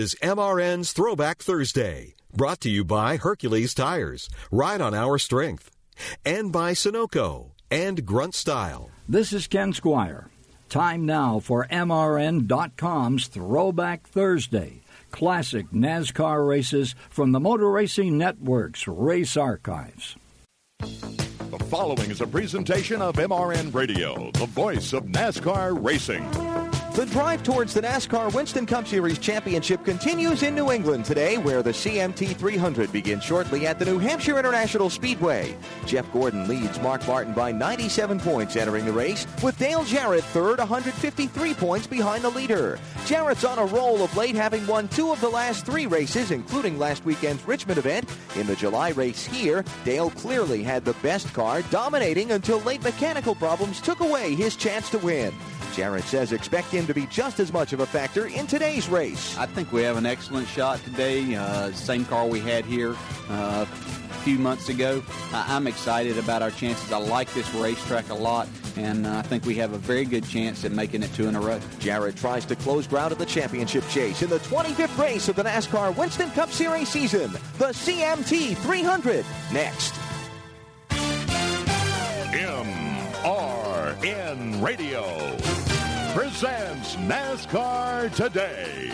is MRN's Throwback Thursday, brought to you by Hercules Tires, ride on our strength, and by Sunoco and Grunt Style. This is Ken Squire. Time now for MRN.com's Throwback Thursday. Classic NASCAR races from the Motor Racing Network's Race Archives. The following is a presentation of MRN Radio, the voice of NASCAR racing. The drive towards the NASCAR Winston Cup Series championship continues in New England today, where the CMT 300 begins shortly at the New Hampshire International Speedway. Jeff Gordon leads Mark Martin by 97 points entering the race, with Dale Jarrett third, 153 points behind the leader. Jarrett's on a roll of late, having won two of the last three races, including last weekend's Richmond event. In the July race here, Dale clearly had the best car, dominating until late mechanical problems took away his chance to win. Jarrett says expect him to be just as much of a factor in today's race. I think we have an excellent shot today. Uh, same car we had here uh, a few months ago. I- I'm excited about our chances. I like this racetrack a lot, and uh, I think we have a very good chance at making it two in a row. Jarrett tries to close ground at the championship chase in the 25th race of the NASCAR Winston Cup Series season, the CMT 300. Next. MRN Radio presents NASCAR Today.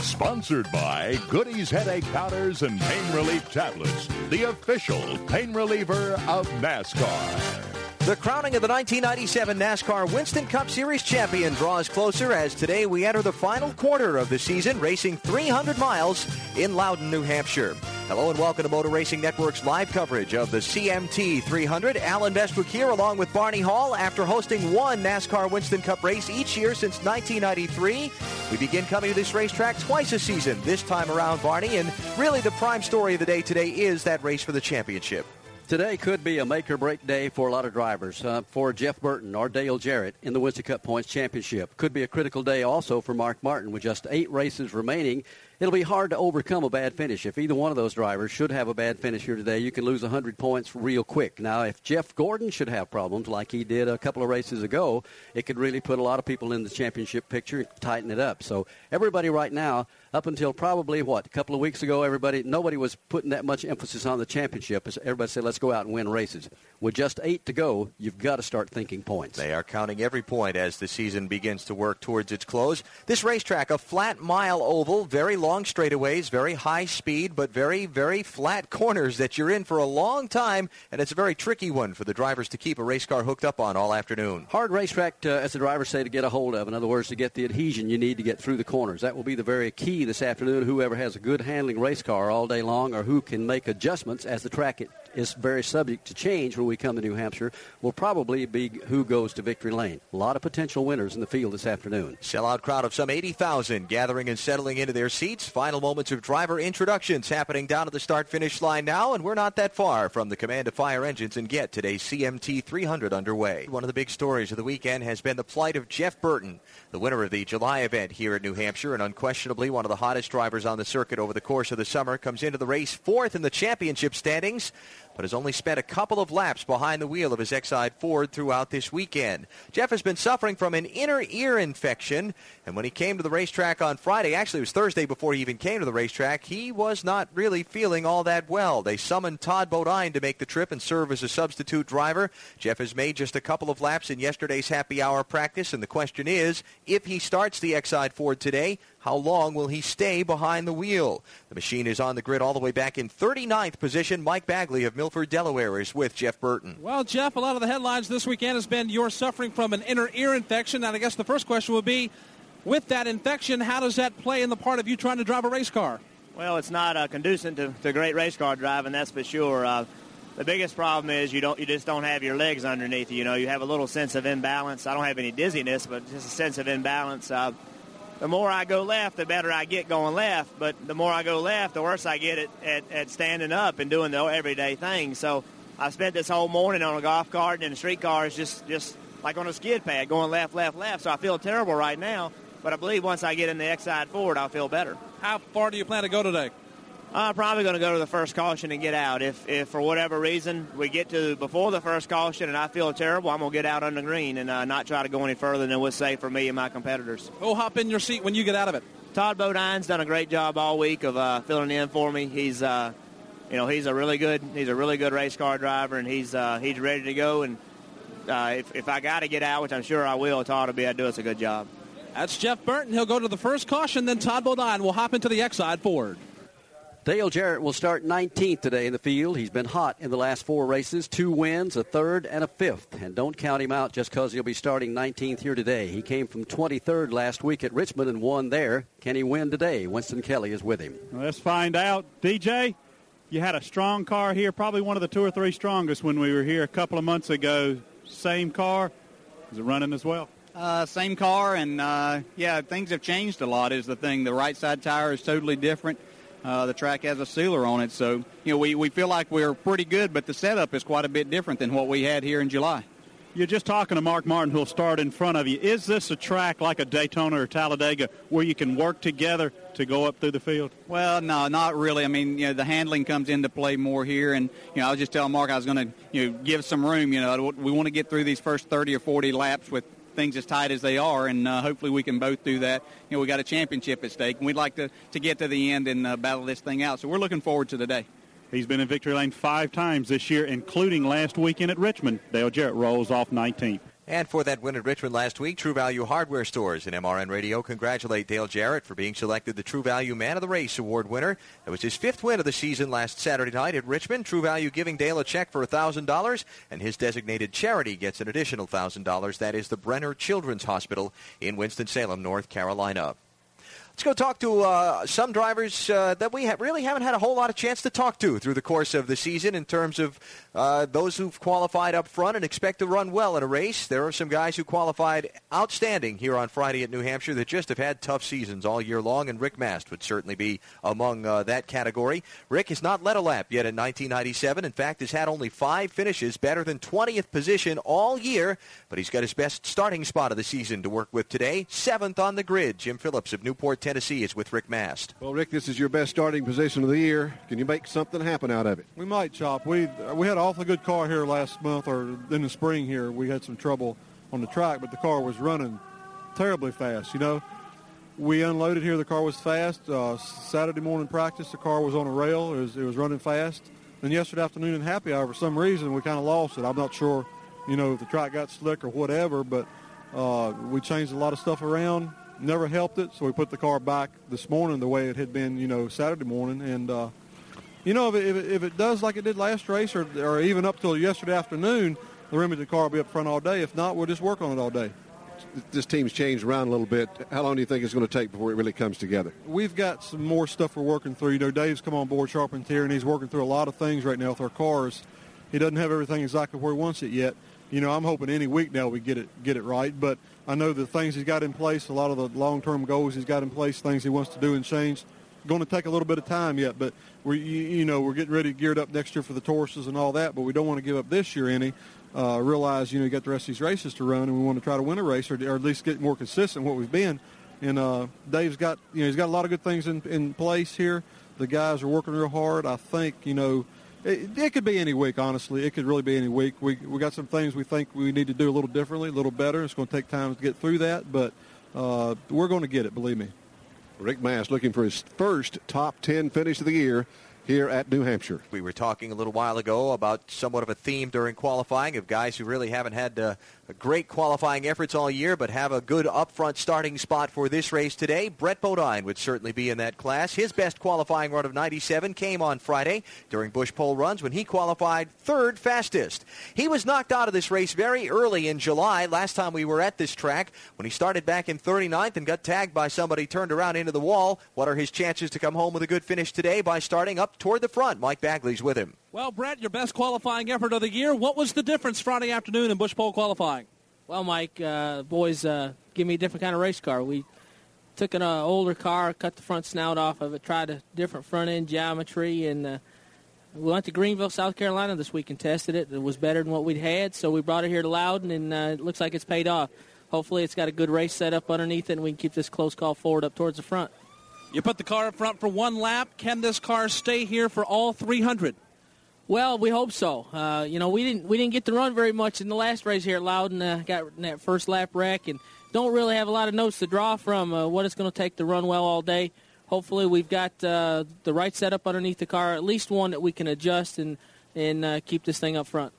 Sponsored by Goody's Headache Powders and Pain Relief Tablets, the official pain reliever of NASCAR. The crowning of the 1997 NASCAR Winston Cup Series champion draws closer as today we enter the final quarter of the season, racing 300 miles in Loudon, New Hampshire. Hello and welcome to Motor Racing Network's live coverage of the CMT 300. Allen Bestwick here along with Barney Hall. After hosting one NASCAR Winston Cup race each year since 1993, we begin coming to this racetrack twice a season. This time around, Barney, and really the prime story of the day today is that race for the championship. Today could be a make or break day for a lot of drivers. Uh, for Jeff Burton or Dale Jarrett in the Winston Cup Points Championship. Could be a critical day also for Mark Martin with just eight races remaining. It'll be hard to overcome a bad finish. If either one of those drivers should have a bad finish here today, you can lose 100 points real quick. Now, if Jeff Gordon should have problems like he did a couple of races ago, it could really put a lot of people in the championship picture and tighten it up. So everybody right now, up until probably what a couple of weeks ago, everybody nobody was putting that much emphasis on the championship. Everybody said, "Let's go out and win races." With just eight to go, you've got to start thinking points. They are counting every point as the season begins to work towards its close. This racetrack, a flat mile oval, very long straightaways, very high speed, but very, very flat corners that you're in for a long time, and it's a very tricky one for the drivers to keep a race car hooked up on all afternoon. Hard racetrack, uh, as the drivers say, to get a hold of. In other words, to get the adhesion you need to get through the corners. That will be the very key this afternoon. Whoever has a good handling race car all day long, or who can make adjustments as the track it is very subject to change when we come to New Hampshire, will probably be who goes to victory lane. A lot of potential winners in the field this afternoon. Sellout crowd of some 80,000 gathering and settling into their seats. Final moments of driver introductions happening down at the start finish line now, and we're not that far from the command of fire engines and get today's CMT 300 underway. One of the big stories of the weekend has been the plight of Jeff Burton, the winner of the July event here at New Hampshire, and unquestionably one of the hottest drivers on the circuit over the course of the summer, comes into the race fourth in the championship standings but has only spent a couple of laps behind the wheel of his Exide Ford throughout this weekend. Jeff has been suffering from an inner ear infection, and when he came to the racetrack on Friday, actually it was Thursday before he even came to the racetrack, he was not really feeling all that well. They summoned Todd Bodine to make the trip and serve as a substitute driver. Jeff has made just a couple of laps in yesterday's happy hour practice, and the question is, if he starts the Exide Ford today, how long will he stay behind the wheel? The machine is on the grid all the way back in 39th position. Mike Bagley of Milford, Delaware is with Jeff Burton. Well, Jeff, a lot of the headlines this weekend has been you're suffering from an inner ear infection. And I guess the first question would be, with that infection, how does that play in the part of you trying to drive a race car? Well, it's not uh, conducive to, to great race car driving, that's for sure. Uh, the biggest problem is you don't you just don't have your legs underneath you. You know, you have a little sense of imbalance. I don't have any dizziness, but just a sense of imbalance. Uh, the more I go left, the better I get going left. But the more I go left, the worse I get at, at, at standing up and doing the everyday things. So I spent this whole morning on a golf cart and in street car is just, just like on a skid pad, going left, left, left. So I feel terrible right now. But I believe once I get in the Exide Ford, I'll feel better. How far do you plan to go today? I'm probably going to go to the first caution and get out. If, if for whatever reason we get to before the first caution and I feel terrible, I'm going to get out on the green and uh, not try to go any further than what's safe for me and my competitors. Who'll hop in your seat when you get out of it? Todd Bodine's done a great job all week of uh, filling in for me. He's, uh, you know, he's a really good, he's a really good race car driver, and he's uh, he's ready to go. And uh, if, if I got to get out, which I'm sure I will, Todd will be able to do us a good job. That's Jeff Burton. He'll go to the first caution, then Todd Bodine will hop into the Exide Ford. Dale Jarrett will start 19th today in the field. He's been hot in the last four races, two wins, a third, and a fifth. And don't count him out just because he'll be starting 19th here today. He came from 23rd last week at Richmond and won there. Can he win today? Winston Kelly is with him. Let's find out. DJ, you had a strong car here, probably one of the two or three strongest when we were here a couple of months ago. Same car. Is it running as well? Uh, same car, and uh, yeah, things have changed a lot. Is the thing. The right side tire is totally different. Uh, the track has a sealer on it, so you know we, we feel like we're pretty good, but the setup is quite a bit different than what we had here in July. You're just talking to Mark Martin, who'll start in front of you. Is this a track like a Daytona or Talladega where you can work together to go up through the field? Well, no, not really. I mean, you know, the handling comes into play more here, and you know, I was just telling Mark I was going to you know give some room. You know, we want to get through these first 30 or 40 laps with things as tight as they are, and uh, hopefully we can both do that. You know, we got a championship at stake, and we'd like to, to get to the end and uh, battle this thing out. So we're looking forward to the day. He's been in victory lane five times this year, including last weekend at Richmond. Dale Jarrett rolls off 19th. And for that win at Richmond last week, True Value Hardware Stores and MRN Radio congratulate Dale Jarrett for being selected the True Value Man of the Race Award winner. That was his fifth win of the season last Saturday night at Richmond. True Value giving Dale a check for $1,000, and his designated charity gets an additional $1,000. That is the Brenner Children's Hospital in Winston-Salem, North Carolina. Let's go talk to uh, some drivers uh, that we ha- really haven't had a whole lot of chance to talk to through the course of the season in terms of uh, those who've qualified up front and expect to run well in a race. There are some guys who qualified outstanding here on Friday at New Hampshire that just have had tough seasons all year long, and Rick Mast would certainly be among uh, that category. Rick has not led a lap yet in 1997. In fact, has had only five finishes, better than 20th position all year, but he's got his best starting spot of the season to work with today, seventh on the grid. Jim Phillips of Newport, Tennessee is with Rick Mast. Well, Rick, this is your best starting position of the year. Can you make something happen out of it? We might, Chop. We we had an awfully good car here last month, or in the spring here. We had some trouble on the track, but the car was running terribly fast. You know, we unloaded here. The car was fast. Uh, Saturday morning practice, the car was on a rail. It was, it was running fast. Then yesterday afternoon in happy hour, for some reason, we kind of lost it. I'm not sure, you know, if the track got slick or whatever, but uh, we changed a lot of stuff around never helped it. So we put the car back this morning the way it had been, you know, Saturday morning. And, uh, you know, if it, if, it, if it does like it did last race or, or even up till yesterday afternoon, the rim of the car will be up front all day. If not, we'll just work on it all day. This team's changed around a little bit. How long do you think it's going to take before it really comes together? We've got some more stuff we're working through. You know, Dave's come on board Charpentier, and he's working through a lot of things right now with our cars. He doesn't have everything exactly where he wants it yet. You know, I'm hoping any week now we get it get it right. But I know the things he's got in place, a lot of the long-term goals he's got in place, things he wants to do and change, going to take a little bit of time yet. But we, you, know, we're getting ready, geared up next year for the Tauruses and all that. But we don't want to give up this year any. Uh, realize, you know, you got the rest of these races to run, and we want to try to win a race, or, or at least get more consistent what we've been. And uh, Dave's got, you know, he's got a lot of good things in, in place here. The guys are working real hard. I think, you know, it, it, could be any week, honestly. It could really be any week. We we got some things we think we need to do a little differently, a little better. It's going to take time to get through that, but uh, we're going to get it. Believe me. Rick Mast looking for his first top 10 finish of the year here at New Hampshire. We were talking a little while ago about somewhat of a theme during qualifying of guys who really haven't had uh, great qualifying efforts all year, but have a good upfront starting spot for this race today. Brett Bodine would certainly be in that class. His best qualifying run of 97 came on Friday during Busch Pole runs when he qualified third fastest. He was knocked out of this race very early in July. Last time we were at this track when he started back in 39th and got tagged by somebody turned around into the wall. What are his chances to come home with a good finish today by starting up toward the front? Mike Bagley's with him. Well, Brett, your best qualifying effort of the year. What was the difference Friday afternoon in Busch Pole qualifying? Well, Mike, uh, boys uh, give me a different kind of race car. We took an uh, older car, cut the front snout off of it, tried a different front end geometry, and uh, we went to Greenville, South Carolina this week and tested it. It was better than what we'd had, so we brought it here to Loudon, and uh, it looks like it's paid off. Hopefully, it's got a good race set up underneath it, and we can keep this close call Ford up towards the front. You put the car up front for one lap. Can this car stay here for all 300? Well, we hope so. Uh, you know, we didn't we didn't get to run very much in the last race here at Loudon. Uh, got in that first lap wreck, and don't really have a lot of notes to draw from uh, what it's going to take to run well all day. Hopefully, we've got uh, the right setup underneath the car, at least one that we can adjust and and uh, keep this thing up front.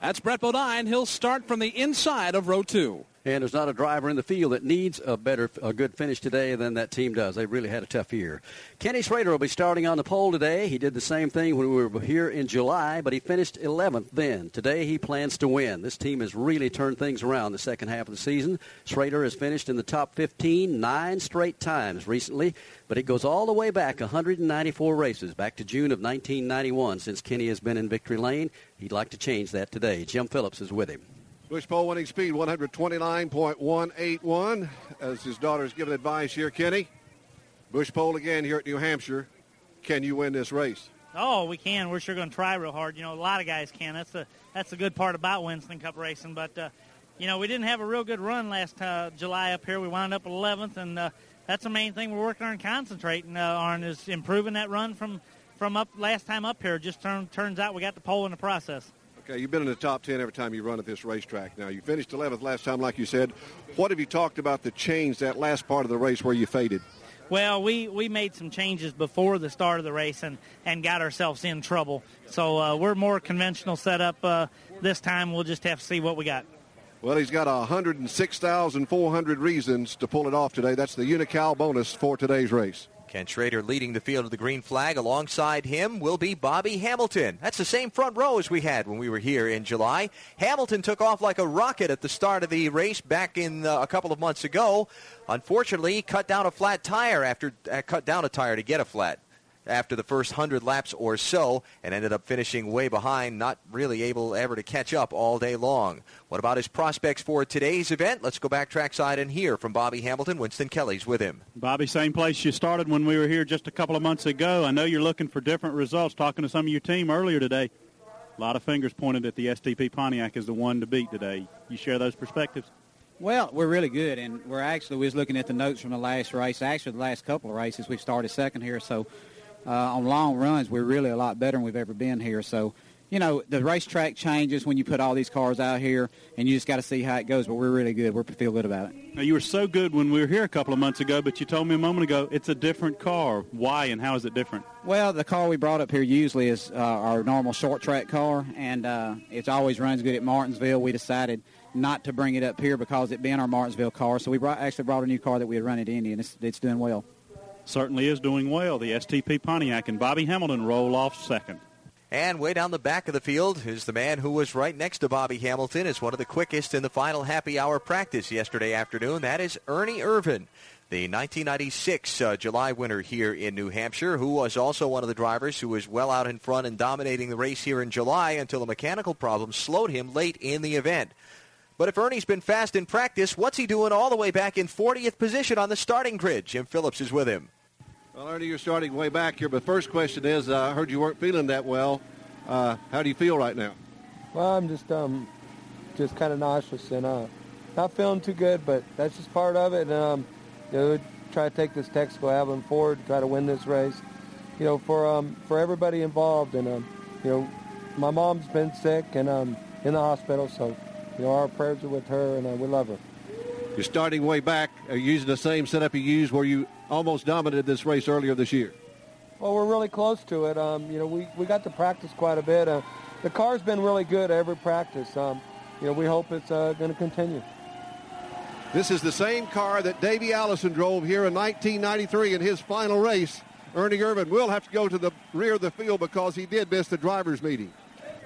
That's Brett Bodine. He'll start from the inside of row two. And there's not a driver in the field that needs a better, a good finish today than that team does. They really had a tough year. Kenny Schrader will be starting on the pole today. He did the same thing when we were here in July, but he finished 11th then. Today he plans to win. This team has really turned things around the second half of the season. Schrader has finished in the top 15 nine straight times recently, but it goes all the way back 194 races, back to June of 1991 since Kenny has been in victory lane. He'd like to change that today. Jim Phillips is with him. Busch pole winning speed 129.181 as his daughter's giving advice here. Kenny, Busch pole again here at New Hampshire. Can you win this race? Oh, we can. We're sure going to try real hard. You know, a lot of guys can. That's the that's the good part about Winston Cup racing. But uh, you know, we didn't have a real good run last uh, July up here. We wound up 11th, and uh, that's the main thing we're working on concentrating uh, on is improving that run from from up last time up here. Just turn, turns out we got the pole in the process. Okay, you've been in the top 10 every time you run at this racetrack. Now, you finished 11th last time, like you said. What have you talked about the change that last part of the race where you faded? Well, we, we made some changes before the start of the race and, and got ourselves in trouble. So uh, we're more conventional setup uh, this time. We'll just have to see what we got. Well, he's got 106,400 reasons to pull it off today. That's the Unocal bonus for today's race. Ken Schrader leading the field of the green flag. Alongside him will be Bobby Hamilton. That's the same front row as we had when we were here in July. Hamilton took off like a rocket at the start of the race back in uh, a couple of months ago. Unfortunately, cut down a flat tire after uh, cut down a tire to get a flat after the first 100 laps or so and ended up finishing way behind, not really able ever to catch up all day long. What about his prospects for today's event? Let's go back trackside and hear from Bobby Hamilton. Winston Kelly's with him. Bobby, same place you started when we were here just a couple of months ago. I know you're looking for different results. Talking to some of your team earlier today, a lot of fingers pointed at the STP Pontiac as the one to beat today. You share those perspectives? Well, we're really good, and we're actually we was looking at the notes from the last race. Actually, the last couple of races, we've started second here, so uh, on long runs, we're really a lot better than we've ever been here. So, you know, the racetrack changes when you put all these cars out here, and you just got to see how it goes. But we're really good. We feel good about it. Now, you were so good when we were here a couple of months ago, but you told me a moment ago it's a different car. Why and how is it different? Well, the car we brought up here usually is uh, our normal short track car, and uh, it always runs good at Martinsville. We decided not to bring it up here because it being our Martinsville car. So we brought, actually brought a new car that we had run at Indy, and it's, it's doing well certainly is doing well. The STP Pontiac and Bobby Hamilton roll off second. And way down the back of the field is the man who was right next to Bobby Hamilton as one of the quickest in the final happy hour practice yesterday afternoon. That is Ernie Irvan, the 1996 uh, July winner here in New Hampshire, who was also one of the drivers who was well out in front and dominating the race here in July until a mechanical problem slowed him late in the event. But if Ernie's been fast in practice, what's he doing all the way back in 40th position on the starting grid? Jim Phillips is with him. Well, Ernie, you're starting way back here, but first question is, uh, I heard you weren't feeling that well. Uh, how do you feel right now? Well, I'm just um, just kind of nauseous and uh, not feeling too good, but that's just part of it. And um, you know, try to take this Texaco Havoline Ford, try to win this race. You know, for um, for everybody involved, and um, you know, my mom's been sick and um, in the hospital, so you know, our prayers are with her, and uh, we love her. You're starting way back. Are you using the same setup you used where you almost dominated this race earlier this year? Well, we're really close to it. Um, you know, we, we got to practice quite a bit. Uh, the car's been really good every practice. Um, you know, we hope it's uh, going to continue. This is the same car that Davey Allison drove here in 1993 in his final race. Ernie Irvan will have to go to the rear of the field because he did miss the driver's meeting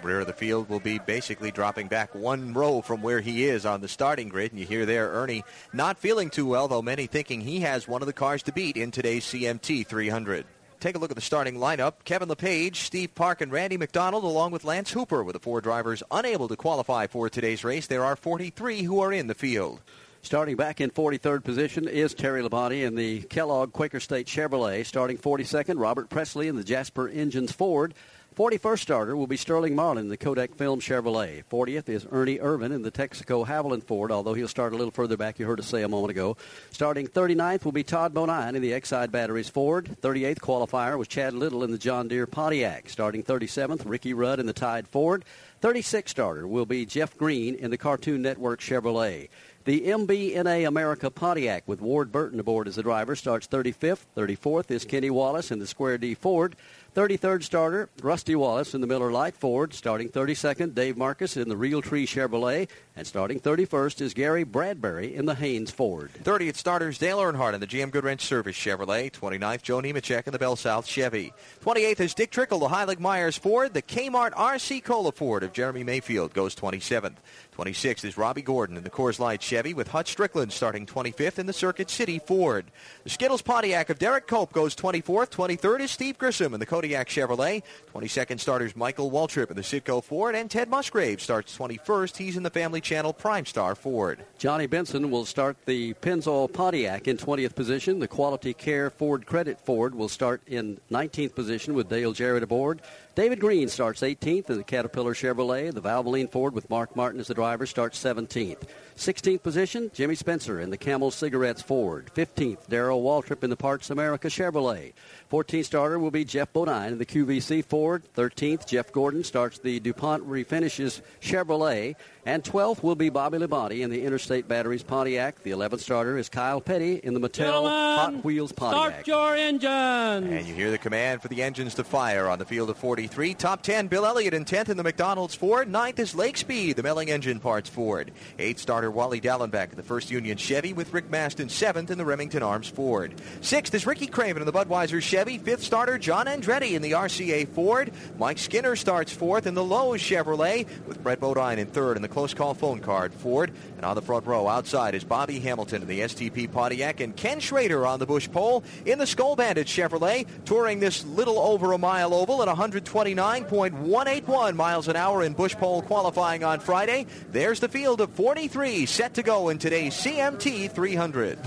rear of the field will be basically dropping back one row from where he is on the starting grid. And you hear there Ernie not feeling too well, though many thinking he has one of the cars to beat in today's CMT 300. Take a look at the starting lineup. Kevin LePage, Steve Park, and Randy McDonald, along with Lance Hooper, with the four drivers unable to qualify for today's race. There are 43 who are in the field. Starting back in 43rd position is Terry Labonte in the Kellogg Quaker State Chevrolet. Starting 42nd, Robert Pressley in the Jasper Engines Ford. 41st starter will be Sterling Marlin in the Kodak Film Chevrolet. 40th is Ernie Irvan in the Texaco Havoline Ford, although he'll start a little further back, you heard us say a moment ago. Starting 39th will be Todd Bodine in the Exide Batteries Ford. 38th qualifier was Chad Little in the John Deere Pontiac. Starting 37th, Ricky Rudd in the Tide Ford. 36th starter will be Jeff Green in the Cartoon Network Chevrolet. The MBNA America Pontiac with Ward Burton aboard as the driver starts 35th. 34th is Kenny Wallace in the Square D Ford. 33rd starter, Rusty Wallace in the Miller Lite Ford. Starting 32nd, Dave Marcis in the Realtree Chevrolet. And starting 31st is Gary Bradberry in the Hanes Ford. 30th starters, Dale Earnhardt in the GM Goodwrench Service Chevrolet. 29th, Joe Nemechek in the Bell South Chevy. 28th is Dick Trickle, the Heilig-Meyers Ford. The Kmart RC Cola Ford of Jeremy Mayfield goes 27th. 26th is Robby Gordon in the Coors Light Chevy with Hut Stricklin starting 25th in the Circuit City Ford. The Skittles Pontiac of Derek Cope goes 24th. 23rd is Steve Grissom in the Kodiak Chevrolet. 22nd starters Michael Waltrip in the Citgo Ford. And Ted Musgrave starts 21st. He's in the Family Channel Prime Star Ford. Johnny Benson will start the Pennzoil Pontiac in 20th position. The Quality Care Ford Credit Ford will start in 19th position with Dale Jarrett aboard. David Green starts 18th in the Caterpillar Chevrolet. The Valvoline Ford with Mark Martin as the driver starts 17th. 16th position, Jimmy Spencer in the Camel Cigarettes Ford. 15th, Darrell Waltrip in the Parts America Chevrolet. 14th starter will be Geoff Bodine in the QVC Ford. 13th, Jeff Gordon starts the DuPont Refinishes Chevrolet. And 12th will be Bobby Labonte in the Interstate Batteries Pontiac. The 11th starter is Kyle Petty in the Mattel Gentlemen, Hot Wheels Pontiac. Start your engines. And you hear the command for the engines to fire on the field of 43. Top 10, Bill Elliott in 10th in the McDonald's Ford. Ninth is Lake Speed, the Melling Engine Parts Ford. Eighth starter Wally Dallenbach in the First Union Chevy with Rick Maston seventh in the Remington Arms Ford. Sixth is Ricky Craven in the Budweiser Chevy. Fifth starter John Andretti in the RCA Ford. Mike Skinner starts fourth in the Lowe's Chevrolet with Brett Bodine in third in the close call phone card Ford. And on the front row outside is Bobby Hamilton in the STP Pontiac and Ken Schrader on the Busch pole in the Skoal Bandit Chevrolet, touring this little over a mile oval at 129.181 miles an hour in Busch pole qualifying on Friday. There's the field of 43 set to go in today's CMT 300.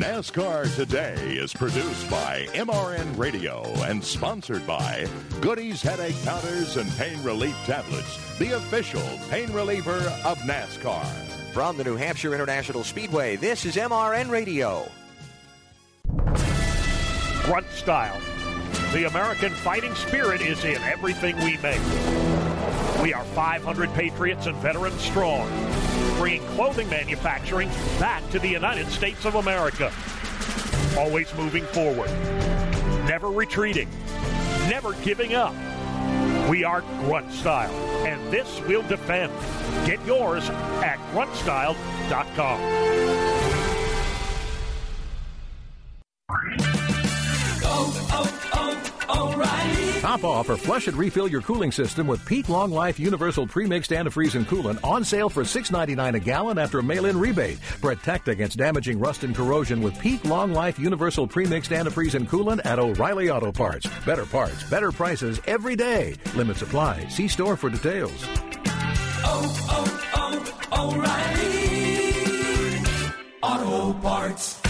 NASCAR Today is produced by MRN Radio and sponsored by Goody's Headache Powders and Pain Relief Tablets, the official pain reliever of NASCAR. From the New Hampshire International Speedway, this is MRN Radio. Grunt style. The American fighting spirit is in everything we make. We are 500 patriots and veterans strong, bringing clothing manufacturing back to the United States of America. Always moving forward, never retreating, never giving up. We are Grunt Style, and this we'll defend. Get yours at gruntstyle.com. Top off or flush and refill your cooling system with Peak Long Life Universal Premixed Antifreeze and Coolant on sale for $6.99 a gallon after a mail-in rebate. Protect against damaging rust and corrosion with Peak Long Life Universal Premixed Antifreeze and Coolant at O'Reilly Auto Parts. Better parts, better prices every day. Limit supply. See store for details. Oh, oh, oh, O'Reilly Auto Parts.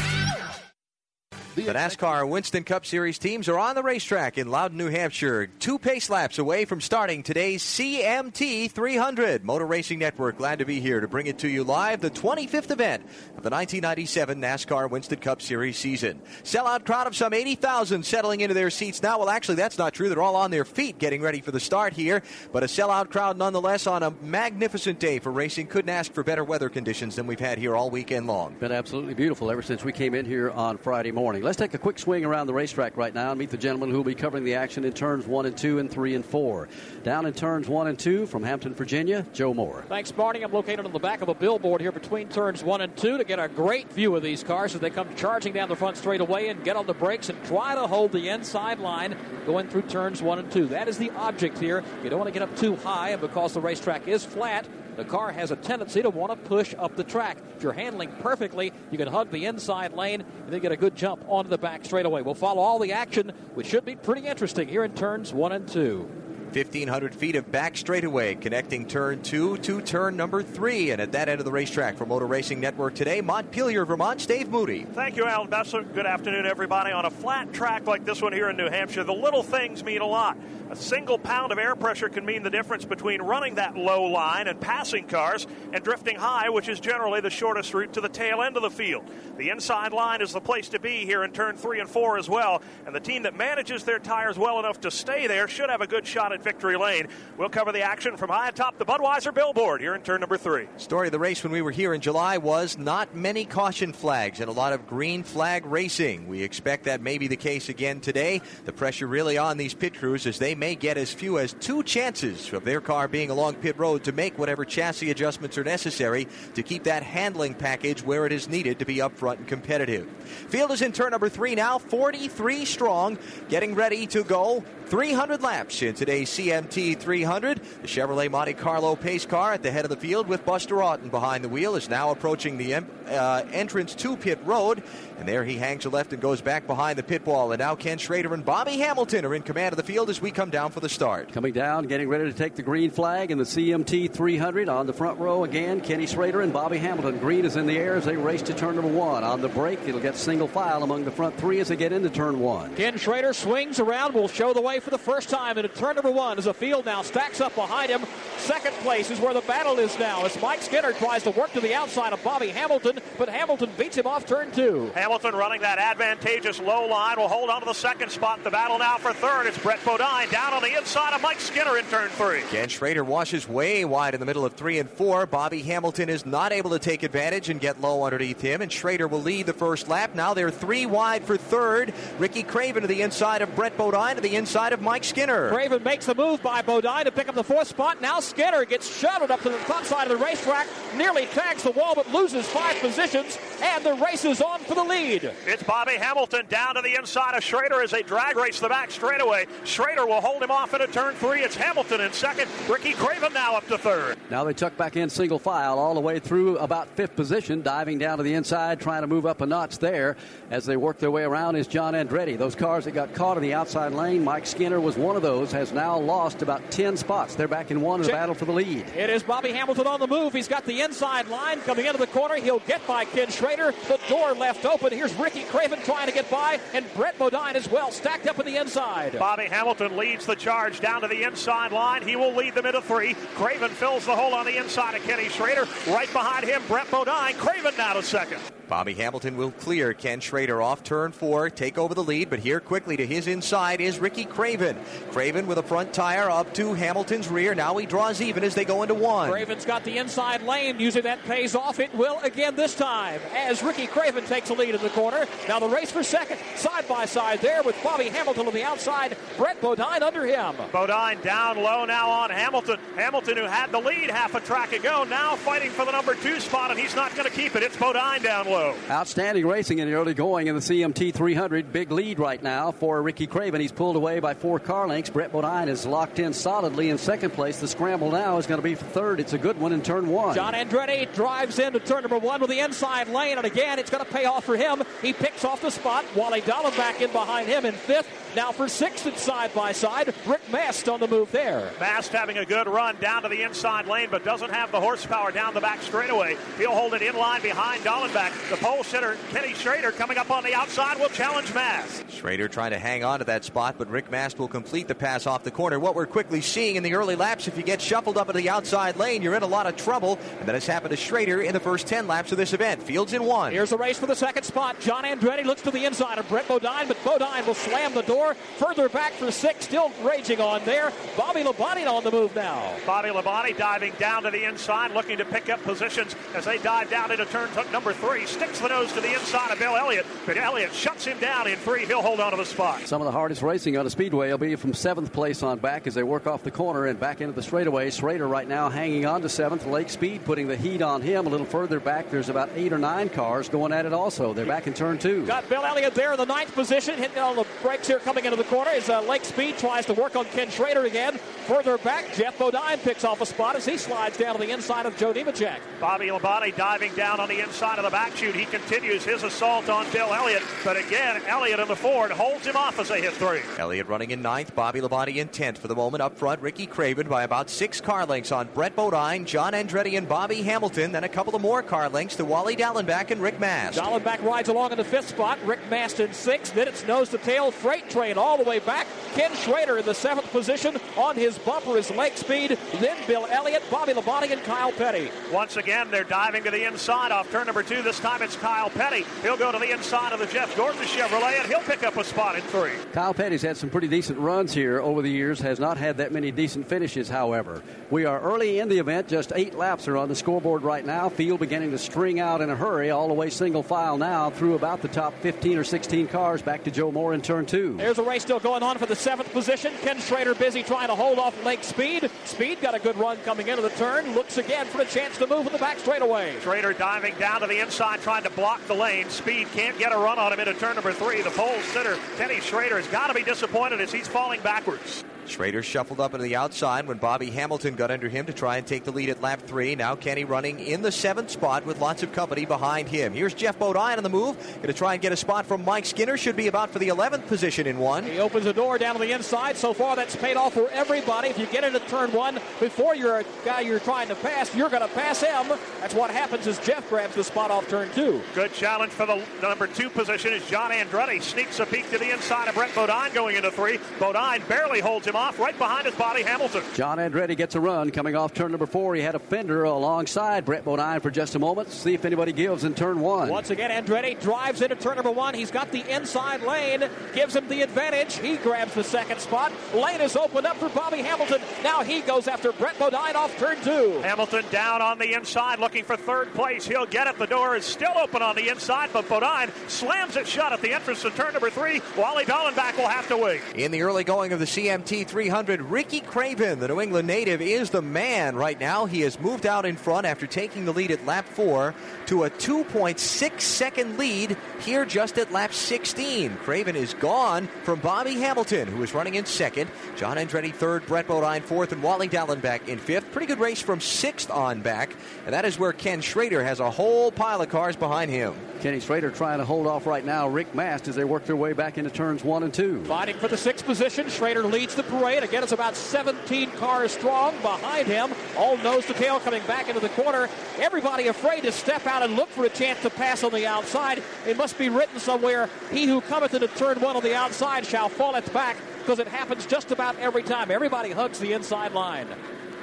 The NASCAR Winston Cup Series teams are on the racetrack in Loudon, New Hampshire, two pace laps away from starting today's CMT 300. Motor Racing Network glad to be here to bring it to you live, the 25th event of the 1997 NASCAR Winston Cup Series season. Sellout crowd of some 80,000 settling into their seats now. Well, actually, that's not true. They're all on their feet getting ready for the start here, but a sellout crowd nonetheless on a magnificent day for racing. Couldn't ask for better weather conditions than we've had here all weekend long. Been absolutely beautiful ever since we came in here on Friday morning. Let's take a quick swing around the racetrack right now and meet the gentleman who will be covering the action in turns one and two and three and four. Down in turns one and two from Hampton, Virginia, Joe Moore. Thanks, Marty. I'm located on the back of a billboard here between turns one and two to get a great view of these cars as they come charging down the front straightaway and get on the brakes and try to hold the inside line going through turns one and two. That is the object here. You don't want to get up too high, and because the racetrack is flat, the car has a tendency to want to push up the track. If you're handling perfectly, you can hug the inside lane and then get a good jump onto the back straightaway. We'll follow all the action, which should be pretty interesting here in turns one and two. 1,500 feet of back straightaway connecting turn two to turn number three. And at that end of the racetrack for Motor Racing Network today, Montpelier, Vermont, Dave Moody. Thank you, Allen Bestwick. Good afternoon, everybody. On a flat track like this one here in New Hampshire, the little things mean a lot. A single pound of air pressure can mean the difference between running that low line and passing cars and drifting high, which is generally the shortest route to the tail end of the field. The inside line is the place to be here in turn three and four as well, and the team that manages their tires well enough to stay there should have a good shot at victory lane. We'll cover the action from high atop the Budweiser billboard here in turn number three. Story of the race when we were here in July was not many caution flags and a lot of green flag racing. We expect that may be the case again today. The pressure really on these pit crews as they may get as few as two chances of their car being along pit road to make whatever chassis adjustments are necessary to keep that handling package where it is needed to be upfront and competitive. Field is in turn number three now, 43 strong, getting ready to go 300 laps in today's CMT 300. The Chevrolet Monte Carlo pace car at the head of the field with Buster Auton behind the wheel is now approaching the uh, entrance to pit road. And there he hangs a left and goes back behind the pit wall. And now Ken Schrader and Bobby Hamilton are in command of the field as we come down for the start. Coming down, getting ready to take the green flag in the CMT 300 on the front row again. Kenny Schrader and Bobby Hamilton. Green is in the air as they race to turn number one. On the break, it'll get single file among the front three as they get into turn one. Ken Schrader swings around, will show the way for the first time into turn number one as the field now stacks up behind him. Second place is where the battle is now as Mike Skinner tries to work to the outside of Bobby Hamilton, but Hamilton beats him off turn two. Hamilton running that advantageous low line will hold on to the second spot. The battle now for third. It's Brett Bodine down on the inside of Mike Skinner in turn three. Ken Schrader washes way wide in the middle of three and four. Bobby Hamilton is not able to take advantage and get low underneath him, and Schrader will lead the first lap. Now they're three wide for third. Ricky Craven to the inside of Brett Bodine to the inside of Mike Skinner. Craven makes the move by Bodine to pick up the fourth spot. Now Skinner gets shuttled up to the top side of the racetrack, nearly tags the wall, but loses five positions, and the race is on for the lead. It's Bobby Hamilton down to the inside of Schrader as they drag race the back straightaway. Schrader will hold him off into turn three. It's Hamilton in second. Ricky Craven now up to third. Now they tuck back in single file all the way through about fifth position, diving down to the inside, trying to move up a notch there as they work their way around is John Andretti. Those cars that got caught in the outside lane, Mike Skinner was one of those, has now lost about 10 spots. They're back in one in the battle for the lead. It is Bobby Hamilton on the move. He's got the inside line coming into the corner. He'll get by Ken Schrader. The door left open. Here's Ricky Craven trying to get by, and Brett Bodine as well, stacked up in the inside. Bobby Hamilton leads the charge down to the inside line. He will lead them into three. Craven fills the hole on the inside of Kenny Schrader. Right behind him, Brett Bodine. Craven now to second. Bobby Hamilton will clear Ken Schrader off turn four, take over the lead, but here quickly to his inside is Ricky Craven. Craven with a front tire up to Hamilton's rear. Now he draws even as they go into one. Craven's got the inside lane. Using that pays off. It will again this time as Ricky Craven takes a lead in the corner. Now the race for second, side by side there with Bobby Hamilton on the outside. Brett Bodine under him. Bodine down low now on Hamilton. Hamilton who had the lead half a track ago now fighting for the number two spot and he's not going to keep it. It's Bodine down low. Outstanding racing in the early going in the CMT 300. Big lead right now for Ricky Craven. He's pulled away by four car lengths. Brett Bodine is locked in solidly in second place. The scramble now is going to be for third. It's a good one in turn one. John Andretti drives into turn number one with the inside lane, and again, it's going to pay off for him. He picks off the spot. Wally Dallenbach in behind him in fifth. Now for sixth and side by side, Rick Mast on the move there. Mast having a good run down to the inside lane, but doesn't have the horsepower down the back straightaway. He'll hold it in line behind Dallenbach. The pole sitter, Kenny Schrader, coming up on the outside, will challenge Mast. Schrader trying to hang on to that spot, but Rick Mast will complete the pass off the corner. What we're quickly seeing in the early laps, if you get shuffled up into the outside lane, you're in a lot of trouble, and that has happened to Schrader in the first 10 laps of this event. Fields in one. Here's the race for the second spot. John Andretti looks to the inside of Brett Bodine, but Bodine will slam the door further back for six, still raging on there. Bobby Labonte on the move now. Bobby Labonte diving down to the inside, looking to pick up positions as they dive down into turn number three. Sticks the nose to the inside of Bill Elliott, but Elliott shuts him down in three. He'll hold on to the spot. Some of the hardest racing on the speedway will be from seventh place on back as they work off the corner and back into the straightaway. Schrader right now hanging on to seventh. Lake Speed putting the heat on him. A little further back, there's about eight or nine cars going at it also. They're back in turn two. Got Bill Elliott there in the ninth position, hitting on the brakes here coming into the corner is uh, Lake Speed tries to work on Ken Schrader again. Further back, Geoff Bodine picks off a spot as he slides down to the inside of Joe Nemechek. Bobby Labonte diving down on the inside of the back chute. He continues his assault on Bill Elliott, but again, Elliott in the Ford holds him off as they hit three. Elliott running in ninth, Bobby Labonte in tenth for the moment. Up front, Ricky Craven by about six car lengths on Brett Bodine, John Andretti, and Bobby Hamilton. Then a couple of more car lengths to Wally Dallenbach and Rick Mast. Dallenbach rides along in the fifth spot. Rick Mast in sixth. Then it's nose to tail freight train all the way back. Ken Schrader in the seventh position. On his bumper is Lake Speed. Then Bill Elliott, Bobby Labonte, and Kyle Petty. Once again, they're diving to the inside off turn number two. This time it's Kyle Petty. He'll go to the inside of the Jeff Gordon Chevrolet, and he'll pick up a spot in three. Kyle Petty's had some pretty decent runs here over the years, has not had that many decent finishes, however. We are early in the event, just eight laps are on the scoreboard right now. Field beginning to string out in a hurry, all the way single file now through about the top 15 or 16 cars back to Joe Moore in turn two. There's a race still going on for the seventh position. Ken Schrader busy trying to hold off Lake Speed. Speed got a good run coming into the turn. Looks again for a chance to move in the back straightaway. Schrader diving down to the inside, trying to block the lane. Speed can't get a run on him into turn number three. The pole sitter, Kenny Schrader, has got to be disappointed as he's falling backwards. Schrader shuffled up into the outside when Bobby Hamilton got under him to try and take the lead at lap three. Now Kenny running in the seventh spot with lots of company behind him. Here's Geoff Bodine on the move. Going to try and get a spot from Mike Skinner. Should be about for the 11th position in one. He opens the door down to the inside. So far, that's paid off for everybody. If you get into turn one before you're a guy you're trying to pass, you're going to pass him. That's what happens as Geoff grabs the spot off turn two. Good challenge for the number two position as John Andretti sneaks a peek to the inside of Brett Bodine going into three. Bodine barely holds him off right behind his body, Hamilton. John Andretti gets a run coming off turn number four. He had a fender alongside Brett Bodine for just a moment. See if anybody gives in turn one. Once again, Andretti drives into turn number one. He's got the inside lane, gives him the advantage. He grabs the second spot. Lane is opened up for Bobby Hamilton. Now he goes after Brett Bodine off turn two. Hamilton down on the inside looking for third place. He'll get it. The door is still open on the inside, but Bodine slams it shut at the entrance to turn number three. Wally Dallenbach will have to wait. In the early going of the CMT 300, Ricky Craven, the New England native, is the man right now. He has moved out in front after taking the lead at lap four to a 2.6 second lead here just at lap 16. Craven is gone from Bobby Hamilton, who is running in second. John Andretti third, Brett Bodine fourth, and Wally Dallenbach in fifth. Pretty good race from sixth on back, and that is where Ken Schrader has a whole pile of cars behind him. Kenny Schrader trying to hold off right now Rick Mast as they work their way back into turns one and two. Fighting for the sixth position, Schrader leads the parade. Again, it's about 17 cars strong behind him. All nose to tail coming back into the corner. Everybody afraid to step out and look for a chance to pass on the outside. It must be written somewhere, he who cometh into turn one on the outside shall falleth back, because it happens just about every time. Everybody hugs the inside line.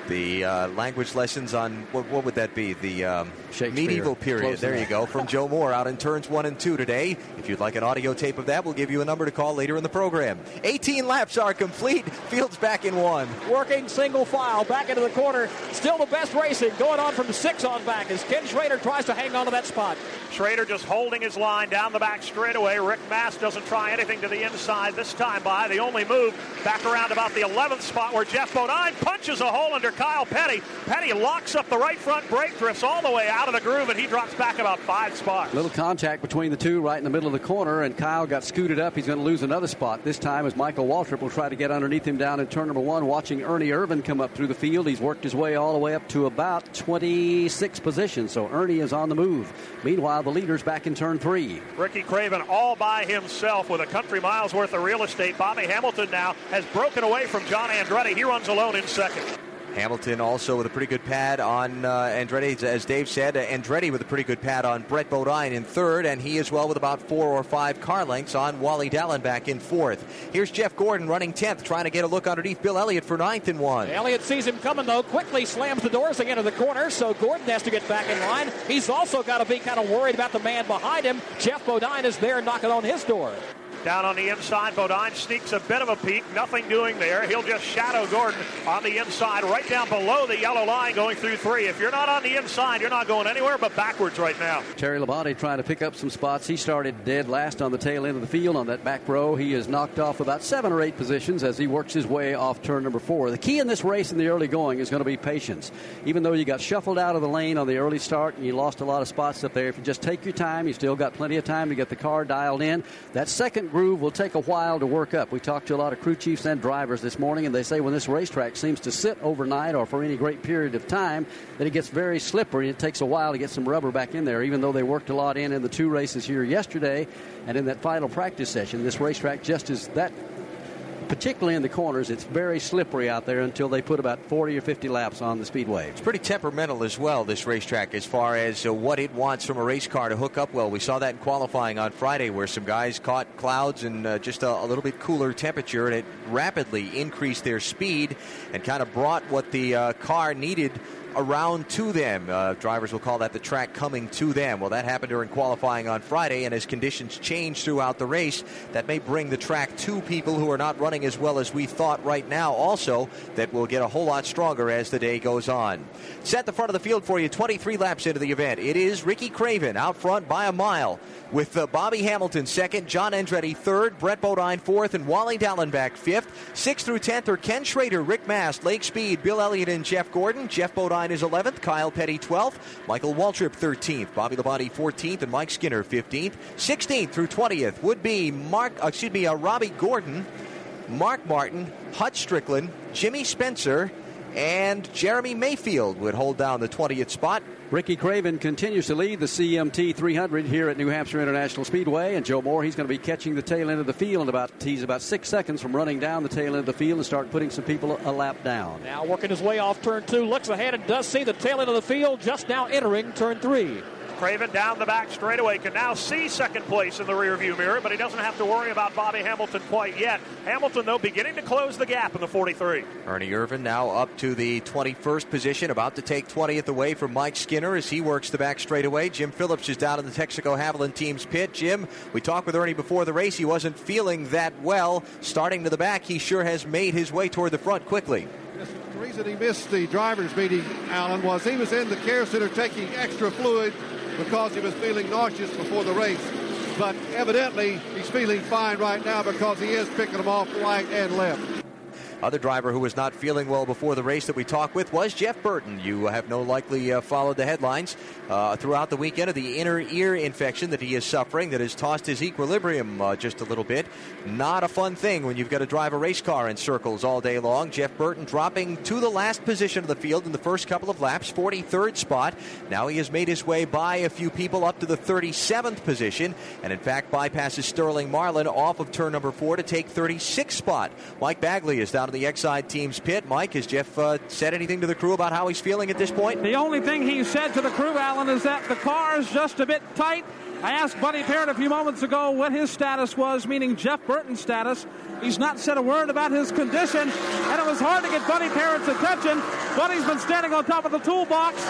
The uh, language lessons on what, what, would that be? The um, medieval period. Close there enough. you go. From Joe Moore out in turns one and two today. If you'd like an audio tape of that, we'll give you a number to call later in the program. 18 laps are complete. Fields back in one. Working single file back into the corner. Still the best racing going on from six on back as Ken Schrader tries to hang on to that spot. Schrader just holding his line down the back straightaway. Rick Mast doesn't try anything to the inside this time by. The only move back around about the 11th spot where Geoff Bodine punches a hole under Kyle Petty. Petty locks up the right front brake, drifts all the way out of the groove, and he drops back about five spots. Little contact between the two right in the middle of the corner, and Kyle got scooted up. He's going to lose another spot. This time as Michael Waltrip will try to get underneath him down in turn number one, watching Ernie Irvan come up through the field. He's worked his way all the way up to about 26 position, so Ernie is on the move. Meanwhile, the leader's back in turn three. Ricky Craven all by himself with a country miles worth of real estate. Bobby Hamilton now has broken away from John Andretti. He runs alone in second. Hamilton also with a pretty good pad on uh, Andretti, as Dave said. Uh, Andretti with a pretty good pad on Brett Bodine in third, and he as well with about four or five car lengths on Wally Dallenbach in fourth. Here's Jeff Gordon running 10th, trying to get a look underneath Bill Elliott for ninth and one. Elliott sees him coming, though, quickly slams the doors again to the corner, so Gordon has to get back in line. He's also got to be kind of worried about the man behind him. Geoff Bodine is there knocking on his door. Down on the inside, Bodine sneaks a bit of a peek. Nothing doing there. He'll just shadow Gordon on the inside, right down below the yellow line, going through three. If you're not on the inside, you're not going anywhere but backwards right now. Terry Labonte trying to pick up some spots. He started dead last on the tail end of the field on that back row. He is knocked off about seven or eight positions as he works his way off turn number four. The key in this race in the early going is going to be patience. Even though you got shuffled out of the lane on the early start and you lost a lot of spots up there, if you just take your time, you still got plenty of time to get the car dialed in. That second groove will take a while to work up. We talked to a lot of crew chiefs and drivers this morning, and they say when this racetrack seems to sit overnight or for any great period of time, that it gets very slippery. It takes a while to get some rubber back in there, even though they worked a lot in in the two races here yesterday and in that final practice session. This racetrack just is that particularly in the corners, it's very slippery out there until they put about 40 or 50 laps on the speedway. It's pretty temperamental as well, this racetrack, as far as uh, what it wants from a race car to hook up well. We saw that in qualifying on Friday, where some guys caught clouds and uh, just a, a, little bit cooler temperature, and it rapidly increased their speed and kind of brought what the uh, car needed around to them. Uh, drivers will call that the track coming to them. Well, that happened during qualifying on Friday, and as conditions change throughout the race, that may bring the track to people who are not running as well as we thought right now. Also, that will get a whole lot stronger as the day goes on. Set the front of the field for you 23 laps into the event. It is Ricky Craven out front by a mile with uh, Bobby Hamilton second, John Andretti third, Brett Bodine fourth, and Wally Dallenbach fifth. Sixth through tenth are Ken Schrader, Rick Mast, Lake Speed, Bill Elliott, and Jeff Gordon. Geoff Bodine is 11th, Kyle Petty 12th, Michael Waltrip 13th, Bobby Labonte 14th, and Mike Skinner 15th. 16th through 20th would be Mark, uh, excuse me, uh, Robby Gordon, Mark Martin, Hut Stricklin, Jimmy Spencer, and Jeremy Mayfield would hold down the 20th spot. Ricky Craven continues to lead the CMT 300 here at New Hampshire International Speedway, and Joe Moore he's going to be catching the tail end of the field. About he's about six seconds from running down the tail end of the field and start putting some people a lap down. Now working his way off turn two, looks ahead and does see the tail end of the field just now entering turn three. Craven down the back straightaway can now see second place in the rearview mirror, but he doesn't have to worry about Bobby Hamilton quite yet. Hamilton, though, beginning to close the gap in the 43. Ernie Irvan now up to the 21st position, about to take 20th away from Mike Skinner as he works the back straightaway. Jim Phillips is down in the Texaco Havoline team's pit. Jim, we talked with Ernie before the race. He wasn't feeling that well. Starting to the back, he sure has made his way toward the front quickly. the reason he missed the drivers' meeting, Allen, was he was in the care center taking extra fluid because he was feeling nauseous before the race. But evidently, he's feeling fine right now because he is picking them off right and left. Other driver who was not feeling well before the race that we talked with was Jeff Burton. You have no likely uh, followed the headlines uh, throughout the weekend of the inner ear infection that he is suffering that has tossed his equilibrium uh, just a little bit. Not a fun thing when you've got to drive a race car in circles all day long. Jeff Burton dropping to the last position of the field in the first couple of laps, 43rd spot. Now he has made his way by a few people up to the 37th position, and in fact bypasses Sterling Marlin off of turn number four to take 36th spot. Mike Bagley is down to the Exide team's pit. Mike, has Jeff uh, said anything to the crew about how he's feeling at this point? The only thing he said to the crew, Allen, is that the car is just a bit tight. I asked Buddy Parrott a few moments ago what his status was, meaning Jeff Burton's status. He's not said a word about his condition, and it was hard to get Buddy Parrott's attention. Buddy's been standing on top of the toolbox,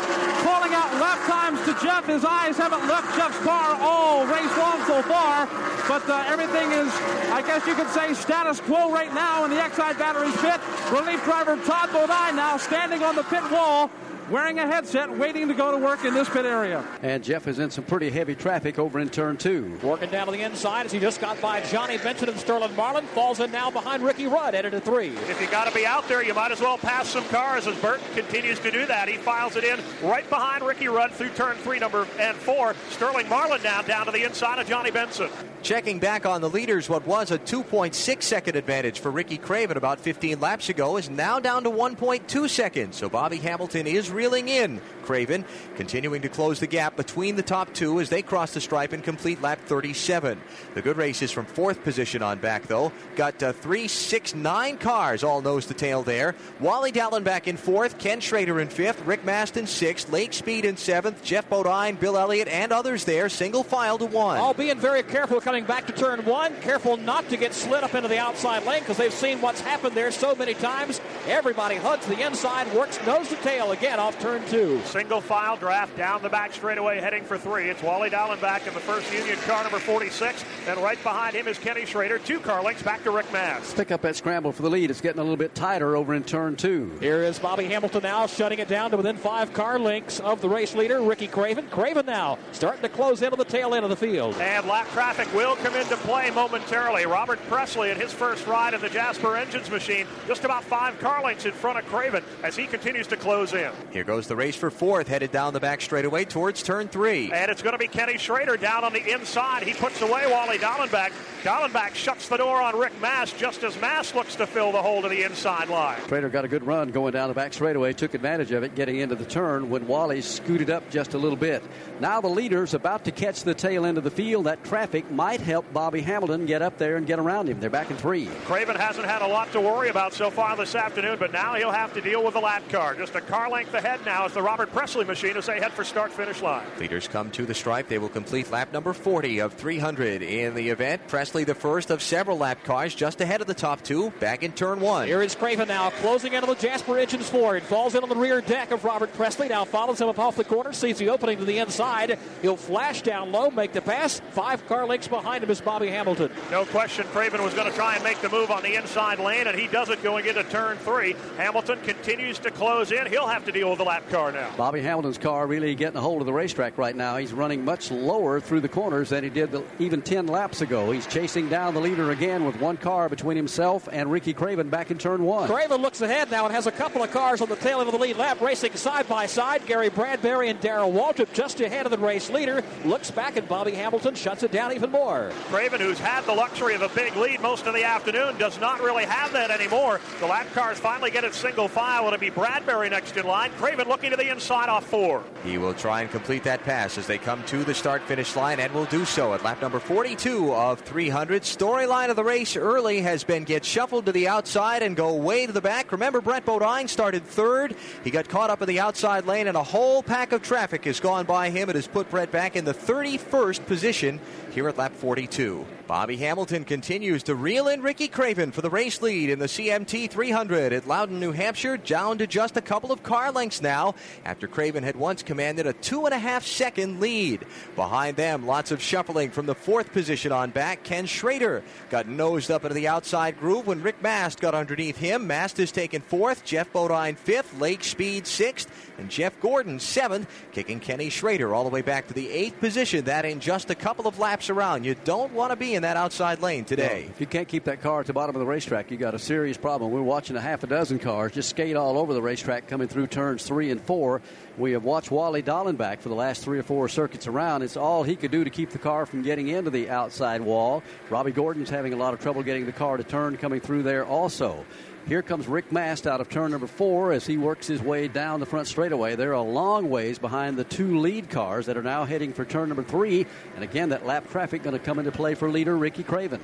calling out lap times to Jeff. His eyes haven't left Jeff's car all race long so far, but uh, everything is, I guess you could say, status quo right now in the Exide Batteries pit. Relief driver Todd Bodine now standing on the pit wall wearing a headset, waiting to go to work in this pit area. And Jeff is in some pretty heavy traffic over in turn two. Working down to the inside as he just got by Johnny Benson and Sterling Marlin. Falls in now behind Ricky Rudd, headed to three. If you got to be out there, you might as well pass some cars as Burton continues to do that. He files it in right behind Ricky Rudd through turn three, number and four. Sterling Marlin now down to the inside of Johnny Benson. Checking back on the leaders, what was a 2.6 second advantage for Ricky Craven about 15 laps ago is now down to 1.2 seconds. So Bobby Hamilton is reeling in. Craven continuing to close the gap between the top two as they cross the stripe and complete lap 37. The good races from fourth position on back, though. Got uh, three, six, nine cars all nose to tail there. Wally Dallenbach in fourth, Ken Schrader in fifth, Rick Mast in sixth, Lake Speed in seventh, Geoff Bodine, Bill Elliott, and others there, single file to one. All being very careful coming back to turn one. Careful not to get slid up into the outside lane because they've seen what's happened there so many times. Everybody hugs the inside, works nose to tail again off turn two. Single file draft down the back straightaway heading for three. It's Wally Dallenbach in the first Union car, number 46. And right behind him is Kenny Schrader. Two car lengths back to Rick Mast. Pick up that scramble for the lead. It's getting a little bit tighter over in turn two. Here is Bobby Hamilton now shutting it down to within five car lengths of the race leader, Ricky Craven. Craven now starting to close into the tail end of the field. And lap traffic will come into play momentarily. Robert Pressley at his first ride in the Jasper Engines machine, just about five car lengths in front of Craven as he continues to close in. Here goes the race for fourth, headed down the back straightaway towards turn three. And it's going to be Kenny Schrader down on the inside. He puts away Wally Dallenbach. Dallenbach shuts the door on Rick Mast just as Mast looks to fill the hole to the inside line. Schrader got a good run going down the back straightaway, took advantage of it getting into the turn when Wally scooted up just a little bit. Now the leader's about to catch the tail end of the field. That traffic might help Bobby Hamilton get up there and get around him. They're back in three. Craven hasn't had a lot to worry about so far this afternoon, but now he'll have to deal with the lap car. Just a car length ahead now as the Robert Pressley machine as they head for start finish line. Leaders come to the stripe. They will complete lap number 40 of 300 in the event. Pressley, the first of several lap cars, just ahead of the top two, back in turn one. Here is Craven now closing into the Jasper Engines Ford. Falls in on the rear deck of Robert Pressley. Now follows him up off the corner, sees the opening to the inside. He'll flash down low, make the pass. Five car lengths behind him is Bobby Hamilton. No question, Craven was going to try and make the move on the inside lane, and he does it going into turn three. Hamilton continues to close in. He'll have to deal with the lap car now. Bobby Hamilton's car really getting a hold of the racetrack right now. He's running much lower through the corners than he did the, even 10 laps ago. He's chasing down the leader again with one car between himself and Ricky Craven back in turn one. Craven looks ahead now and has a couple of cars on the tail end of the lead lap racing side by side. Gary Bradberry and Darrell Waltrip just ahead of the race leader. Looks back at Bobby Hamilton, shuts it down even more. Craven, who's had the luxury of a big lead most of the afternoon, does not really have that anymore. The lap cars finally get it single file. It'll be Bradberry next in line. Craven looking to the inside off four. He will try and complete that pass as they come to the start finish line and will do so at lap number 42 of 300. Storyline of the race early has been get shuffled to the outside and go way to the back. Remember, Brett Bodine started third. He got caught up in the outside lane, and a whole pack of traffic has gone by him. It has put Brett back in the 31st position here at lap 42. Bobby Hamilton continues to reel in Ricky Craven for the race lead in the CMT 300 at Loudon, New Hampshire, down to just a couple of car lengths now after Craven had once commanded a two and a half second lead. Behind them, lots of shuffling from the fourth position on back. Ken Schrader got nosed up into the outside groove when Rick Mast got underneath him. Mast is taken fourth, Geoff Bodine fifth, Lake Speed sixth, and Jeff Gordon seventh, kicking Kenny Schrader all the way back to the eighth position. That in just a couple of laps around. You don't want to be in that outside lane today. No, if you can't keep that car at the bottom of the racetrack, you got a serious problem. We're watching a half a dozen cars just skate all over the racetrack coming through turns three and four. We have watched Wally Dallenbach for the last three or four circuits around. It's all he could do to keep the car from getting into the outside wall. Robby Gordon's having a lot of trouble getting the car to turn coming through there also. Here comes Rick Mast out of turn number four as he works his way down the front straightaway. They're a long ways behind the two lead cars that are now heading for turn number three. And again, that lap traffic going to come into play for leader Ricky Craven.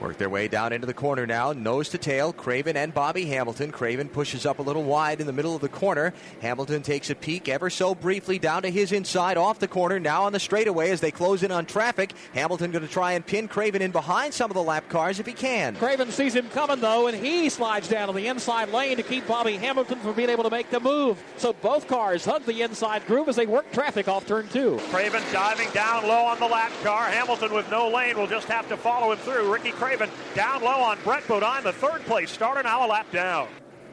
Work their way down into the corner now, nose to tail. Craven and Bobby Hamilton. Craven pushes up a little wide in the middle of the corner. Hamilton takes a peek ever so briefly down to his inside off the corner. Now on the straightaway as they close in on traffic. Hamilton going to try and pin Craven in behind some of the lap cars if he can. Craven sees him coming though, and he slides down to the inside lane to keep Bobby Hamilton from being able to make the move. So both cars hug the inside groove as they work traffic off turn two. Craven diving down low on the lap car. Hamilton with no lane will just have to follow him through. Ricky Craven down low on Brett Bodine, the third place starter, now a lap down.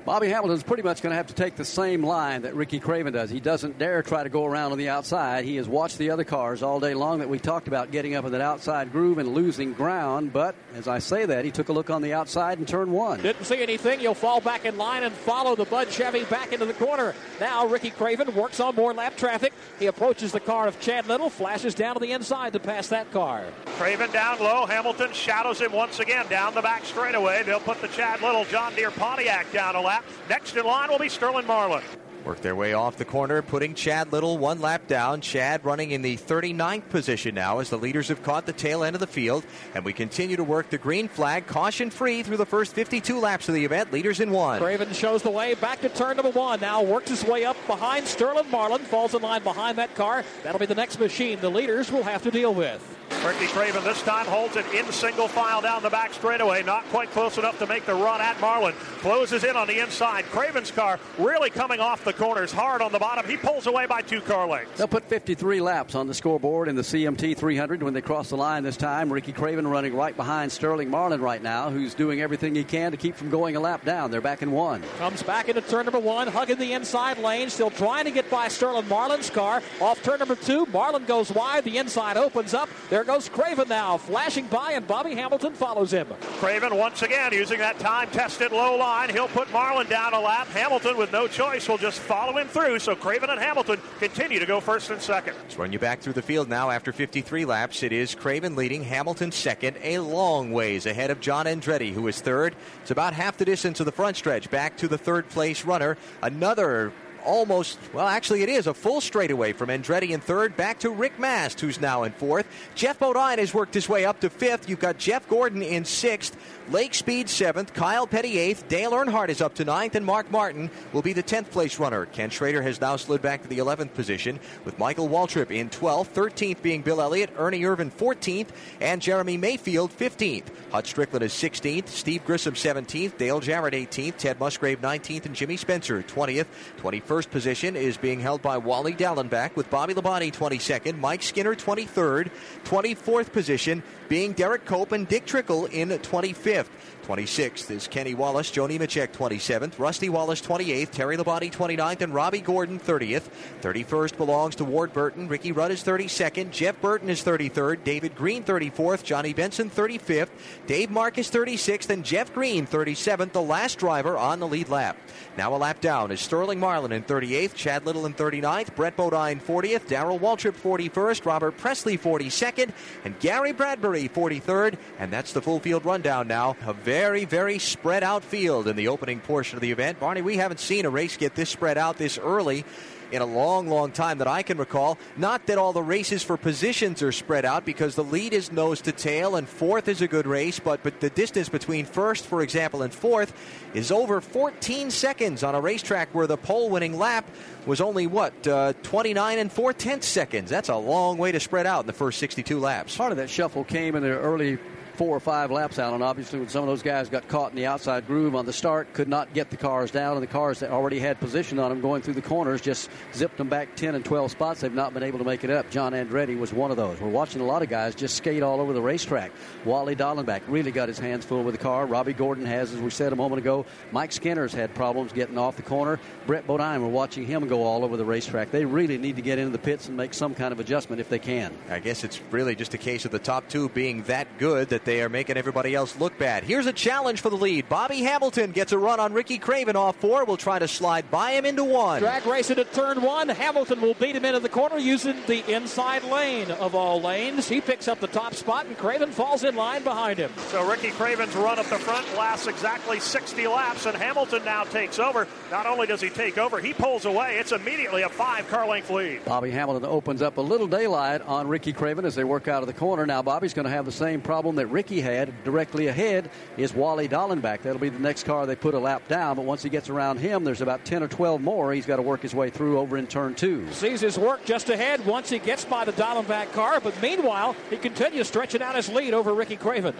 Bobby Hamilton's pretty much going to have to take the same line that Ricky Craven does. He doesn't dare try to go around on the outside. He has watched the other cars all day long that we talked about getting up in that outside groove and losing ground. But as I say that, he took a look on the outside and turn one. Didn't see anything. You'll fall back in line and follow the Bud Chevy back into the corner. Now Ricky Craven works on more lap traffic. He approaches the car of Chad Little, flashes down to the inside to pass that car. Craven down low. Hamilton shadows him once again down the back straightaway. They'll put the Chad Little John Deere Pontiac down a lap. Next in line will be Sterling Marlin. Work their way off the corner, putting Chad Little one lap down. Chad running in the 39th position now as the leaders have caught the tail end of the field. And we continue to work the green flag, caution free through the first 52 laps of the event. Leaders in one. Craven shows the way back to turn number one. Now works his way up behind Sterling Marlin, falls in line behind that car. That'll be the next machine the leaders will have to deal with. Ricky Craven this time holds it in single file down the back straightaway. Not quite close enough to make the run at Marlin. Closes in on the inside. Craven's car really coming off the corners hard on the bottom. He pulls away by two car lengths. They'll put 53 laps on the scoreboard in the CMT 300 when they cross the line this time. Ricky Craven running right behind Sterling Marlin right now, who's doing everything he can to keep from going a lap down. They're back in one. Comes back into turn number one, hugging the inside lane, still trying to get by Sterling Marlin's car. Off turn number two, Marlin goes wide. The inside opens up. They're There goes Craven now, flashing by, and Bobby Hamilton follows him. Craven once again using that time-tested low line. He'll put Marlin down a lap. Hamilton with no choice will just follow him through. So Craven and Hamilton continue to go first and second. Let's run you back through the field now after 53 laps. It is Craven leading, Hamilton second, a long ways ahead of John Andretti, who is third. It's about half the distance of the front stretch back to the third place runner. Another almost, well, actually, it is a full straightaway from Andretti in third back to Rick Mast, who's now in fourth. Geoff Bodine has worked his way up to fifth. You've got Jeff Gordon in sixth. Lake Speed seventh, Kyle Petty eighth, Dale Earnhardt is up to ninth, and Mark Martin will be the tenth place runner. Ken Schrader has now slid back to the eleventh position, with Michael Waltrip in twelfth, thirteenth being Bill Elliott, Ernie Irvan fourteenth, and Jeremy Mayfield fifteenth. Hut Stricklin is sixteenth, Steve Grissom seventeenth, Dale Jarrett eighteenth, Ted Musgrave nineteenth, and Jimmy Spencer twentieth. Twenty-first position is being held by Wally Dallenbach, with Bobby Labonte twenty-second, Mike Skinner twenty-third, twenty-fourth position being Derek Cope and Dick Trickle in 25th. 26th is Kenny Wallace, Joe Nemechek 27th, Rusty Wallace 28th, Terry Labonte 29th, and Robby Gordon 30th. 31st belongs to Ward Burton. Ricky Rudd is 32nd. Jeff Burton is 33rd. David Green 34th. Johnny Benson 35th. Dave Marcis 36th. And Jeff Green 37th, the last driver on the lead lap. Now a lap down is Sterling Marlin in 38th, Chad Little in 39th, Brett Bodine 40th, Darrell Waltrip 41st, Robert Pressley 42nd, and Gary Bradberry 43rd. And that's the full field rundown now. A very, very very spread out field in the opening portion of the event. Barney, we haven't seen a race get this spread out this early in a long, long time that I can recall. Not that all the races for positions are spread out because the lead is nose to tail and fourth is a good race, but, but the distance between first, for example, and fourth is over 14 seconds on a racetrack where the pole winning lap was only what uh, 29 and 4 tenths seconds. That's a long way to spread out in the first 62 laps. Part of that shuffle came in the early four or five laps out, and obviously when some of those guys got caught in the outside groove on the start, could not get the cars down, and the cars that already had position on them going through the corners just zipped them back 10 and 12 spots. They've not been able to make it up. John Andretti was one of those. We're watching a lot of guys just skate all over the racetrack. Wally Dallenbach really got his hands full with the car. Robby Gordon has, as we said a moment ago. Mike Skinner's had problems getting off the corner. Brett Bodine, we're watching him go all over the racetrack. They really need to get into the pits and make some kind of adjustment if they can. I guess it's really just a case of the top two being that good that they are making everybody else look bad. Here's a challenge for the lead. Bobby Hamilton gets a run on Ricky Craven off four. Will try to slide by him into one. Drag race into turn one. Hamilton will beat him into the corner using the inside lane of all lanes. He picks up the top spot, and Craven falls in line behind him. So Ricky Craven's run up the front lasts exactly 60 laps, and Hamilton now takes over. Not only does he take over, he pulls away. It's immediately a five car length lead. Bobby Hamilton opens up a little daylight on Ricky Craven as they work out of the corner. Now Bobby's going to have the same problem that Ricky had directly ahead is Wally Dallenbach. That'll be the next car they put a lap down, but once he gets around him, there's about 10 or 12 more he's got to work his way through over in turn two. Sees his work just ahead once he gets by the Dallenbach car, but meanwhile, he continues stretching out his lead over Ricky Craven.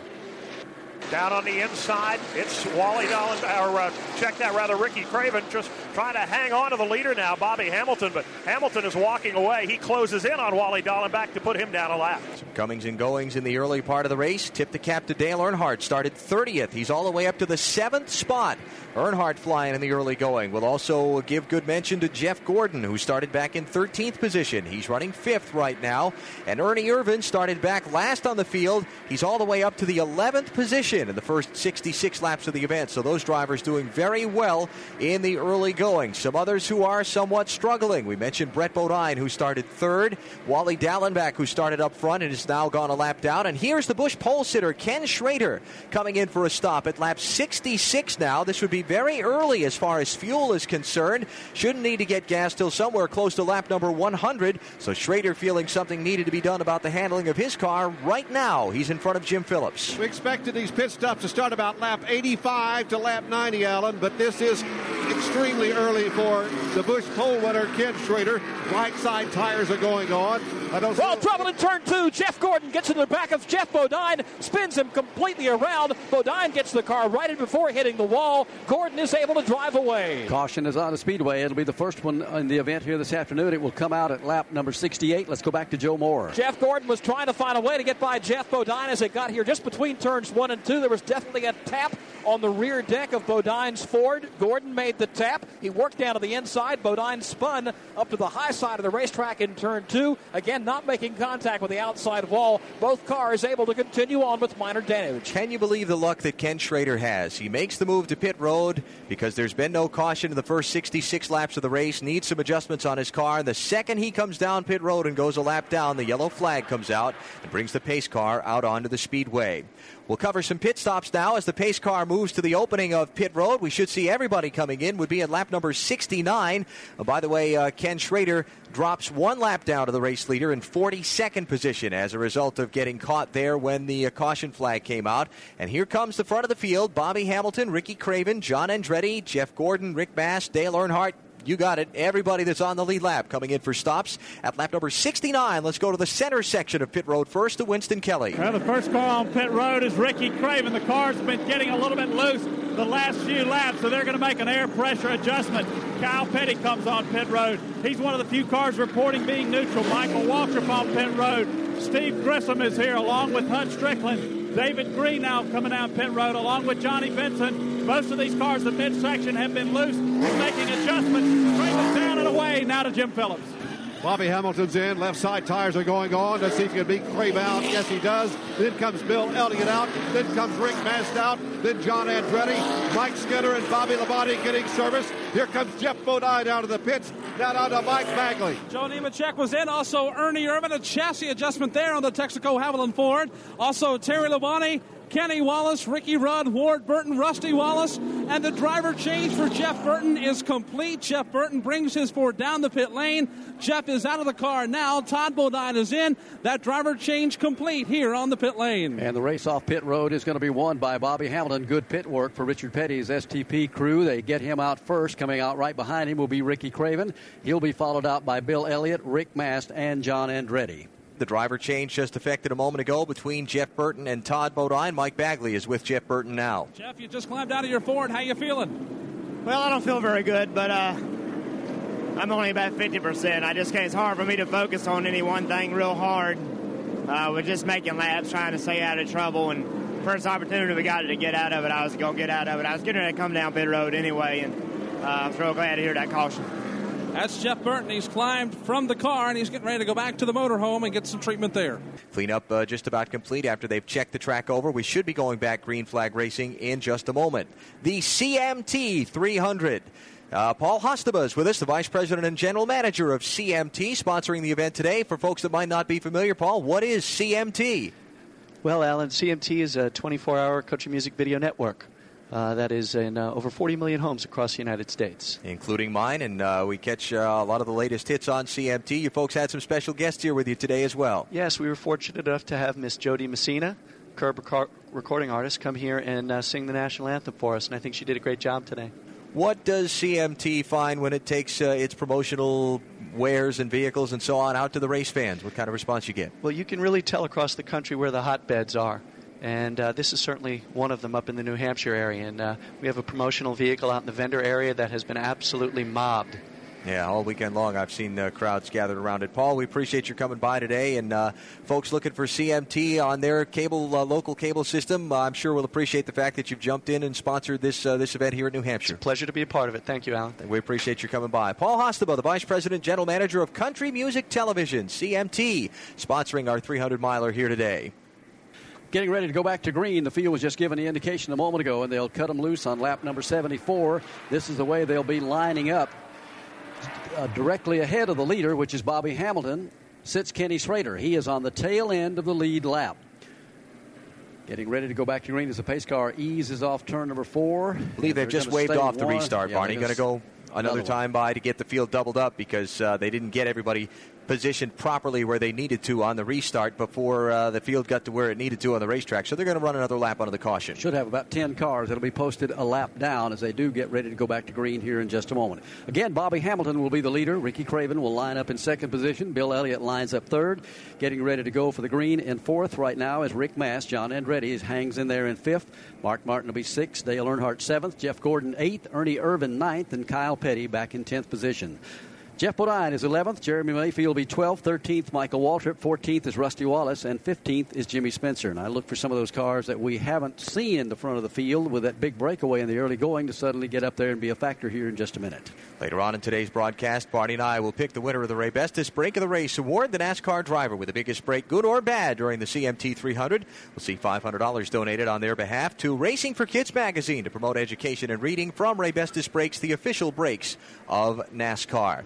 Down on the inside, it's Wally Dollin, or uh, check that rather, Ricky Craven just trying to hang on to the leader now, Bobby Hamilton, but Hamilton is walking away. He closes in on Wally Dallenbach to put him down a lap. Some comings and goings in the early part of the race. Tip the cap to Dale Earnhardt. Started 30th. He's all the way up to the seventh spot. Earnhardt flying in the early going. We'll also give good mention to Jeff Gordon, who started back in 13th position. He's running fifth right now. And Ernie Irvan started back last on the field. He's all the way up to the 11th position in the first 66 laps of the event. So those drivers doing very well in the early going. Some others who are somewhat struggling. We mentioned Brett Bodine, who started third. Wally Dallenbach, who started up front and has now gone a lap down. And here's the Busch pole sitter, Ken Schrader, coming in for a stop at lap 66 now. This would be very early as far as fuel is concerned. Shouldn't need to get gas till somewhere close to lap number 100. So Schrader feeling something needed to be done about the handling of his car right now. He's in front of Jim Phillips. We expected these pit stops to start about lap 85 to lap 90, Allen, but this is extremely early for the Busch pole winner, Ken Schrader. Right side tires are going on. I don't Well, trouble in turn two. Jeff Gordon gets into the back of Geoff Bodine, spins him completely around. Bodine gets the car right in before hitting the wall. Gordon is able to drive away. Caution is on the speedway. It'll be the first one in the event here this afternoon. It will come out at lap number 68. Let's go back to Joe Moore. Jeff Gordon was trying to find a way to get by Geoff Bodine as they got here just between turns one and two. There was definitely a tap on the rear deck of Bodine's Ford. Gordon made the tap. He worked down to the inside. Bodine spun up to the high side of the racetrack in turn two. Again, not making contact with the outside wall. Both cars able to continue on with minor damage. Can you believe the luck that Ken Schrader has? He makes the move to pit road because there's been no caution in the first 66 laps of the race. Needs some adjustments on his car. The second he comes down pit road and goes a lap down, the yellow flag comes out and brings the pace car out onto the speedway. We'll cover some pit stops now as the pace car moves to the opening of pit road. We should see everybody coming in. Would be at lap number 69. Uh, by the way, uh, Ken Schrader drops one lap down to the race leader in 42nd position as a result of getting caught there when the uh, caution flag came out. And here comes the front of the field: Bobby Hamilton, Ricky Craven, John Andretti, Jeff Gordon, Rick Mast, Dale Earnhardt, you got it. Everybody that's on the lead lap coming in for stops at lap number 69. Let's go to the center section of pit road first to Winston Kelly. Well, the first car on pit road is Ricky Craven. The car's been getting a little bit loose the last few laps, so they're going to make an air pressure adjustment. Kyle Petty comes on pit road. He's one of the few cars reporting being neutral. Michael Waltrip on pit road. Steve Grissom is here along with Hut Stricklin. David Green now coming down pit road along with Johnny Benson. Most of these cars the midsection have been loose. He's making adjustments. Craven's down and away now to Jim Phillips. Bobby Hamilton's in. Left side tires are going on. Let's see if he can beat Craven out. Yes, he does. Then comes Bill Elliott out. Then comes Rick Mast out. Then John Andretti, Mike Skinner, and Bobby Labonte getting service. Here comes Geoff Bodine out of the pits. Now down to Mike Bagley. Joe Nemechek was in. Also Ernie Irvan. a chassis adjustment there on the Texaco Havoline Ford. Also Terry Labonte Kenny Wallace, Ricky Rudd, Ward Burton, Rusty Wallace, and the driver change for Jeff Burton is complete. Jeff Burton brings his Ford down the pit lane. Jeff is out of the car now. Todd Bodine is in. That driver change complete here on the pit lane. And the race off pit road is going to be won by Bobby Hamilton. Good pit work for Richard Petty's STP crew. They get him out first. Coming out right behind him will be Ricky Craven. He'll be followed out by Bill Elliott, Rick Mast, and John Andretti. The driver change just effected a moment ago between Jeff Burton and Todd Bodine. Mike Bagley is with Jeff Burton now. Jeff, you just climbed out of your Ford. How you feeling? Well, I don't feel very good, but uh, I'm only about 50%. I just can't. It's hard for me to focus on any one thing real hard. Uh, we're just making laps, trying to stay out of trouble. And first opportunity we got to get out of it, I was going to get out of it. I was getting ready to come down pit road anyway, and uh, I'm real glad to hear that caution. That's Jeff Burton. He's climbed from the car and he's getting ready to go back to the motorhome and get some treatment there. Cleanup uh, just about complete after they've checked the track over. We should be going back green flag racing in just a moment. The CMT 300. Uh, Paul Hostaba is with us, the Vice President and General Manager of CMT, sponsoring the event today. For folks that might not be familiar, Paul, what is CMT? Well, Allen, CMT is a 24 hour country music video network. Uh, that is in uh, over 40 million homes across the United States. Including mine, and uh, we catch uh, a lot of the latest hits on CMT. You folks had some special guests here with you today as well. Yes, we were fortunate enough to have Miss Jo Dee Messina, Curb record- recording artist, come here and uh, sing the national anthem for us, and I think she did a great job today. What does CMT find when it takes uh, its promotional wares and vehicles and so on out to the race fans? What kind of response you get? Well, you can really tell across the country where the hotbeds are. And uh, this is certainly one of them up in the New Hampshire area. And uh, we have a promotional vehicle out in the vendor area that has been absolutely mobbed. Yeah, all weekend long I've seen uh, crowds gathered around it. Paul, we appreciate you coming by today, and uh, folks looking for CMT on their cable uh, local cable system, uh, I'm sure will appreciate the fact that you've jumped in and sponsored this uh, this event here in New Hampshire. It's a pleasure to be a part of it. Thank you, Allen. And we appreciate you coming by. Paul Hostaba, the Vice President, General Manager of Country Music Television, CMT, sponsoring our 300 miler here today. Getting ready to go back to green. The field was just given the indication a moment ago, and they'll cut them loose on lap number 74. This is the way they'll be lining up. Uh, directly ahead of the leader, which is Bobby Hamilton, sits Kenny Schrader. He is on the tail end of the lead lap. Getting ready to go back to green as the pace car eases off turn number four. I believe they've just waved off the restart, yeah, Barney. Going to go another time by to get the field doubled up because uh, they didn't get everybody positioned properly where they needed to on the restart before uh, the field got to where it needed to on the racetrack. So they're going to run another lap under the caution. Should have about 10 cars that'll be posted a lap down as they do get ready to go back to green here in just a moment. Again, Bobby Hamilton will be the leader. Ricky Craven will line up in second position. Bill Elliott lines up third. Getting ready to go for the green in fourth right now is Rick Mast. John Andretti hangs in there in fifth. Mark Martin will be sixth. Dale Earnhardt seventh. Jeff Gordon eighth. Ernie Irvan ninth. And Kyle Petty back in 10th position. Geoff Bodine is 11th. Jeremy Mayfield will be 12th. 13th, Michael Waltrip. 14th is Rusty Wallace. And 15th is Jimmy Spencer. And I look for some of those cars that we haven't seen in the front of the field with that big breakaway in the early going to suddenly get up there and be a factor here in just a minute. Later on in today's broadcast, Barney and I will pick the winner of the Raybestos Break of the Race Award, the NASCAR driver with the biggest break, good or bad, during the CMT 300. We'll see $500 donated on their behalf to Racing for Kids magazine to promote education and reading from Raybestos Brakes, the official brakes of NASCAR.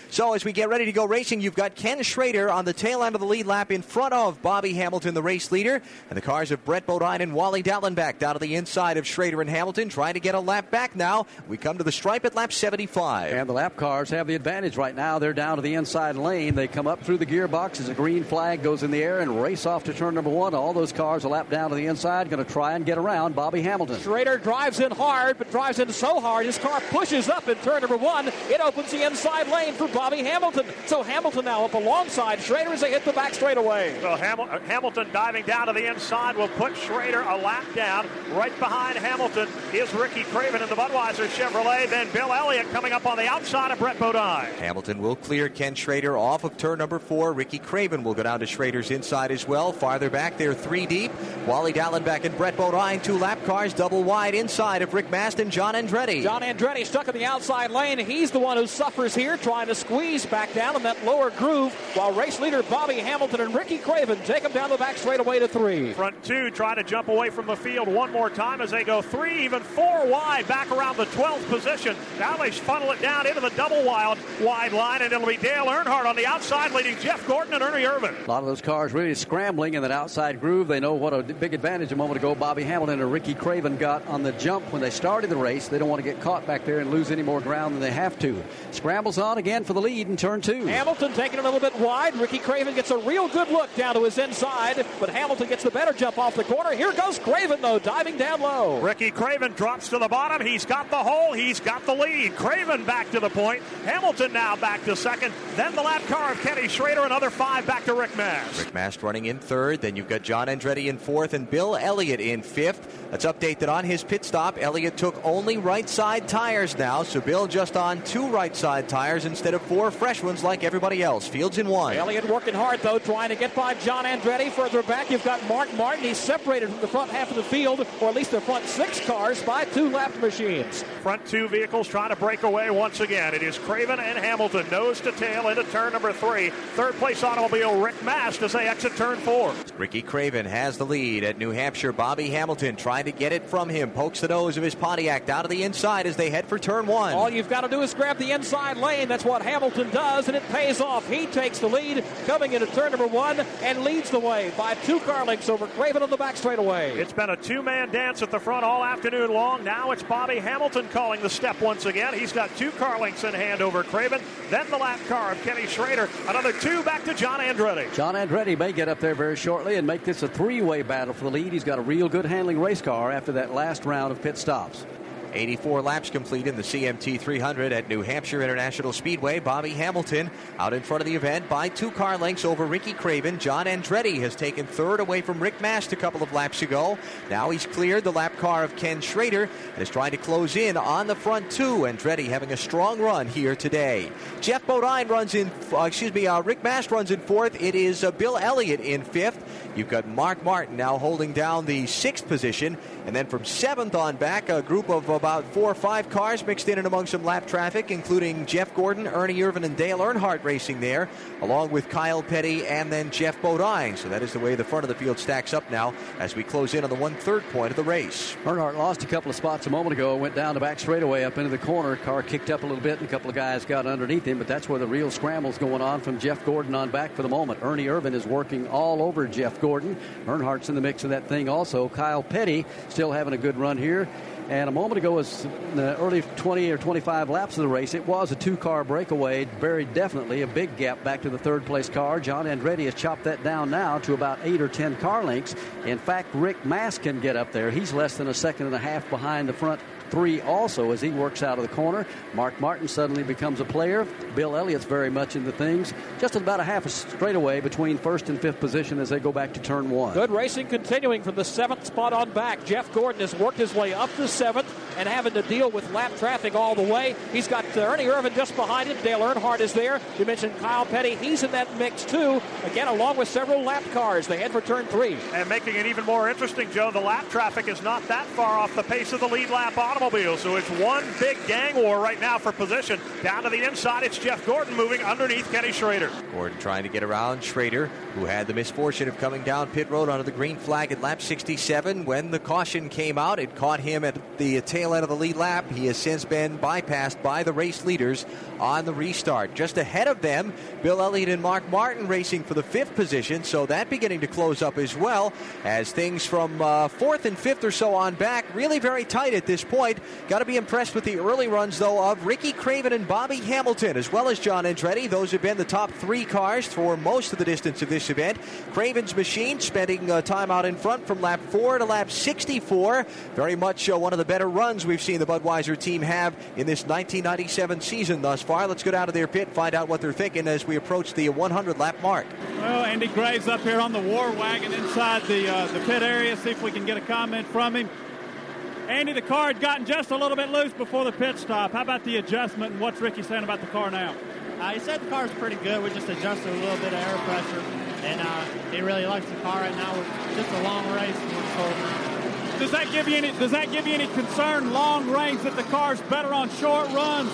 So as we get ready to go racing, you've got Ken Schrader on the tail end of the lead lap in front of Bobby Hamilton, the race leader, and the cars of Brett Bodine and Wally Dallenbach down to the inside of Schrader and Hamilton, trying to get a lap back now. We come to the stripe at lap 75. And the lap cars have the advantage right now. They're down to the inside lane. They come up through the gearbox as a green flag goes in the air and race off to turn number one. All those cars a lap down to the inside, going to try and get around Bobby Hamilton. Schrader drives in hard, but drives in so hard his car pushes up in turn number one. It opens the inside lane for Bobby Hamilton. So Hamilton now up alongside Schrader as they hit the back straightaway. So Hamil- uh, Hamilton diving down to the inside will put Schrader a lap down. Right behind Hamilton is Ricky Craven in the Budweiser Chevrolet. Then Bill Elliott coming up on the outside of Brett Bodine. Hamilton will clear Ken Schrader off of turn number four. Ricky Craven will go down to Schrader's inside as well. Farther back, they're three deep. Wally Dallenbach and Brett Bodine, two lap cars, double wide inside of Rick Mast and John Andretti. John Andretti stuck in the outside lane. He's the one who suffers here, trying to squeeze back down in that lower groove, while race leader Bobby Hamilton and Ricky Craven take him down the back straightaway to three. Front two try to jump away from the field one more time as they go three, even four wide, back around the 12th position. Now they funnel it down into the double wild wide line, and it'll be Dale Earnhardt on the outside, leading Jeff Gordon and Ernie Irvan. A lot of those cars really scrambling in that outside groove. They know what a big advantage a moment ago Bobby Hamilton and Ricky Craven got on the jump when they started the race. They don't want to get caught back there and lose any more ground than they have to. Scrambles on again for the lead in turn two. Hamilton taking a little bit wide. Ricky Craven gets a real good look down to his inside, but Hamilton gets the better jump off the corner. Here goes Craven, though, diving down low. Ricky Craven drops to the bottom. He's got the hole. He's got the lead. Craven back to the point. Hamilton now back to second. Then the lap car of Kenny Schrader. Another five back to Rick Mast. Rick Mast running in third. Then you've got John Andretti in fourth and Bill Elliott in fifth. Let's update that on his pit stop. Elliott took only right side tires now, so Bill just on two right side tires instead of four fresh ones like everybody else. Fields in one. Elliott working hard, though, trying to get by John Andretti. Further back, you've got Mark Martin. He's separated from the front half of the field, or at least the front six cars, by two lap machines. Front two vehicles trying to break away once again. It is Craven and Hamilton, nose to tail into turn number three. Third place automobile Rick Mast as they exit turn four. Ricky Craven has the lead at New Hampshire. Bobby Hamilton trying to get it from him. Pokes the nose of his Pontiac down to the inside as they head for turn one. All you've got to do is grab the inside lane. That's what Hamilton does, and it pays off. He takes the lead coming into turn number one and leads the way by two car lengths over Craven on the back straightaway. It's been a two man dance at the front all afternoon long. Now it's Bobby Hamilton calling the step once again. He's got two car lengths in hand over Craven. Then the lap car of Kenny Schrader. Another two back to John Andretti. John Andretti may get up there very shortly and make this a three way battle for the lead. He's got a real good handling race car after that last round of pit stops. 84 laps complete in the CMT 300 at New Hampshire International Speedway. Bobby Hamilton out in front of the event by two car lengths over Ricky Craven. John Andretti has taken third away from Rick Mast a couple of laps ago. Now he's cleared the lap car of Ken Schrader and is trying to close in on the front two. Andretti having a strong run here today. Geoff Bodine runs in, uh, excuse me, uh, Rick Mast runs in fourth. It is uh, Bill Elliott in fifth. You've got Mark Martin now holding down the sixth position. And then from seventh on back, a group of about four or five cars mixed in and among some lap traffic, including Jeff Gordon, Ernie Irvan, and Dale Earnhardt racing there, along with Kyle Petty and then Geoff Bodine. So that is the way the front of the field stacks up now as we close in on the one third point of the race. Earnhardt lost a couple of spots a moment ago, went down the back straightaway up into the corner. Car kicked up a little bit, and a couple of guys got underneath him, but that's where the real scramble's going on from Jeff Gordon on back for the moment. Ernie Irvan is working all over Jeff Gordon. Earnhardt's in the mix of that thing also. Kyle Petty still having a good run here. And a moment ago, in the early 20 or 25 laps of the race, it was a two car breakaway, very definitely a big gap back to the third place car. John Andretti has chopped that down now to about eight or 10 car lengths. In fact, Rick Mast can get up there. He's less than a second and a half behind the front three also as he works out of the corner. Mark Martin suddenly becomes a player. Bill Elliott's very much into things. Just about a half a straightaway between first and fifth position as they go back to turn one. Good racing continuing from the seventh spot on back. Jeff Gordon has worked his way up to seventh. and having to deal with lap traffic all the way. He's got uh, Ernie Irvan just behind him. Dale Earnhardt is there. You mentioned Kyle Petty. He's in that mix too. Again, along with several lap cars. They head for turn three. And making it even more interesting, Joe, the lap traffic is not that far off the pace of the lead lap automobile. So it's one big gang war right now for position. Down to the inside, it's Jeff Gordon moving underneath Kenny Schrader. Gordon trying to get around Schrader, who had the misfortune of coming down pit road under the green flag at lap 67. When the caution came out, it caught him at the tail end of the lead lap. He has since been bypassed by the race leaders on the restart. Just ahead of them, Bill Elliott and Mark Martin racing for the fifth position, so that beginning to close up as well as things from uh, fourth and fifth or so on back really very tight at this point. Got to be impressed with the early runs, though, of Ricky Craven and Bobby Hamilton, as well as John Andretti. Those have been the top three cars for most of the distance of this event. Craven's machine spending uh, time out in front from lap 4 to lap 64. Very much uh, one of the better runs we've seen the Budweiser team have in this 1997 season thus far. Let's go down to their pit, find out what they're thinking as we approach the 100 lap mark. Well, Andy Graves up here on the war wagon inside the uh, the pit area. See if we can get a comment from him. Andy, the car had gotten just a little bit loose before the pit stop. How about the adjustment, and what's Ricky saying about the car now? Uh, he said the car's pretty good. We just adjusted a little bit of air pressure, and uh, he really likes the car right now. It's just a long race. Does that give you any? Does that give you any concern, long range, that the car's better on short runs?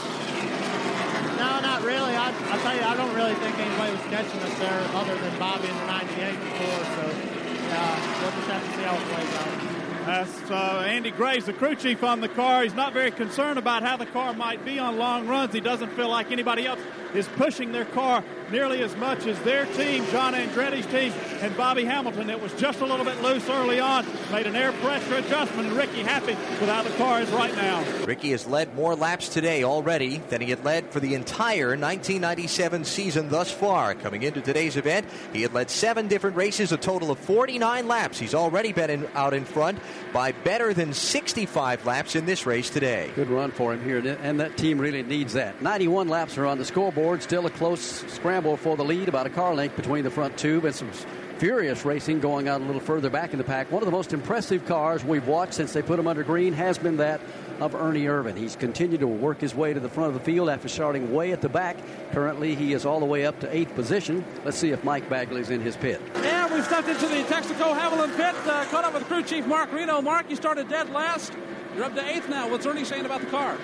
No, not really. I, I'll tell you, I don't really think anybody was catching us there other than Bobby in the 98 before. So uh, we'll just have to see how it plays out. That's uh, Andy Graves, the crew chief on the car. He's not very concerned about how the car might be on long runs. He doesn't feel like anybody else is pushing their car nearly as much as their team, John Andretti's team, and Bobby Hamilton. It was just a little bit loose early on. Made an air pressure adjustment, and Ricky happy with how the car is right now. Ricky has led more laps today already than he had led for the entire 1997 season thus far. Coming into today's event, he had led seven different races, a total of 49 laps. He's already been in, out in front by better than 65 laps in this race today. Good run for him here, and that team really needs that. 91 laps are on the scoreboard. Still a close scramble for the lead, about a car length between the front two, and some furious racing going out a little further back in the pack. One of the most impressive cars we've watched since they put him under green has been that of Ernie Irvan. He's continued to work his way to the front of the field after starting way at the back. Currently, he is all the way up to eighth position. Let's see if Mike Bagley's in his pit. And we've stepped into the Texaco Havoline pit, uh, caught up with crew chief Mark Reno. Mark, you started dead last. You're up to eighth now. What's Ernie saying about the car?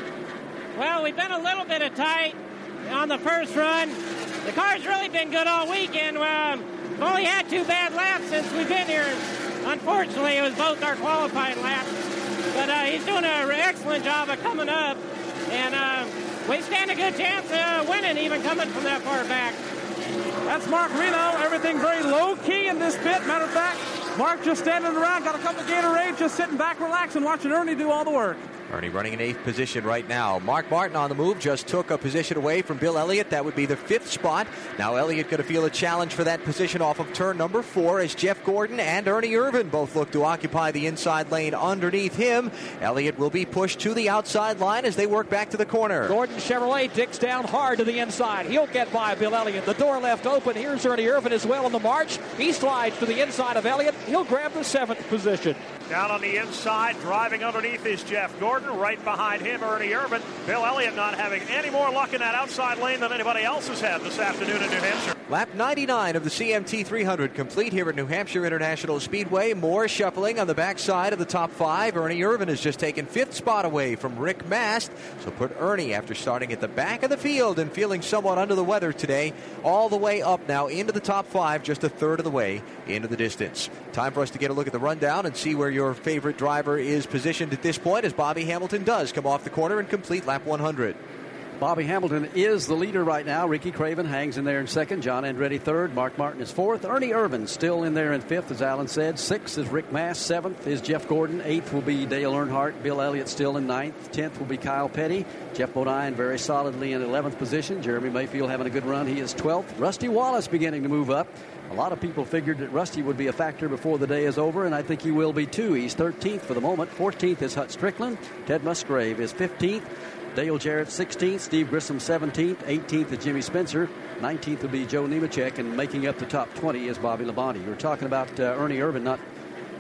Well, we've been a little bit of tight on the first run. The car's really been good all weekend. Um, we've only had two bad laps since we've been here. Unfortunately, it was both our qualifying laps. But uh, he's doing an excellent job of coming up. And uh, we stand a good chance of winning, even coming from that far back. That's Mark Reno. Everything very low key in this pit. Matter of fact, Mark just standing around, got a couple of Gatorade, just sitting back, relaxing, watching Ernie do all the work. Ernie running in eighth position right now. Mark Martin on the move just took a position away from Bill Elliott. That would be the fifth spot. Now Elliott going to feel a challenge for that position off of turn number four as Jeff Gordon and Ernie Irvan both look to occupy the inside lane underneath him. Elliott will be pushed to the outside line as they work back to the corner. Gordon Chevrolet digs down hard to the inside. He'll get by Bill Elliott. The door left open. Here's Ernie Irvan as well on the march. He slides to the inside of Elliott. He'll grab the seventh position. Down on the inside, driving underneath is Jeff Gordon. Right behind him, Ernie Irvan. Bill Elliott not having any more luck in that outside lane than anybody else has had this afternoon in New Hampshire. Lap 99 of the CMT 300 complete here at New Hampshire International Speedway. More shuffling on the backside of the top five. Ernie Irvan has just taken fifth spot away from Rick Mast. So put Ernie, after starting at the back of the field and feeling somewhat under the weather today, all the way up now into the top five, just a third of the way into the distance. Time for us to get a look at the rundown and see where your favorite driver is positioned at this point as Bobby Hamilton does come off the corner and complete lap 100. Bobby Hamilton is the leader right now. Ricky Craven hangs in there in second. John Andretti third. Mark Martin is fourth. Ernie Irvan still in there in fifth, as Alan said. Sixth is Rick Mast. Seventh is Jeff Gordon. Eighth will be Dale Earnhardt. Bill Elliott still in ninth. Tenth will be Kyle Petty. Geoff Bodine very solidly in 11th position. Jeremy Mayfield having a good run. He is 12th. Rusty Wallace beginning to move up. A lot of people figured that Rusty would be a factor before the day is over, and I think he will be too. He's 13th for the moment. 14th is Hut Stricklin. Ted Musgrave is 15th. Dale Jarrett 16th, Steve Grissom 17th, 18th is Jimmy Spencer, 19th will be Joe Nemechek, and making up the top 20 is Bobby Labonte. You were talking about uh, Ernie Irvan not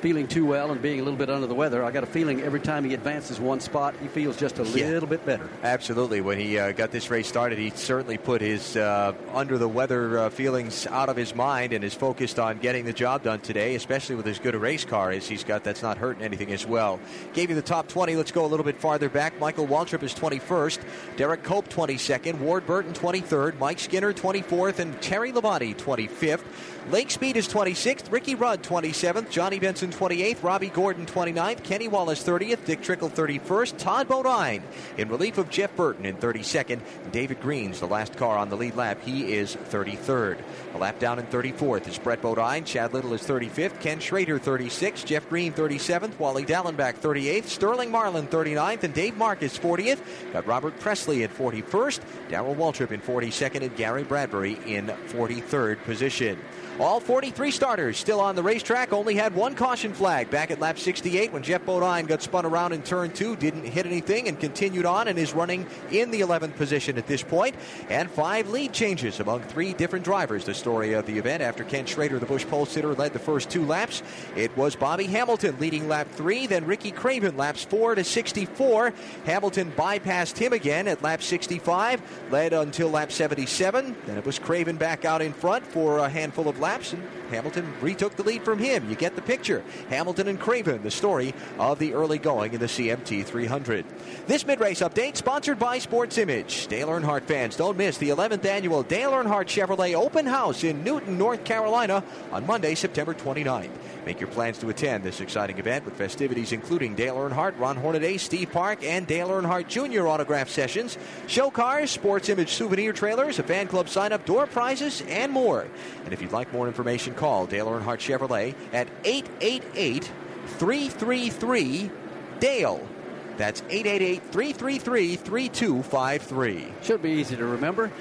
feeling too well and being a little bit under the weather. I got a feeling every time he advances one spot, he feels just a Yeah. little bit better. Absolutely. When he uh, got this race started, he certainly put his uh, under the weather uh, feelings out of his mind and is focused on getting the job done today, especially with as good a race car as he's got. That's not hurting anything as well. Gave you the top 20. Let's go a little bit farther back. Michael Waltrip is 21st, Derek Cope 22nd, Ward Burton 23rd, Mike Skinner 24th, and Terry Labonte 25th. Lake Speed is 26th, Ricky Rudd 27th, Johnny Benson 28th, Robby Gordon 29th, Kenny Wallace 30th, Dick Trickle 31st, Todd Bodine in relief of Jeff Burton in 32nd, David Green's the last car on the lead lap. He is 33rd. A lap down in 34th is Brett Bodine, Chad Little is 35th, Ken Schrader 36th, Jeff Green 37th, Wally Dallenbach 38th, Sterling Marlin 39th, and Dave Marcis 40th. Got Robert Pressley at 41st, Darrell Waltrip in 42nd, and Gary Bradberry in 43rd position. All 43 starters still on the racetrack. Only had one caution flag back at lap 68 when Geoff Bodine got spun around in turn two, didn't hit anything, and continued on and is running in the 11th position at this point. And five lead changes among three different drivers. The story of the event after Ken Schrader, the Busch pole sitter, led the first two laps. It was Bobby Hamilton leading lap three, then Ricky Craven laps four to 64. Hamilton bypassed him again at lap 65, led until lap 77. Then it was Craven back out in front for a handful of laps, and Hamilton retook the lead from him. You get the picture. Hamilton and Craven, the story of the early going in the CMT 300. This mid-race update sponsored by Sports Image. Dale Earnhardt fans, don't miss the 11th annual Dale Earnhardt Chevrolet Open House in Newton, North Carolina on Monday, September 29th. Make your plans to attend this exciting event with festivities including Dale Earnhardt, Ron Hornaday, Steve Park, and Dale Earnhardt Jr. autograph sessions, show cars, sports image souvenir trailers, a fan club sign up, door prizes, and more. And if you'd like more information, call Dale Earnhardt Chevrolet at 888 333 Dale. That's 888 333 3253. Should be easy to remember.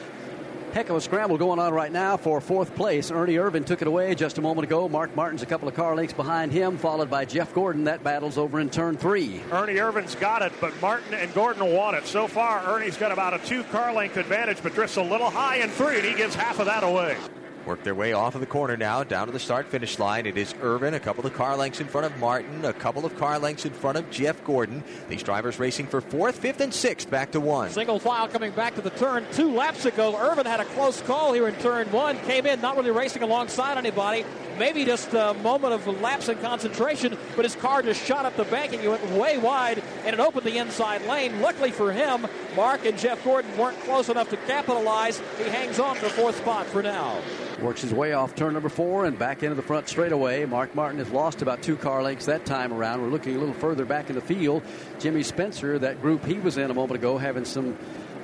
Heck of a scramble going on right now for fourth place. Ernie Irvan took it away just a moment ago. Mark Martin's a couple of car lengths behind him, followed by Jeff Gordon. That battle's over in turn three. Ernie Irvan's got it, but Martin and Gordon want it. So far, Ernie's got about a two car length advantage, but drifts a little high in three, and he gives half of that away. Work their way off of the corner now, down to the start finish line. It is Irvan, a couple of car lengths in front of Martin, a couple of car lengths in front of Jeff Gordon. These drivers racing for fourth, fifth, and sixth, back to one. Single file coming back to the turn two laps ago. Irvan had a close call here in turn one. Came in not really racing alongside anybody. Maybe just a moment of lapse in concentration, but his car just shot up the bank and he went way wide and it opened the inside lane. Luckily for him, Mark and Jeff Gordon weren't close enough to capitalize. He hangs on to fourth spot for now. Works his way off turn number four and back into the front straightaway. Mark Martin has lost about two car lengths that time around. We're looking a little further back in the field. Jimmy Spencer, that group he was in a moment ago, having some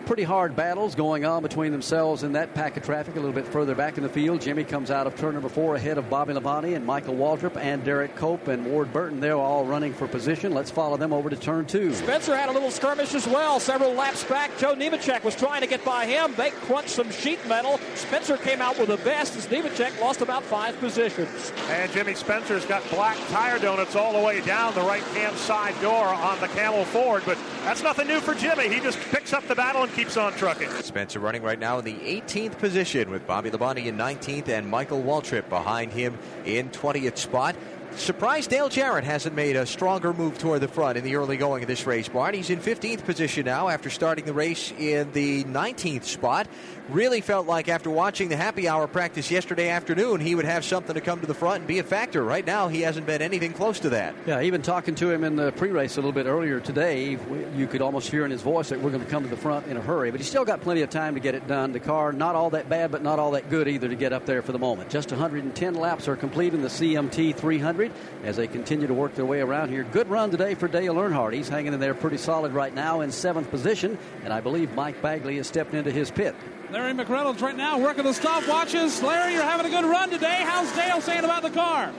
pretty hard battles going on between themselves in that pack of traffic a little bit further back in the field. Jimmy comes out of turn number four ahead of Bobby Labonte and Michael Waltrip and Derek Cope and Ward Burton. They're all running for position. Let's follow them over to turn two. Spencer had a little skirmish as well. Several laps back, Joe Nemechek was trying to get by him. They crunched some sheet metal. Spencer came out with the best as Nemechek lost about five positions. And Jimmy Spencer's got black tire donuts all the way down the right hand side door on the Camel Ford, but that's nothing new for Jimmy. He just picks up the battle and keeps on trucking. Spencer running right now in the 18th position with Bobby Labonte in 19th and Michael Waltrip behind him in 20th spot. Surprised Dale Jarrett hasn't made a stronger move toward the front in the early going of this race, Bart. He's in 15th position now after starting the race in the 19th spot. Really felt like after watching the happy hour practice yesterday afternoon, he would have something to come to the front and be a factor. Right now, he hasn't been anything close to that. Yeah, even talking to him in the pre-race a little bit earlier today, you could almost hear in his voice that we're going to come to the front in a hurry. But he's still got plenty of time to get it done. The car not all that bad, but not all that good either to get up there for the moment. Just 110 laps are complete in the CMT 300 as they continue to work their way around here. Good run today for Dale Earnhardt. He's hanging in there pretty solid right now in seventh position, and I believe Mike Bagley has stepped into his pit. Larry McReynolds right now working the stopwatches. Larry, you're having a good run today. How's Dale saying about the car?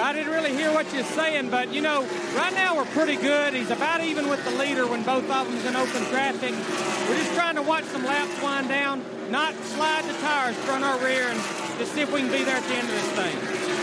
I didn't really hear what you're saying, but you know, right now we're pretty good. He's about even with the leader when both of them's in open traffic. We're just trying to watch some laps wind down, not slide the tires front or rear, and just see if we can be there at the end of this thing.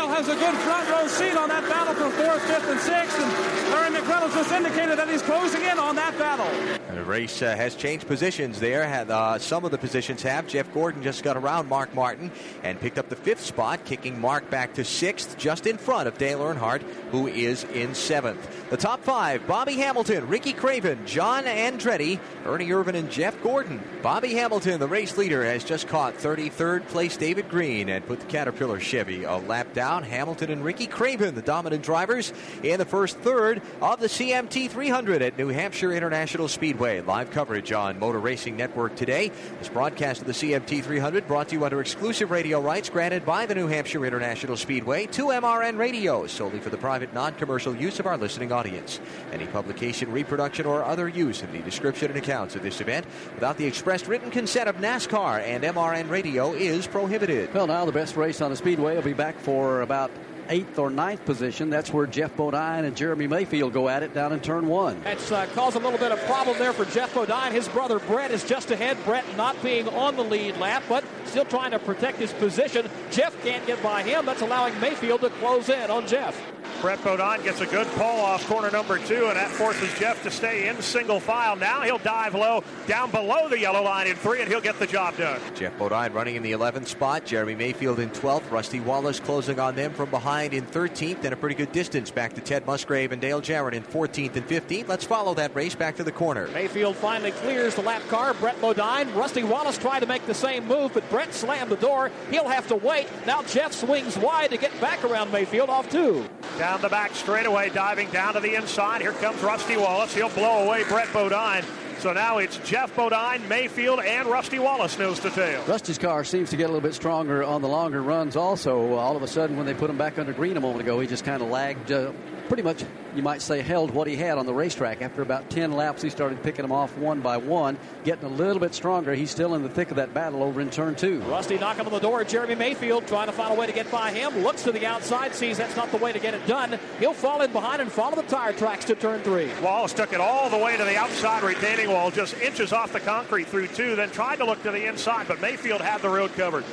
Dale has a good front row seat on that battle for fourth, fifth, and sixth, and Larry McReynolds just indicated that he's closing in on that battle. The race uh, has changed positions there. Uh, some of the positions have. Jeff Gordon just got around Mark Martin and picked up the fifth spot, kicking Mark back to sixth, just in front of Dale Earnhardt, who is in seventh. The top five Bobby Hamilton, Ricky Craven, John Andretti, Ernie Irvan, and Jeff Gordon. Bobby Hamilton, the race leader, has just caught 33rd place David Green and put the Caterpillar Chevy a lap down. Hamilton and Ricky Craven, the dominant drivers, in the first third of the CMT 300 at New Hampshire International Speedway. Live coverage on Motor Racing Network today. This broadcast of the CMT 300 brought to you under exclusive radio rights granted by the New Hampshire International Speedway to MRN Radio, solely for the private, non commercial use of our listening audience. Any publication, reproduction, or other use of the description and accounts of this event without the expressed written consent of NASCAR and MRN Radio is prohibited. Well, now the best race on the speedway will be back for about eighth or ninth position. That's where Geoff Bodine and Jeremy Mayfield go at it down in turn one. That's uh, caused a little bit of problem there for Geoff Bodine. His brother Brett is just ahead. Brett not being on the lead lap, but still trying to protect his position. Geoff can't get by him. That's allowing Mayfield to close in on Geoff. Brett Bodine gets a good pull off corner number two, and that forces Geoff to stay in single file. Now he'll dive low down below the yellow line in three, and he'll get the job done. Geoff Bodine running in the 11th spot. Jeremy Mayfield in 12th. Rusty Wallace closing on them from behind in 13th, and a pretty good distance back to Ted Musgrave and Dale Jarrett in 14th and 15th. Let's follow that race back to the corner. Mayfield finally clears the lap car. Brett Bodine. Rusty Wallace tried to make the same move, but Brett slammed the door. He'll have to wait. Now Geoff swings wide to get back around Mayfield off two. Down the back straightaway, diving down to the inside. Here comes Rusty Wallace. He'll blow away Brett Bodine. So now it's Geoff Bodine, Mayfield, and Rusty Wallace nose to tail. Rusty's car seems to get a little bit stronger on the longer runs also. All of a sudden, when they put him back under green a moment ago, he just kind of lagged. Uh, pretty much, you might say, held what he had on the racetrack. After about 10 laps, he started picking them off one by one, getting a little bit stronger. He's still in the thick of that battle over in turn two. Rusty knocking on the door. Jeremy Mayfield trying to find a way to get by him. Looks to the outside, sees that's not the way to get it done. He'll fall in behind and follow the tire tracks to turn three. Wallace took it all the way to the outside retaining wall, just inches off the concrete through two, then tried to look to the inside, but Mayfield had the road covered.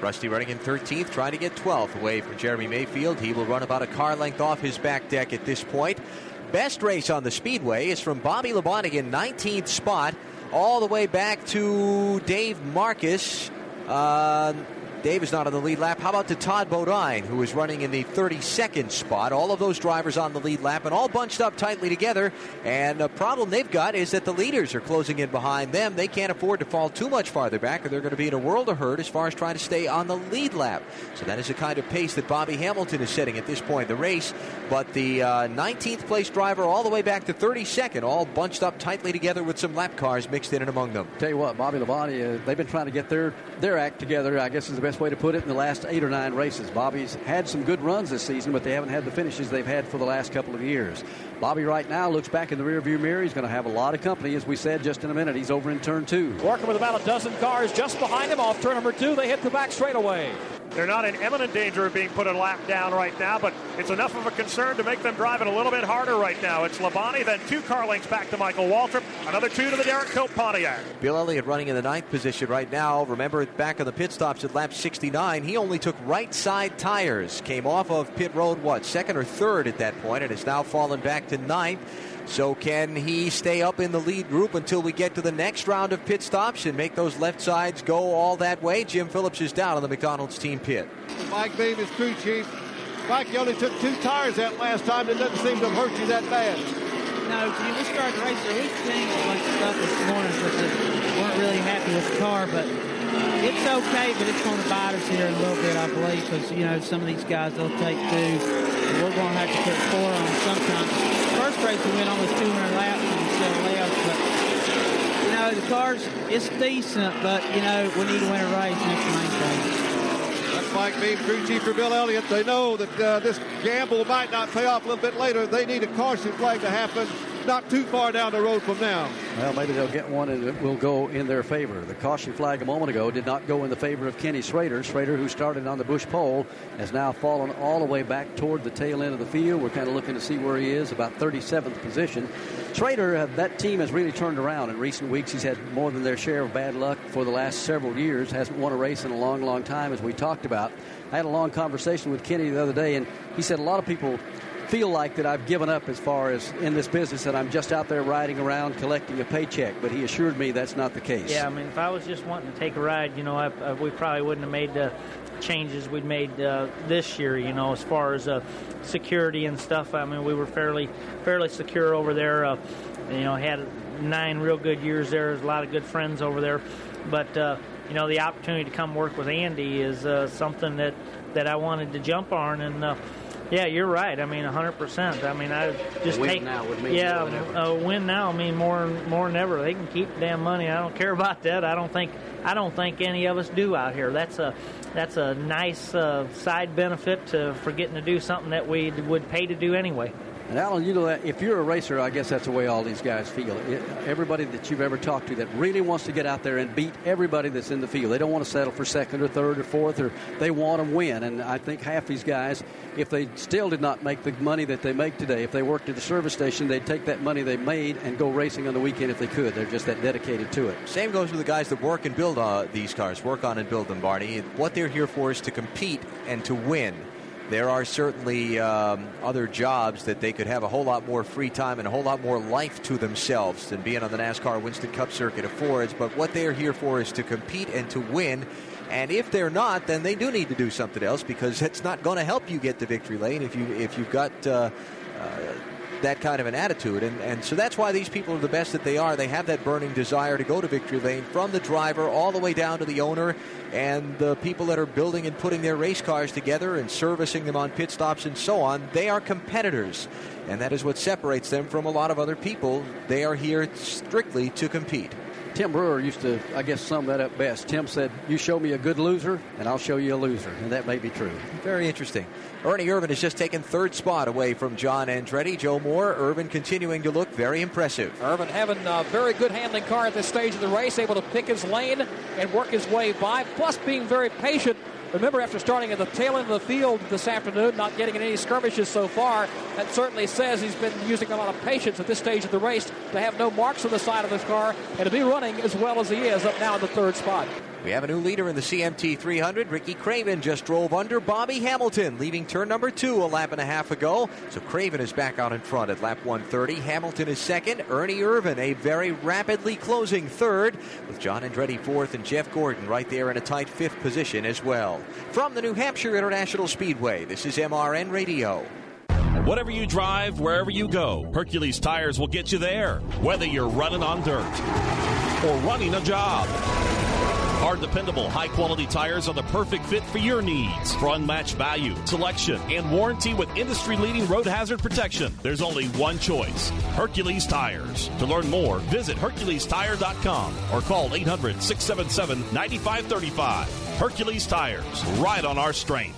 Rusty running in 13th, trying to get 12th away from Jeremy Mayfield. He will run about a car length off his back deck at this point. Best race on the speedway is from Bobby Labonte in 19th spot, all the way back to Dave Marcis. Uh, Dave is not on the lead lap. How about to Todd Bodine, who is running in the 32nd spot? All of those drivers on the lead lap and all bunched up tightly together. And the problem they've got is that the leaders are closing in behind them. They can't afford to fall too much farther back, or they're going to be in a world of hurt as far as trying to stay on the lead lap. So that is the kind of pace that Bobby Hamilton is setting at this point in the race. But the uh, 19th place driver all the way back to 32nd, all bunched up tightly together with some lap cars mixed in and among them. Tell you what, Bobby Labonte, uh, they've been trying to get their, their act together, I guess is the best way to put it, in the last eight or nine races. Bobby's had some good runs this season, but they haven't had the finishes they've had for the last couple of years. Bobby right now looks back in the rearview mirror. He's going to have a lot of company, as we said just in a minute. He's over in turn two. Working with about a dozen cars just behind him off turn number two. They hit the back straightaway. They're not in imminent danger of being put a lap down right now, but it's enough of a concern to make them drive it a little bit harder right now. It's Labonte, then two car lengths back to Michael Waltrip, another two to the Derek Cope Pontiac. Bill Elliott running in the ninth position right now. Remember, back on the pit stops at lap 69, he only took right side tires. Came off of pit road, what, second or third at that point, and has now fallen back to ninth. So can he stay up in the lead group until we get to the next round of pit stops and make those left sides go all that way? Jim Phillips is down on the McDonald's team pit. Mike Beam is crew chief. Mike, you only took two tires that last time. It doesn't seem to have hurt you that bad. No, when we started the race, we seen a bunch of stuff this morning, but we weren't really happy with the car. But it's okay, but it's going to bite us here in a little bit, I believe, because you know some of these guys they'll take two. We're going to have to put four on sometimes. First race we went almost 200 laps and still left, but you know the cars it's decent, but you know we need to win a race. That's the main thing. That's Mike Beam, crew chief for Bill Elliott. They know that uh, this gamble might not pay off a little bit later. They need a caution flag to happen not too far down the road from now. Well, maybe they'll get one and it will go in their favor. The caution flag a moment ago did not go in the favor of Kenny Schrader. Schrader, who started on the Busch pole, has now fallen all the way back toward the tail end of the field. We're kind of looking to see where he is, about 37th position. Schrader, uh, that team has really turned around in recent weeks. He's had more than their share of bad luck for the last several years. Hasn't won a race in a long, long time, as we talked about. I had a long conversation with Kenny the other day, and he said a lot of people feel like that I've given up as far as in this business that I'm just out there riding around collecting a paycheck. But he assured me that's not the case. Yeah, I mean, if I was just wanting to take a ride, you know, I, I, we probably wouldn't have made the changes we'd made uh, this year. You know, as far as uh, security and stuff. I mean, we were fairly fairly secure over there. Uh, you know, had nine real good years there. There's a lot of good friends over there, but uh, you know, the opportunity to come work with Andy is uh, something that that I wanted to jump on and. Uh, yeah, you're right. I mean, 100%. I mean, I just win take now would mean yeah, more than ever. uh, win now. I mean, more more than ever. They can keep the damn money. I don't care about that. I don't think I don't think any of us do out here. That's a that's a nice uh, side benefit to, for getting to do something that we would pay to do anyway. And Allen, you know that if you're a racer, I guess that's the way all these guys feel. It- everybody that you've ever talked to that really wants to get out there and beat everybody that's in the field. They don't want to settle for second or third or fourth, or they want to win. And I think half these guys, if they still did not make the money that they make today, if they worked at a service station, they'd take that money they made and go racing on the weekend if they could. They're just that dedicated to it. Same goes with the guys that work and build uh, these cars, work on and build them, Barney. What they're here for is to compete and to win. There are certainly um, other jobs that they could have a whole lot more free time and a whole lot more life to themselves than being on the NASCAR Winston Cup circuit affords. But what they are here for is to compete and to win. And if they're not, then they do need to do something else because it's not going to help you get to victory lane if you if you've got uh, uh, that kind of an attitude. And, and so that's why these people are the best that they are. They have that burning desire to go to victory lane from the driver all the way down to the owner and the people that are building and putting their race cars together and servicing them on pit stops and so on. They are competitors. And that is what separates them from a lot of other people. They are here strictly to compete. Tim Brewer used to, I guess, sum that up best. Tim said, You show me a good loser, and I'll show you a loser. And that may be true. Very interesting. Ernie Irvan has just taken third spot away from John Andretti. Joe Moore, Irvan continuing to look very impressive. Irvan having a very good handling car at this stage of the race, able to pick his lane and work his way by, plus being very patient. Remember, after starting at the tail end of the field this afternoon, not getting in any skirmishes so far, that certainly says he's been using a lot of patience at this stage of the race to have no marks on the side of his car and to be running as well as he is up now in the third spot. We have a new leader in the CMT 300. Ricky Craven just drove under Bobby Hamilton, leaving turn number two a lap and a half ago. So Craven is back out in front at lap 130. Hamilton is second. Ernie Irvan, a very rapidly closing third, with John Andretti fourth and Jeff Gordon right there in a tight fifth position as well. From the New Hampshire International Speedway, this is MRN Radio. Whatever you drive, wherever you go, Hercules Tires will get you there, whether you're running on dirt or running a job. Our dependable, high quality tires are the perfect fit for your needs. For unmatched value, selection, and warranty with industry leading road hazard protection, there's only one choice Hercules Tires. To learn more, visit HerculesTire.com or call 800 677 9535. Hercules Tires, ride on our strength.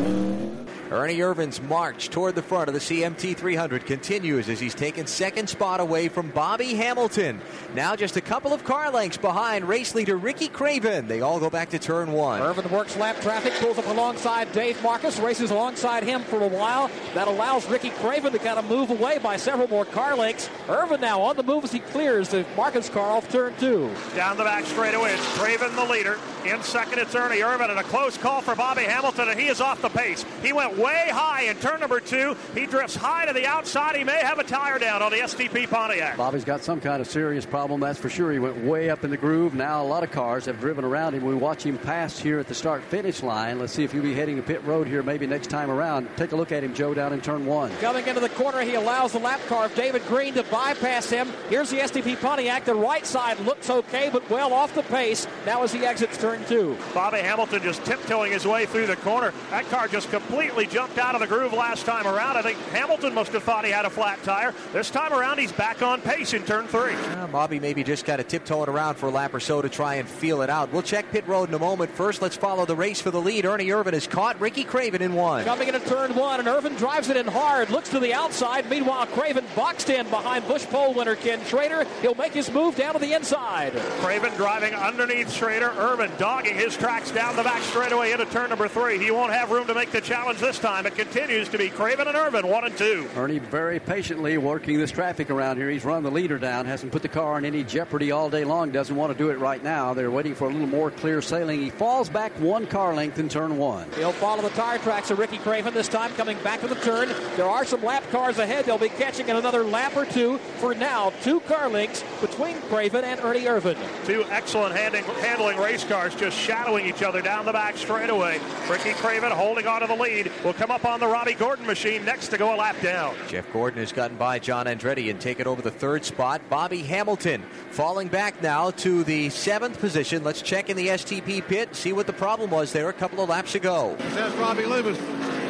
Amen. Ernie Irvan's march toward the front of the CMT 300 continues as he's taken second spot away from Bobby Hamilton. Now just a couple of car lengths behind race leader Ricky Craven. They all go back to turn one. Irvan works lap traffic, pulls up alongside Dave Marcis, races alongside him for a while. That allows Ricky Craven to kind of move away by several more car lengths. Irvan now on the move as he clears the Marcis car off turn two. Down the back straightaway, it's Craven the leader. In second, it's Ernie Irvan, and a close call for Bobby Hamilton, and he is off the pace. He went way high in turn number two. He drifts high to the outside. He may have a tire down on the STP Pontiac. Bobby's got some kind of serious problem, that's for sure. He went way up in the groove. Now a lot of cars have driven around him. We watch him pass here at the start finish line. Let's see if he'll be heading to pit road here maybe next time around. Take a look at him, Joe, down in turn one. Coming into the corner, he allows the lap car of David Green to bypass him. Here's the STP Pontiac. The right side looks okay, but well off the pace. Now as he exits turn two. Bobby Hamilton just tiptoeing his way through the corner. That car just completely jumped out of the groove last time around. I think Hamilton must have thought he had a flat tire. This time around, he's back on pace in turn three. Uh, Bobby maybe just kind of tiptoeing around for a lap or so to try and feel it out. We'll check pit road in a moment. First, let's follow the race for the lead. Ernie Irvan is caught. Ricky Craven in one. Coming into turn one, and Irvan drives it in hard. Looks to the outside. Meanwhile, Craven boxed in behind Busch pole winner Ken Schrader. He'll make his move down to the inside. Craven driving underneath Schrader. Irvan dogging his tracks down the back straightaway into turn number three. He won't have room to make the challenge this time. It continues to be Craven and Irvan, one and two. Ernie very patiently working this traffic around here. He's run the leader down, hasn't put the car in any jeopardy all day long, doesn't want to do it right now. They're waiting for a little more clear sailing. He falls back one car length in turn one. He'll follow the tire tracks of Ricky Craven this time coming back to the turn. There are some lap cars ahead. They'll be catching in another lap or two. For now, two car lengths between Craven and Ernie Irvan. Two excellent handling, handling race cars just shadowing each other down the back straightaway. Ricky Craven holding on to the lead. Will come up on the Robby Gordon machine next to go a lap down. Jeff Gordon has gotten by John Andretti and taken over the third spot. Bobby Hamilton falling back now to the seventh position. Let's check in the STP pit, see what the problem was there a couple of laps ago. Says Robbie Loomis.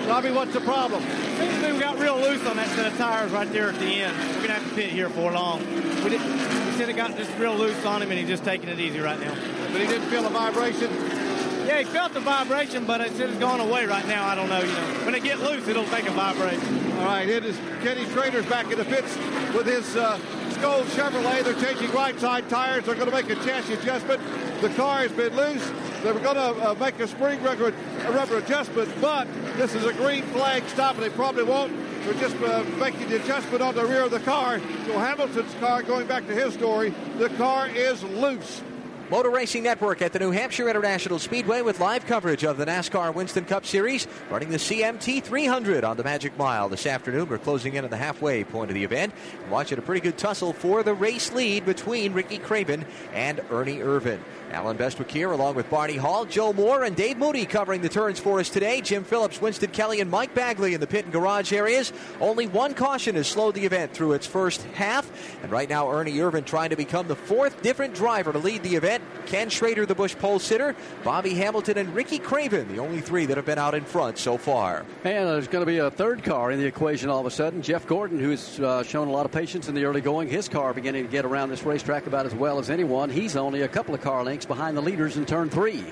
Robbie, what's the problem? Seems we got real loose on that set of tires right there at the end. We're gonna have to pit here for long. We did. He said it got just real loose on him, and he's just taking it easy right now. But he didn't feel a vibration. Yeah, he felt the vibration, but it said it's going away right now. I don't know. You know, when it get loose, it'll take a vibration. All right, it is Kenny Schrader's back in the pits with his uh, Chevrolet. They're changing right side tires. They're going to make a chassis adjustment. The car has been loose. They're going to uh, make a spring rubber, rubber adjustment, but this is a green flag stop, and they probably won't. They're just uh, making the adjustment on the rear of the car. So Hamilton's car, going back to his story, the car is loose. Motor Racing Network at the New Hampshire International Speedway with live coverage of the NASCAR Winston Cup Series, running the CMT 300 on the Magic Mile this afternoon. We're closing in on the halfway point of the event. Watching a pretty good tussle for the race lead between Ricky Craven and Ernie Irvan. Allen Bestwick here, along with Barney Hall, Joe Moore, and Dave Moody covering the turns for us today. Jim Phillips, Winston Kelly, and Mike Bagley in the pit and garage areas. Only one caution has slowed the event through its first half. And right now, Ernie Irvan trying to become the fourth different driver to lead the event. Ken Schrader, the Busch pole sitter, Bobby Hamilton, and Ricky Craven, the only three that have been out in front so far. And there's going to be a third car in the equation all of a sudden. Jeff Gordon, who's uh, shown a lot of patience in the early going, his car beginning to get around this racetrack about as well as anyone. He's only a couple of car lengths behind the leaders in turn three.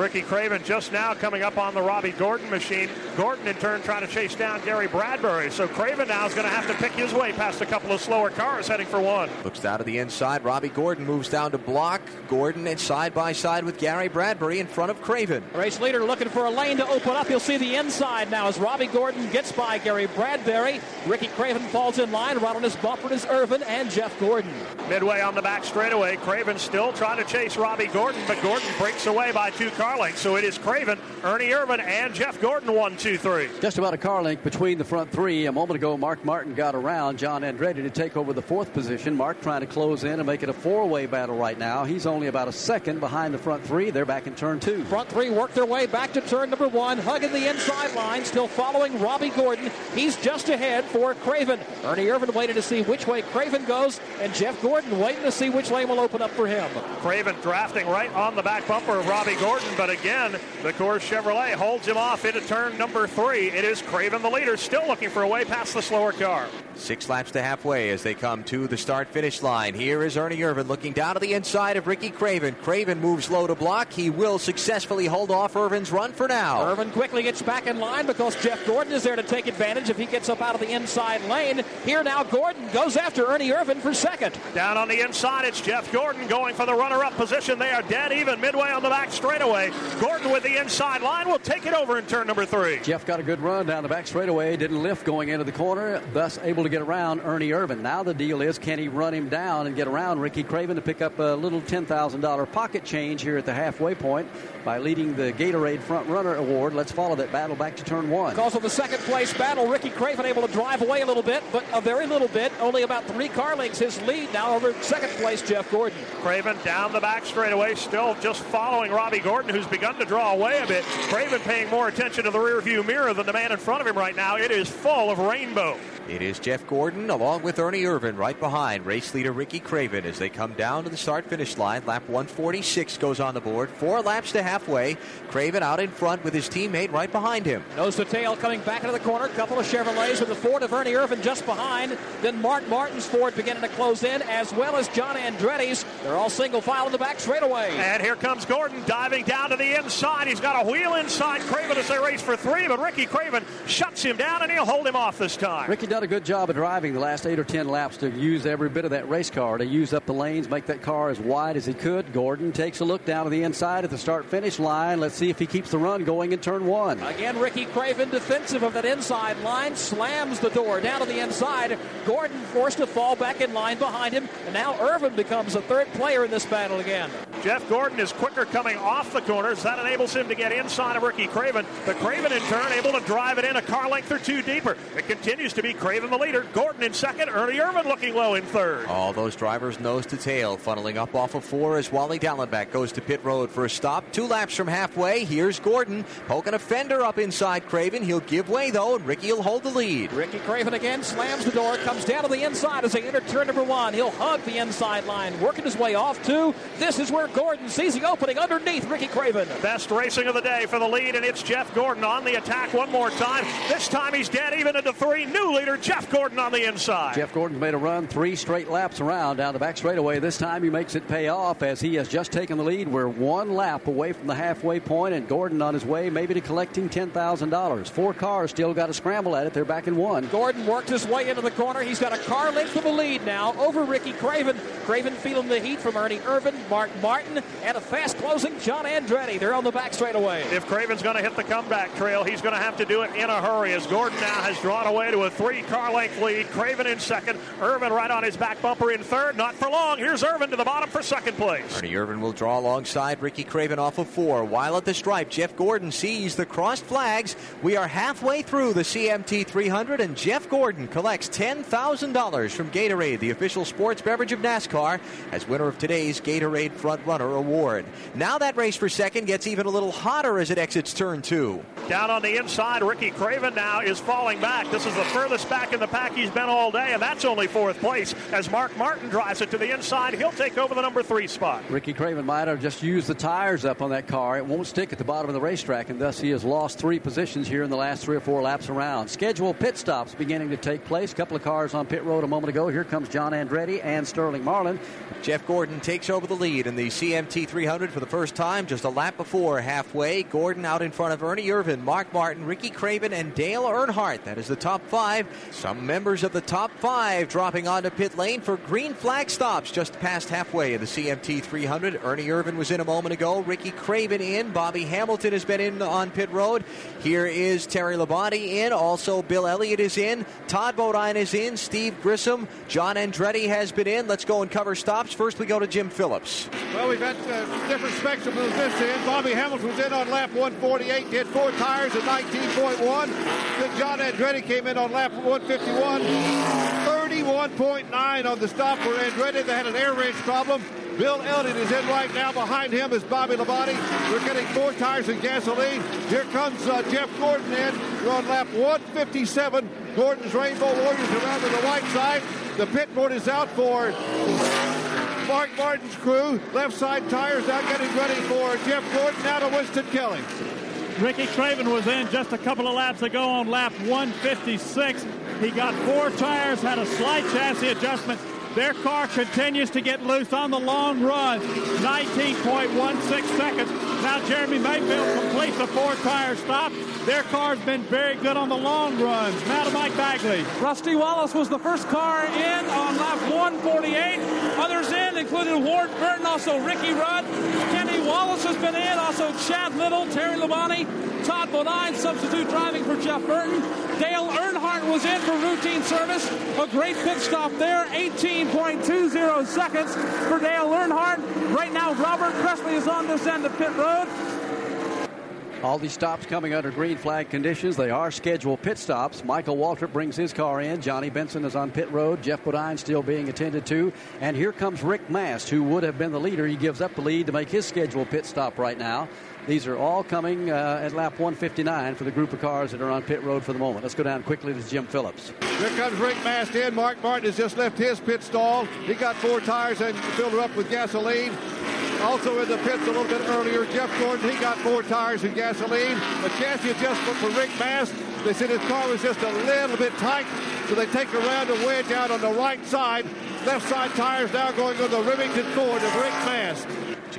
Ricky Craven just now coming up on the Robby Gordon machine. Gordon, in turn, trying to chase down Gary Bradberry. So Craven now is going to have to pick his way past a couple of slower cars heading for one. Looks down to the inside. Robby Gordon moves down to block. Gordon and side by side with Gary Bradberry in front of Craven. Race leader looking for a lane to open up. You'll see the inside now as Robby Gordon gets by Gary Bradberry. Ricky Craven falls in line. Right on his bumper is Irvan and Jeff Gordon. Midway on the back straightaway, Craven still trying to chase Robby Gordon, but Gordon breaks away by two car lengths. So it is Craven, Ernie Irvan, and Jeff Gordon, one, two, three. Just about a car length between the front three. A moment ago, Mark Martin got around John Andretti to take over the fourth position. Mark trying to close in and make it a four-way battle right now. He's only about a second behind the front three. They're back in turn two. Front three work their way back to turn number one, hugging the inside line, still following Robby Gordon. He's just ahead for Craven. Ernie Irvan waiting to see which way Craven goes, and Jeff Gordon waiting to see which lane will open up for him. Craven drafting right on the back bumper of Robby Gordon, but again, the Coors Chevrolet holds him off into turn number three. It is Craven, the leader, still looking for a way past the slower car. Six laps to halfway as they come to the start finish line. Here is Ernie Irvan looking down to the inside of Ricky Craven. Craven moves low to block. He will successfully hold off Irvan's run for now. Irvan quickly gets back in line because Jeff Gordon is there to take advantage if he gets up out of the inside lane. Here now, Gordon goes after Ernie Irvan for second. Down on the inside, it's Jeff Gordon going for the runner up position. They are dead even midway on the back straightaway. Gordon with the inside line will take it over in turn number three. Jeff got a good run down the back straightaway, didn't lift going into the corner, thus able able to get around Ernie Irvan. Now the deal is, can he run him down and get around Ricky Craven to pick up a little $10,000 pocket change here at the halfway point by leading the Gatorade Front Runner Award? Let's follow that battle back to turn one. Calls of the second place battle. Ricky Craven able to drive away a little bit, but a very little bit. Only about three car lengths his lead now over second place Jeff Gordon. Craven down the back straightaway, still just following Robby Gordon, who's begun to draw away a bit. Craven paying more attention to the rearview mirror than the man in front of him right now. It is full of rainbow. It is Jeff Gordon along with Ernie Irvan right behind race leader Ricky Craven as they come down to the start finish line. Lap 146 goes on the board. Four laps to halfway. Craven out in front with his teammate right behind him. Nose to tail coming back into the corner. Couple of Chevrolets with the Ford of Ernie Irvan just behind. Then Mark Martin's Ford beginning to close in, as well as John Andretti's. They're all single file in the back straightaway. And here comes Gordon diving down to the inside. He's got a wheel inside Craven as they race for three, but Ricky Craven shuts him down and he'll hold him off this time. Ricky done a good job of driving the last eight or ten laps to use every bit of that race car to use up the lanes, make that car as wide as he could. Gordon takes a look down to the inside at the start finish line. Let's see if he keeps the run going in turn one. Again, Ricky Craven defensive of that inside line, slams the door down to the inside. Gordon forced to fall back in line behind him, and now Irvan becomes a third player in this battle again. Jeff Gordon is quicker coming off the corners. That enables him to get inside of Ricky Craven. But Craven, in turn, able to drive it in a car length or two deeper. It continues to be Craven the leader. Gordon in second. Ernie Irvan looking low in third. All those drivers nose to tail, funneling up off of four as Wally Dallenbach goes to pit road for a stop. Two laps from halfway. Here's Gordon poking a fender up inside Craven. He'll give way though, and Ricky will hold the lead. Ricky Craven again slams the door, comes down to the inside as they enter turn number one. He'll hug the inside line, working his way off two. This is where Gordon sees the opening underneath Ricky Craven. Best racing of the day for the lead, and it's Jeff Gordon on the attack one more time. This time he's dead even into three. New leader Jeff Gordon on the inside. Jeff Gordon's made a run three straight laps around down the back straightaway. This time he makes it pay off as he has just taken the lead. We're one lap away from the halfway point, and Gordon on his way maybe to collecting $10,000. Four cars still got to scramble at it. They're back in one. Gordon worked his way into the corner. He's got a car length of a lead now over Ricky Craven. Craven feeling the heat from Ernie Irvan, Mark Martin, and a fast closing John Andretti. They're on the back straightaway. If Craven's going to hit the comeback trail, he's going to have to do it in a hurry as Gordon now has drawn away to a three car length lead. Craven in second, Irvan right on his back bumper in third. Not for long. Here's Irvan to the bottom for second place. Ernie Irvan will draw alongside Ricky Craven off of four. While at the stripe, Jeff Gordon sees the crossed flags. We are halfway through the CMT 300, and Jeff Gordon collects $10,000 from Gatorade, the official sports beverage of NASCAR, as winner of today's Gatorade Front Runner Award. Now that race for second gets even a little hotter as it exits turn two. Down on the inside, Ricky Craven now is falling back. This is the furthest back in the pack he's been all day, and that's only fourth place as Mark Martin drives it to the inside. He'll take over the number three spot. Ricky Craven might have just used the tires up on that car. It won't stick at the bottom of the racetrack, and thus he has lost three positions here in the last three or four laps around. Scheduled pit stops beginning to take place. A couple of cars on pit road a moment ago. Here comes John Andretti and Sterling Marlin. Jeff Gordon takes over the lead in the CMT 300 for the first time, just a lap before halfway. Gordon out in front of Ernie Irvan, Mark Martin, Ricky Craven, and Dale Earnhardt. That is the top five. Some members of the top five dropping onto pit lane for green flag stops just past halfway of the CMT 300. Ernie Irvan was in a moment ago. Ricky Craven in. Bobby Hamilton has been in on pit road. Here is Terry Labonte in. Also, Bill Elliott is in. Todd Bodine is in. Steve Grissom. John Andretti has been in. Let's go and cover stops. First, we go to Jim Phillips. Well, we've had uh, different spectrum of this end. Bobby Hamilton was in on lap 148, did four tires at 19.1. Then John Andretti came in on lap 151, 31.9 on the stop for Andretti. They had an air wrench problem. Bill Elliott is in right now. Behind him is Bobby Labonte. We're getting four tires and gasoline. Here comes uh, Jeff Gordon in. We're on lap 157. Gordon's Rainbow Warriors around to the white side. The pit board is out for Mark Martin's crew. Left side tires out getting ready for Jeff Gordon. Now to Winston Kelly. Ricky Craven was in just a couple of laps ago on lap 156. He got four tires, had a slight chassis adjustment. Their car continues to get loose on the long run. 19.16 seconds. Now Jeremy Mayfield completes a four-tire stop. Their car's been very good on the long runs. Now to Mike Bagley. Rusty Wallace was the first car in on lap 148. Others in included Ward Burton, also Ricky Rudd, Kenny Wallace has been in. Also, Chad Little, Terry Labonte, Todd Bodine, substitute driving for Jeff Burton. Dale Earnhardt was in for routine service. A great pit stop there. 18.20 seconds for Dale Earnhardt. Right now, Robert Pressley is on this end of pit road. All these stops coming under green flag conditions. They are scheduled pit stops. Michael Waltrip brings his car in. Johnny Benson is on pit road. Geoff Bodine still being attended to. And here comes Rick Mast, who would have been the leader. He gives up the lead to make his scheduled pit stop right now. These are all coming uh, at lap 159 for the group of cars that are on pit road for the moment. Let's go down quickly to Jim Phillips. Here comes Rick Mast in. Mark Martin has just left his pit stall. He got four tires and filled her up with gasoline. Also in the pits a little bit earlier, Jeff Gordon, he got four tires and gasoline. A chassis adjustment for Rick Mast. They said his car was just a little bit tight, so they take around a wedge out on the right side. Left side tires now going on the Remington Ford of Rick Mast.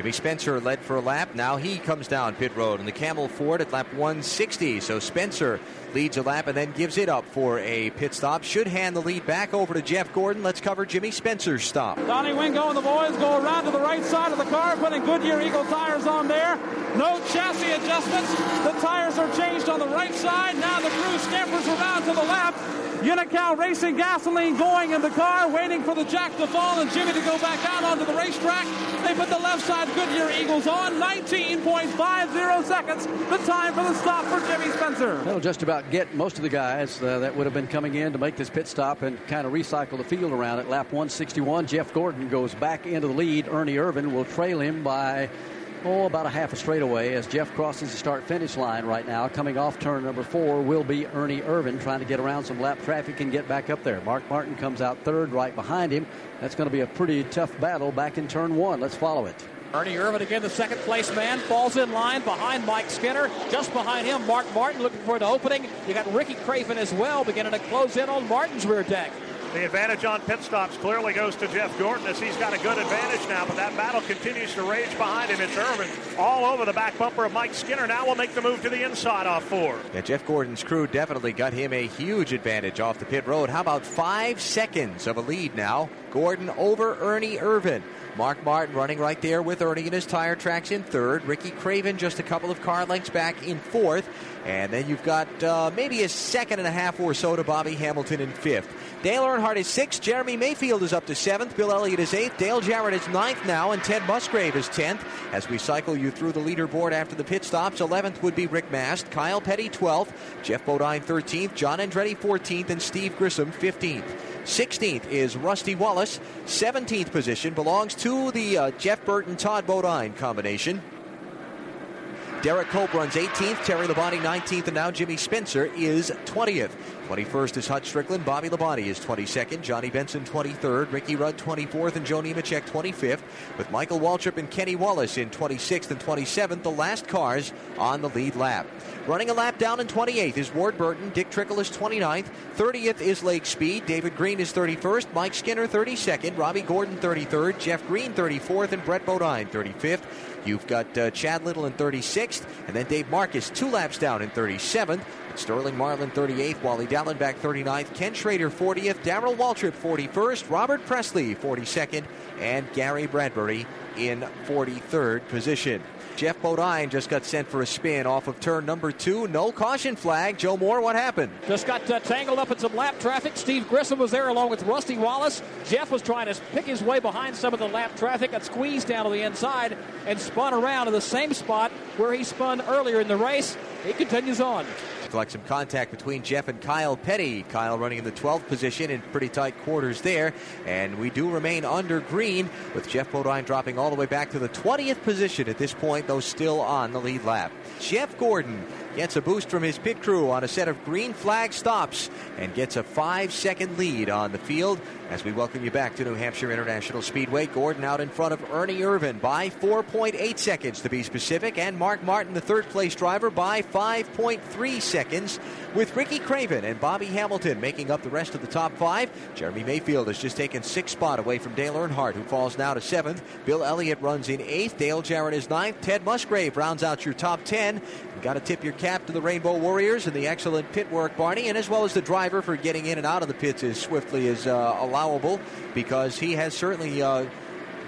Jimmy Spencer led for a lap. Now he comes down pit road in the Camel Ford at lap 160. So Spencer leads a lap and then gives it up for a pit stop. Should hand the lead back over to Jeff Gordon. Let's cover Jimmy Spencer's stop. Donnie Wingo and the boys go around to the right side of the car, putting Goodyear Eagle tires on there. No chassis adjustments. The tires are changed on the right side. Now the crew scampers around to the left. Unocal Racing gasoline going in the car, waiting for the jack to fall and Jimmy to go back out onto the racetrack. They put the left side Goodyear Eagles on. 19.50 seconds, the time for the stop for Jimmy Spencer. That'll just about get most of the guys uh, that would have been coming in to make this pit stop and kind of recycle the field around it. lap 161. Jeff Gordon goes back into the lead. Ernie Irvan will trail him by oh, about a half a straightaway as Jeff crosses the start finish line right now. Coming off turn number four will be Ernie Irvan trying to get around some lap traffic and get back up there. Mark Martin comes out third right behind him. That's going to be a pretty tough battle back in turn one. Let's follow it. Ernie Irvan again, the second place man, falls in line behind Mike Skinner. Just behind him, Mark Martin looking for an opening. You got Ricky Craven as well, beginning to close in on Martin's rear deck. The advantage on pit stops clearly goes to Jeff Gordon as he's got a good advantage now, but that battle continues to rage behind him. It's Irvan all over the back bumper of Mike Skinner. Now will make the move to the inside off four. Yeah, Jeff Gordon's crew definitely got him a huge advantage off the pit road. How about five seconds of a lead now? Gordon over Ernie Irvan. Mark Martin running right there with Ernie in his tire tracks in third. Ricky Craven just a couple of car lengths back in fourth. And then you've got uh, maybe a second and a half or so to Bobby Hamilton in fifth. Dale Earnhardt is sixth. Jeremy Mayfield is up to seventh. Bill Elliott is eighth. Dale Jarrett is ninth now. And Ted Musgrave is tenth. As we cycle you through the leaderboard after the pit stops, 11th would be Rick Mast. Kyle Petty 12th. Geoff Bodine 13th. John Andretti 14th. And Steve Grissom 15th. 16th is Rusty Wallace. 17th position belongs to the uh, Jeff Burton Todd Bodine combination. Derek Cope runs 18th, Terry Labonte 19th, and now Jimmy Spencer is 20th. 21st is Hut Stricklin, Bobby Labonte is 22nd, Johnny Benson 23rd, Ricky Rudd 24th, and Joe Nemechek 25th, with Michael Waltrip and Kenny Wallace in 26th and 27th, the last cars on the lead lap. Running a lap down in 28th is Ward Burton. Dick Trickle is 29th. 30th is Lake Speed. David Green is 31st. Mike Skinner 32nd. Robby Gordon 33rd. Jeff Green 34th. And Brett Bodine 35th. You've got uh, Chad Little in 36th. And then Dave Marcis two laps down in 37th. Sterling Marlin 38th, Wally Dallenbach 39th, Ken Schrader 40th, Darrell Waltrip 41st, Robert Pressley 42nd, and Gary Bradberry in 43rd position. Geoff Bodine just got sent for a spin off of turn number two. No caution flag. Joe Moore, what happened? Just got uh, tangled up in some lap traffic. Steve Grissom was there along with Rusty Wallace. Geoff was trying to pick his way behind some of the lap traffic, got squeezed down to the inside, and spun around to the same spot where he spun earlier in the race. He continues on like some contact between Geoff and Kyle Petty. Kyle running in the 12th position in pretty tight quarters there. And we do remain under green with Geoff Bodine dropping all the way back to the 20th position at this point, though still on the lead lap. Jeff Gordon gets a boost from his pit crew on a set of green flag stops and gets a five second lead on the field as we welcome you back to New Hampshire International Speedway. Gordon out in front of Ernie Irvan by 4.8 seconds to be specific, and Mark Martin, the third place driver, by 5.3 seconds, with Ricky Craven and Bobby Hamilton making up the rest of the top five. Jeremy Mayfield has just taken six spot away from Dale Earnhardt, who falls now to seventh. Bill Elliott runs in eighth. Dale Jarrett is ninth. Ted Musgrave rounds out your top ten. Got to tip your cap to the Rainbow Warriors and the excellent pit work, Barney, and as well as the driver for getting in and out of the pits as swiftly as uh, allowable because he has certainly uh,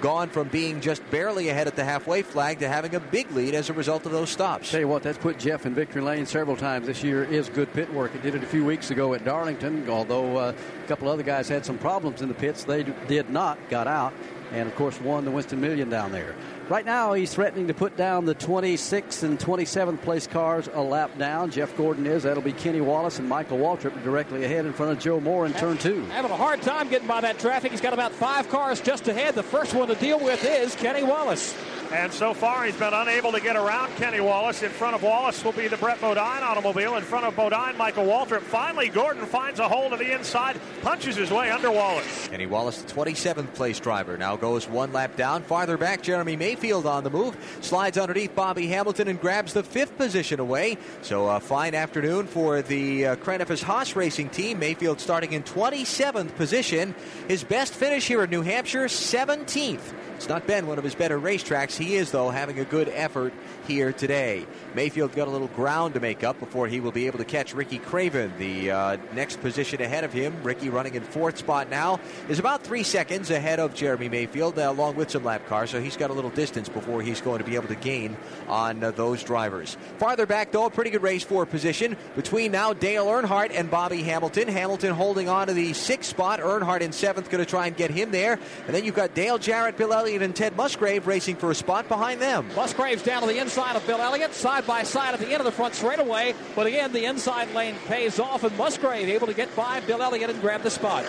gone from being just barely ahead at the halfway flag to having a big lead as a result of those stops. Tell you what, that's put Jeff in victory lane several times this year. Is good pit work. It did it a few weeks ago at Darlington. Although uh, a couple other guys had some problems in the pits, they did not. Got out, and of course won the Winston Million down there. Right now, he's threatening to put down the 26th and 27th place cars a lap down. Jeff Gordon is. That'll be Kenny Wallace and Michael Waltrip directly ahead in front of Joe Moore in turn two. Having a hard time getting by that traffic. He's got about five cars just ahead. The first one to deal with is Kenny Wallace. And so far, he's been unable to get around Kenny Wallace. In front of Wallace will be the Brett Bodine automobile. In front of Bodine, Michael Waltrip. Finally, Gordon finds a hole to the inside, punches his way under Wallace. Kenny Wallace, the 27th place driver, now goes one lap down. Farther back, Jeremy Mayfield on the move. Slides underneath Bobby Hamilton and grabs the fifth position away. So a fine afternoon for the uh, Kranefuss Haas Racing team. Mayfield starting in 27th position. His best finish here in New Hampshire, 17th. It's not been one of his better racetracks. He is, though, having a good effort here today. Mayfield got a little ground to make up before he will be able to catch Ricky Craven. The uh, next position ahead of him, Ricky running in fourth spot now, is about three seconds ahead of Jeremy Mayfield, uh, along with some lap cars. So he's got a little distance before he's going to be able to gain on uh, those drivers. Farther back, though, a pretty good race for position between now Dale Earnhardt and Bobby Hamilton. Hamilton holding on to the sixth spot. Earnhardt in seventh, going to try and get him there. And then you've got Dale Jarrett, Bill Elliott, and Ted Musgrave racing for a spot behind them. Musgrave's down to the inside of Bill Elliott, side by side at the end of the front straightaway. But again, the inside lane pays off, and Musgrave able to get by Bill Elliott and grab the spot.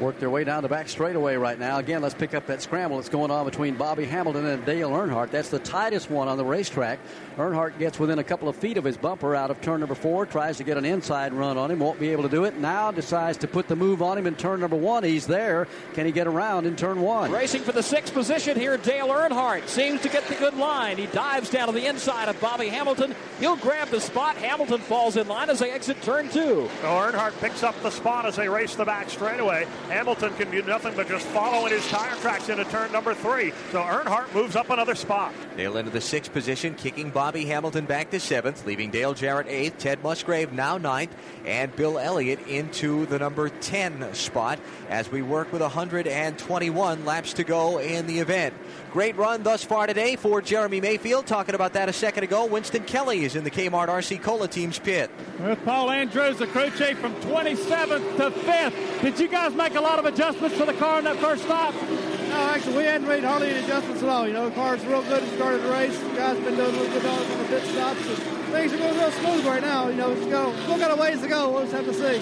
Work their way down the back straightaway right now. Again, let's pick up that scramble that's going on between Bobby Hamilton and Dale Earnhardt. That's the tightest one on the racetrack. Earnhardt gets within a couple of feet of his bumper out of turn number four, tries to get an inside run on him, won't be able to do it. Now decides to put the move on him in turn number one. He's there. Can he get around in turn one? Racing for the sixth position here, Dale Earnhardt seems to get the good line. He dives down to the inside of Bobby Hamilton. He'll grab the spot. Hamilton falls in line as they exit turn two. So Earnhardt picks up the spot as they race the back straightaway. Hamilton can do nothing but just follow in his tire tracks into turn number three. So Earnhardt moves up another spot. Dale into the sixth position, kicking Bobby Hamilton back to seventh, leaving Dale Jarrett eighth, Ted Musgrave now ninth, and Bill Elliott into the number 10 spot as we work with 121 laps to go in the event. Great run thus far today for Jeremy Mayfield. Talking about that a second ago, Winston Kelly is in the Kmart RC Cola team's pit. With Paul Andrews, the crew chief from 27th to 5th. Did you guys make a lot of adjustments to the car in that first stop? No, actually, we hadn't made hardly any adjustments at all. You know, the car's real good. It started the race. The guys been doing a little good on the pit stops. And things are going real smooth right now. You know, still, still got a ways to go. We'll just have to see.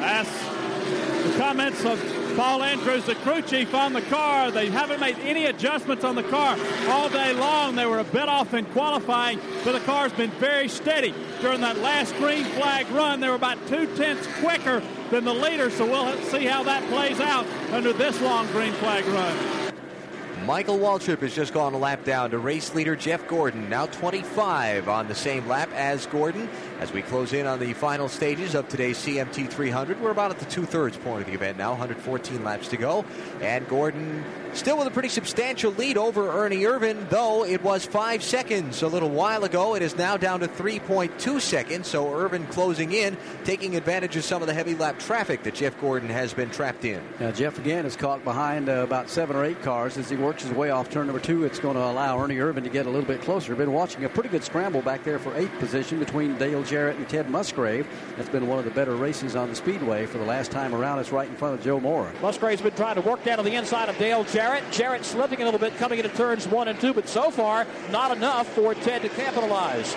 That's the comments of Paul Andrews, the crew chief on the car. They haven't made any adjustments on the car all day long. They were a bit off in qualifying, but the car's been very steady. During that last green flag run, they were about two tenths quicker than the leader, so we'll see how that plays out under this long green flag run. Michael Waltrip has just gone a lap down to race leader Jeff Gordon, now 25 on the same lap as Gordon. As we close in on the final stages of today's CMT 300, we're about at the two thirds point of the event now, 114 laps to go. And Gordon still with a pretty substantial lead over Ernie Irvan, though it was five seconds a little while ago. It is now down to 3.2 seconds, so Irvan closing in, taking advantage of some of the heavy lap traffic that Jeff Gordon has been trapped in. Now, Jeff again is caught behind uh, about seven or eight cars as he works his way off turn number two. It's going to allow Ernie Irvan to get a little bit closer. Been watching a pretty good scramble back there for eighth position between Dale Jarrett and Ted Musgrave. That's been one of the better races on the speedway for the last time around. It's right in front of Joe Moore. Musgrave's been trying to work down to the inside of Dale Jarrett. Jarrett slipping a little bit coming into turns one and two, but so far not enough for Ted to capitalize.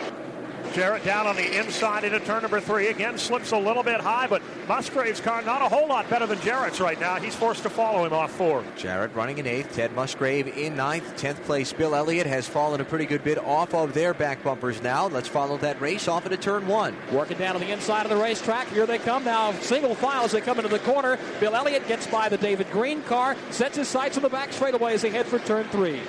Jarrett down on the inside into turn number three. Again, slips a little bit high, but Musgrave's car not a whole lot better than Jarrett's right now. He's forced to follow him off four. Jarrett running in eighth, Ted Musgrave in ninth, tenth place. Bill Elliott has fallen a pretty good bit off of their back bumpers now. Let's follow that race off into turn one. Working down on the inside of the racetrack. Here they come now, single file as they come into the corner. Bill Elliott gets by the David Green car, sets his sights on the back straightaway as they head for turn three.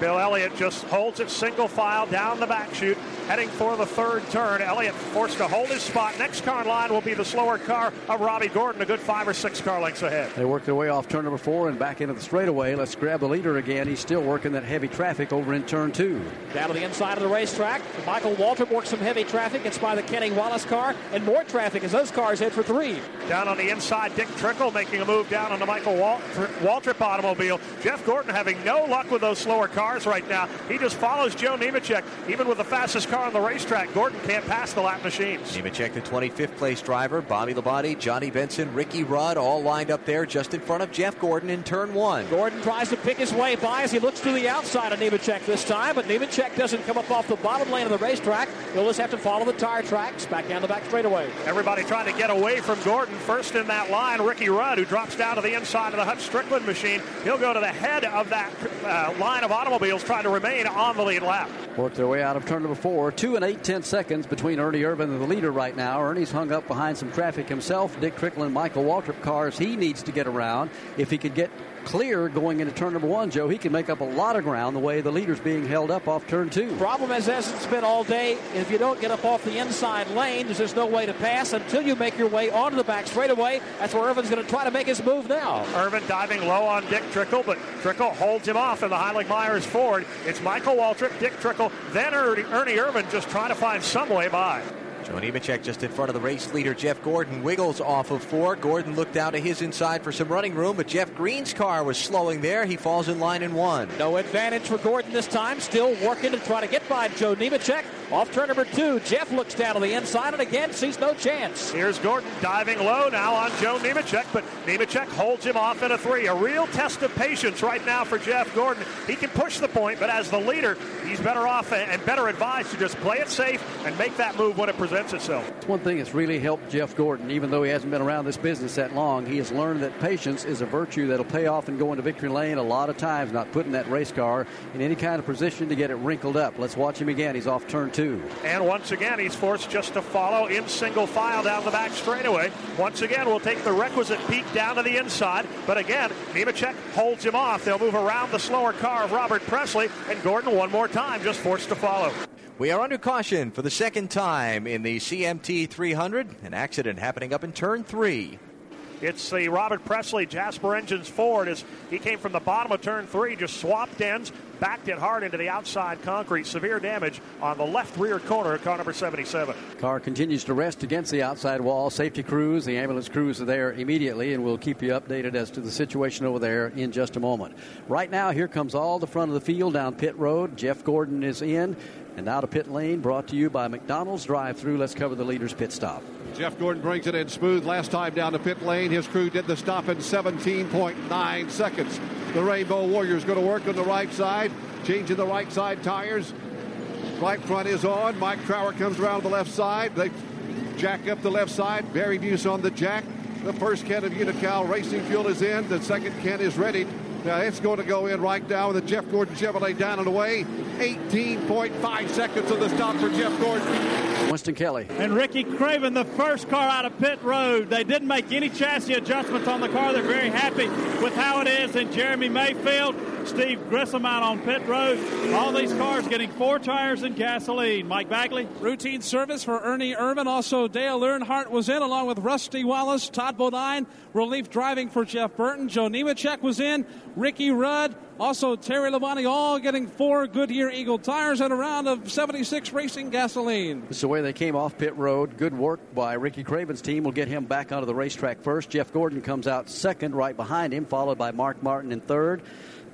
Bill Elliott just holds it single file down the back chute, heading for the third turn. Elliott forced to hold his spot. Next car in line will be the slower car of Robby Gordon, a good five or six car lengths ahead. They work their way off turn number four and back into the straightaway. Let's grab the leader again. He's still working that heavy traffic over in turn two. Down to the inside of the racetrack. Michael Waltrip works some heavy traffic. It's by the Kenny Wallace car, and more traffic as those cars head for three. Down on the inside, Dick Trickle making a move down on the Michael Wal- Waltrip automobile. Jeff Gordon having no luck with those slower cars right now. He just follows Joe Nemechek. Even with the fastest car on the racetrack, Gordon can't pass the lap machines. Nemechek, the 25th place driver, Bobby Labonte, Johnny Benson, Ricky Rudd, all lined up there just in front of Jeff Gordon in turn one. Gordon tries to pick his way by as he looks to the outside of Nemechek this time, but Nemechek doesn't come up off the bottom lane of the racetrack. He'll just have to follow the tire tracks back down the back straightaway. Everybody trying to get away from Gordon. First in that line, Ricky Rudd, who drops down to the inside of the Hut Stricklin machine. He'll go to the head of that uh, line of automobiles, trying to remain on the lead lap. Worked their way out of turn number four. Two and eight tenths seconds between Ernie Irvan and the leader right now. Ernie's hung up behind some traffic himself. Dick Trickle and Michael Waltrip cars he needs to get around. If he could get clear going into turn number one, Joe, he can make up a lot of ground the way the leader's being held up off turn two. Problem is, as it's been all day, if you don't get up off the inside lane, there's just no way to pass until you make your way onto the back straightaway. That's where Irvan's going to try to make his move now. Irvan diving low on Dick Trickle, but Trickle holds him off in the Heilig-Meyers Ford. It's Michael Waltrip, Dick Trickle, then Ernie, Ernie Irvan just trying to find some way by. Joe Nemechek just in front of the race leader, Jeff Gordon, wiggles off of four. Gordon looked out to his inside for some running room, but Jeff Green's car was slowing there. He falls in line in one. No advantage for Gordon this time. Still working to try to get by Joe Nemechek. Off turn number two, Jeff looks down to the inside and again sees no chance. Here's Gordon diving low now on Joe Nemechek, but Nemechek holds him off in a three. A real test of patience right now for Jeff Gordon. He can push the point, but as the leader, he's better off and better advised to just play it safe and make that move when it presents itself. It's one thing that's really helped Jeff Gordon, even though he hasn't been around this business that long. He has learned that patience is a virtue that'll pay off and go into victory lane a lot of times, not putting that race car in any kind of position to get it wrinkled up. Let's watch him again. He's off turn two. And once again, he's forced just to follow in single file down the back straightaway. Once again, we'll take the requisite peek down to the inside. But again, Nemechek holds him off. They'll move around the slower car of Robert Pressley, and Gordon one more time just forced to follow. We are under caution for the second time in the CMT 300. An accident happening up in turn three. It's the Robert Pressley Jasper Engines Ford as he came from the bottom of turn three, just swapped ends, backed it hard into the outside concrete. Severe damage on the left rear corner of car number 77. Car continues to rest against the outside wall. Safety crews, the ambulance crews are there immediately, and we'll keep you updated as to the situation over there in just a moment. Right now, here comes all the front of the field down pit road. Jeff Gordon is in. And now to pit lane, brought to you by McDonald's Drive Through. Let's cover the leader's pit stop. Jeff Gordon brings it in smooth. Last time down the pit lane, his crew did the stop in 17.9 seconds. The Rainbow Warriors going to work on the right side, changing the right side tires. Right front is on. Mike Trower comes around the left side. They jack up the left side. Barry Buse on the jack. The first can of Unocal Racing Fuel is in. The second can is ready. Now it's going to go in right now with the Jeff Gordon Chevrolet down and away. 18.5 seconds of the stop for Jeff Gordon. Winston Kelly. And Ricky Craven, the first car out of pit road. They didn't make any chassis adjustments on the car. They're very happy with how it is. And Jeremy Mayfield, Steve Grissom out on pit road. All these cars getting four tires and gasoline. Mike Bagley. Routine service for Ernie Irvan. Also, Dale Earnhardt was in along with Rusty Wallace, Todd Bodine. Relief driving for Jeff Burton. Joe Nemechek was in. Ricky Rudd. Also, Terry Labonte all getting four Goodyear Eagle tires and a round of 76 Racing gasoline. This is the way they came off pit road. Good work by Ricky Craven's team. We'll get him back onto the racetrack first. Jeff Gordon comes out second, right behind him, followed by Mark Martin in third.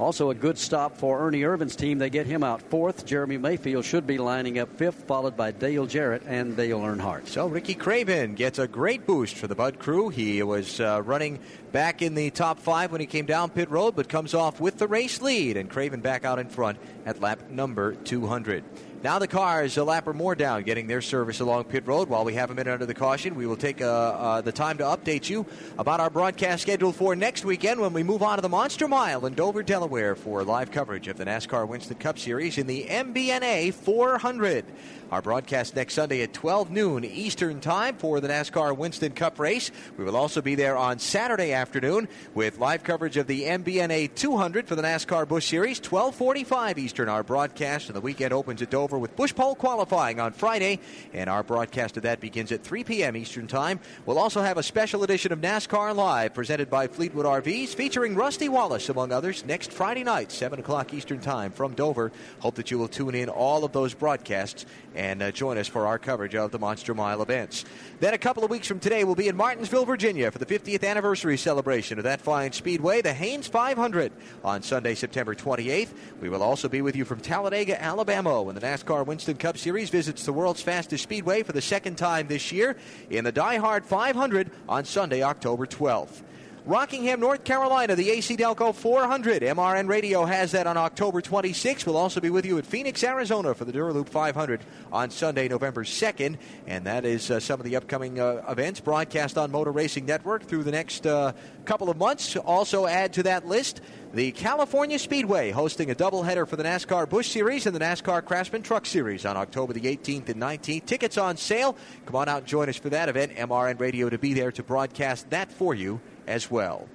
Also, a good stop for Ernie Irvan's team. They get him out fourth. Jeremy Mayfield should be lining up fifth, followed by Dale Jarrett and Dale Earnhardt. So, Ricky Craven gets a great boost for the Bud crew. He was uh, running back in the top five when he came down pit road, but comes off with the race lead, and Craven back out in front at lap number 200. Now the cars, a lap or more down, getting their service along pit road. While we have a minute under the caution, we will take uh, uh, the time to update you about our broadcast schedule for next weekend when we move on to the Monster Mile in Dover, Delaware for live coverage of the NASCAR Winston Cup Series in the MBNA 400. Our broadcast next Sunday at 12 noon Eastern Time for the NASCAR Winston Cup race. We will also be there on Saturday afternoon with live coverage of the MBNA 200 for the NASCAR Busch Series, 1245 Eastern. Eastern, our broadcast, and the weekend opens at Dover with Busch Pole qualifying on Friday, and our broadcast of that begins at 3 p.m. Eastern Time. We'll also have a special edition of NASCAR Live presented by Fleetwood RVs featuring Rusty Wallace, among others, next Friday night, 7 o'clock Eastern Time from Dover. Hope that you will tune in all of those broadcasts and uh, join us for our coverage of the Monster Mile events. Then a couple of weeks from today, we'll be in Martinsville, Virginia for the 50th anniversary celebration of that fine speedway, the Hanes 500, on Sunday, September 28th. We will also be with you from Talladega, Alabama, when the NASCAR Winston Cup Series visits the world's fastest speedway for the second time this year in the DieHard 500 on Sunday, October 12th. Rockingham, North Carolina, the AC Delco 400. MRN Radio has that on October 26th. We'll also be with you at Phoenix, Arizona for the Dura Lube 500 on Sunday, November 2nd. And that is uh, some of the upcoming uh, events broadcast on Motor Racing Network through the next uh, couple of months. Also, add to that list the California Speedway hosting a doubleheader for the NASCAR Busch Series and the NASCAR Craftsman Truck Series on October the 18th and 19th. Tickets on sale. Come on out and join us for that event. MRN Radio to be there to broadcast that for you as well.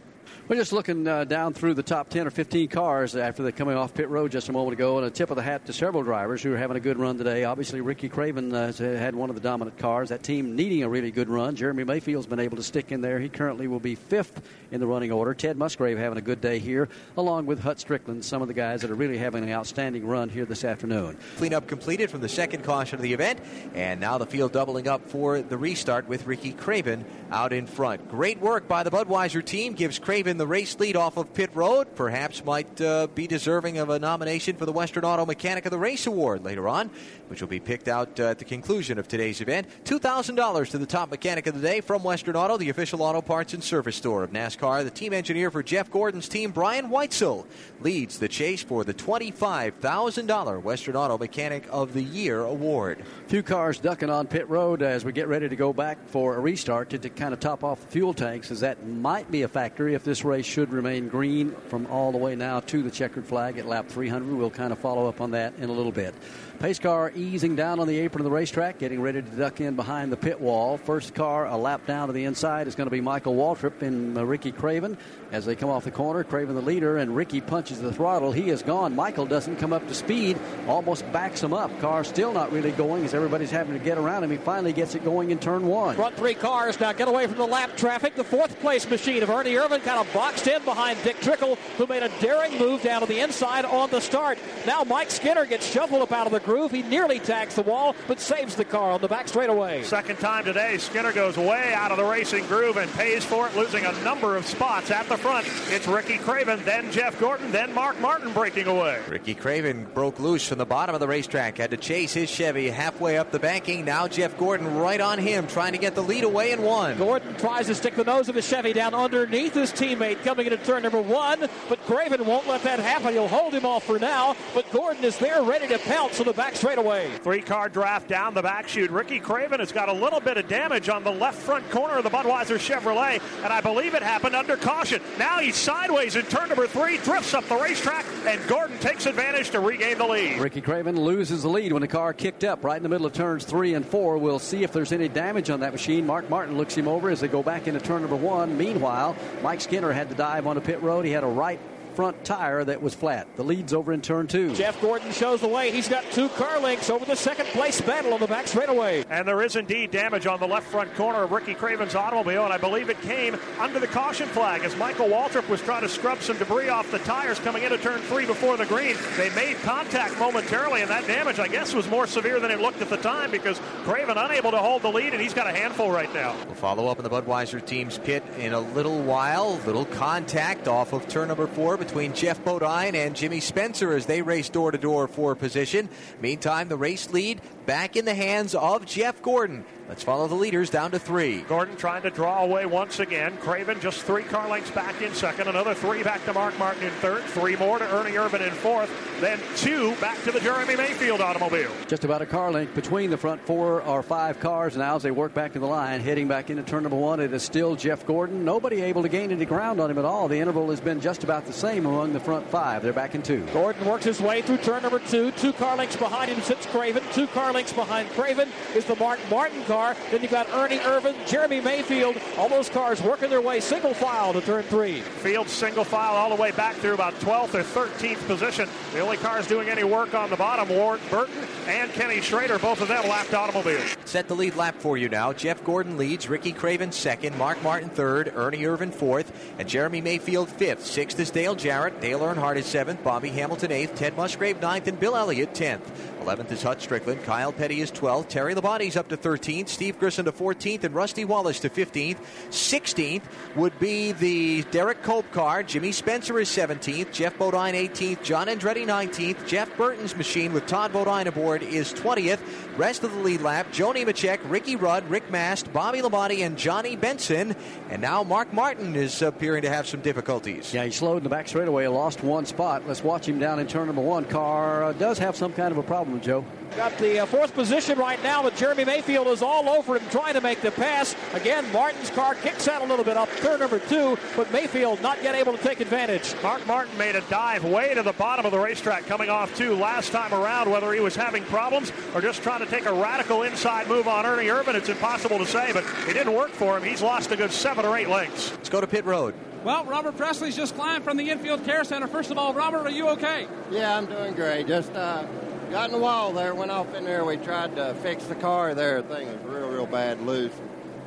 We're just looking uh, down through the top 10 or 15 cars after they're coming off pit road just a moment ago, and a tip of the hat to several drivers who are having a good run today. Obviously, Ricky Craven uh, had one of the dominant cars. That team needing a really good run. Jeremy Mayfield's been able to stick in there. He currently will be fifth in the running order. Ted Musgrave having a good day here, along with Hut Stricklin, some of the guys that are really having an outstanding run here this afternoon. Cleanup completed from the second caution of the event, and now the field doubling up for the restart with Ricky Craven out in front. Great work by the Budweiser team gives Craven the race lead off of pit road. Perhaps might uh, be deserving of a nomination for the Western Auto Mechanic of the Race Award later on, which will be picked out uh, at the conclusion of today's event. $2,000 to the top mechanic of the day from Western Auto, the official auto parts and service store of NASCAR. The team engineer for Jeff Gordon's team, Brian Whitesell, leads the chase for the $25,000 Western Auto Mechanic of the Year award. Few cars ducking on pit road as we get ready to go back for a restart to, to kind of top off the fuel tanks, as that might be a factor if this race should remain green from all the way now to the checkered flag at lap 300. We'll kind of follow up on that in a little bit. Pace car easing down on the apron of the racetrack, getting ready to duck in behind the pit wall. First car a lap down to the inside is going to be Michael Waltrip and Ricky Craven. As they come off the corner, Craven the leader, and Ricky punches the throttle. He is gone. Michael doesn't come up to speed, almost backs him up. Car still not really going as everybody's having to get around him. He finally gets it going in turn one. Front three cars now get away from the lap traffic. The fourth place machine of Ernie Irvan kind of boxed in behind Dick Trickle, who made a daring move down to the inside on the start. Now Mike Skinner gets shuffled up out of the groove. He nearly tags the wall, but saves the car on the back straightaway. Second time today, Skinner goes way out of the racing groove and pays for it, losing a number of spots at the front. It's Ricky Craven, then Jeff Gordon, then Mark Martin breaking away. Ricky Craven broke loose from the bottom of the racetrack, had to chase his Chevy halfway up the banking. Now Jeff Gordon right on him, trying to get the lead away in one. Gordon tries to stick the nose of his Chevy down underneath his teammate coming into turn number one, but Craven won't let that happen. He'll hold him off for now, but Gordon is there ready to pounce on the back straightaway. Three car draft down the back chute. Ricky Craven has got a little bit of damage on the left front corner of the Budweiser Chevrolet, and I believe it happened under caution. Now he's sideways in turn number three, drifts up the racetrack, and Gordon takes advantage to regain the lead. Ricky Craven loses the lead when the car kicked up right in the middle of turns three and four. We'll see if there's any damage on that machine. Mark Martin looks him over as they go back into turn number one. Meanwhile, Mike Skinner had to dive onto pit road. He had a right front tire that was flat. The lead's over in turn two. Jeff Gordon shows the way. He's got two car links over the second place battle on the back straightaway. And there is indeed damage on the left front corner of Ricky Craven's automobile, and I believe it came under the caution flag as Michael Waltrip was trying to scrub some debris off the tires coming into turn three before the green. They made contact momentarily, and that damage, I guess, was more severe than it looked at the time because Craven unable to hold the lead, and he's got a handful right now. We'll follow up in the Budweiser team's pit in a little while. Little contact off of turn number four between Geoff Bodine and Jimmy Spencer as they race door to door for position. Meantime, the race lead back in the hands of Jeff Gordon. Let's follow the leaders down to three. Gordon trying to draw away once again. Craven just three car lengths back in second. Another three back to Mark Martin in third. Three more to Ernie Irvan in fourth. Then two back to the Jeremy Mayfield automobile. Just about a car length between the front four or five cars now as they work back in the line, heading back into turn number one. It is still Jeff Gordon. Nobody able to gain any ground on him at all. The interval has been just about the same. same among the front five. They're back in two. Gordon works his way through turn number two. Two car lengths behind him sits Craven. Two car lengths behind Craven is the Mark Martin car. Then you've got Ernie Irvan, Jeremy Mayfield. All those cars working their way single file to turn three. Field single file all the way back through about 12th or 13th position. The only cars doing any work on the bottom, Ward Burton and Kenny Schrader, both of them lapped automobiles. Set the lead lap for you now. Jeff Gordon leads, Ricky Craven second, Mark Martin third, Ernie Irvan fourth, and Jeremy Mayfield fifth. Sixth is Dale Jarrett, Dale Earnhardt is seventh, Bobby Hamilton eighth, Ted Musgrave ninth, and Bill Elliott tenth. 11th is Hut Stricklin. Kyle Petty is 12th. Terry Labonte's up to 13th. Steve Grissom to 14th. And Rusty Wallace to 15th. 16th would be the Derek Cope car. Jimmy Spencer is 17th. Geoff Bodine 18th. John Andretti 19th. Jeff Burton's machine with Todd Bodine aboard is 20th. Rest of the lead lap, Joni Nemechek, Ricky Rudd, Rick Mast, Bobby Labonte, and Johnny Benson. And now Mark Martin is appearing to have some difficulties. Yeah, he slowed in the back straightaway, lost one spot. Let's watch him down in turn number one. Car uh, does have some kind of a problem, Joe. Got the uh, fourth position right now, but Jeremy Mayfield is all over him trying to make the pass. Again, Martin's car kicks out a little bit up turn number two, but Mayfield not yet able to take advantage. Mark Martin made a dive way to the bottom of the racetrack coming off two last time around. Whether he was having problems or just trying to take a radical inside move on Ernie Irvan, it's impossible to say, but it didn't work for him. He's lost a good seven or eight lengths. Let's go to pit road. Well, Robert Pressley's just climbed from the infield care center. First of all, Robert, are you okay? Yeah, I'm doing great. Just uh, got in the wall there, went off in there. We tried to fix the car there. The thing was real, real bad, loose.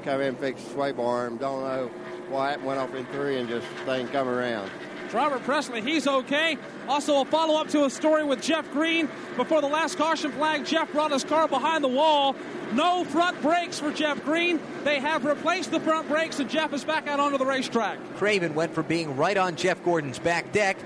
Come in, fix the sway bar arm. Don't know why it went off in three and just thing come around. Robert Pressley, he's okay. Also, a follow up to a story with Jeff Green. Before the last caution flag, Jeff brought his car behind the wall. No front brakes for Jeff Green. They have replaced the front brakes, and Jeff is back out onto the racetrack. Craven went from being right on Jeff Gordon's back deck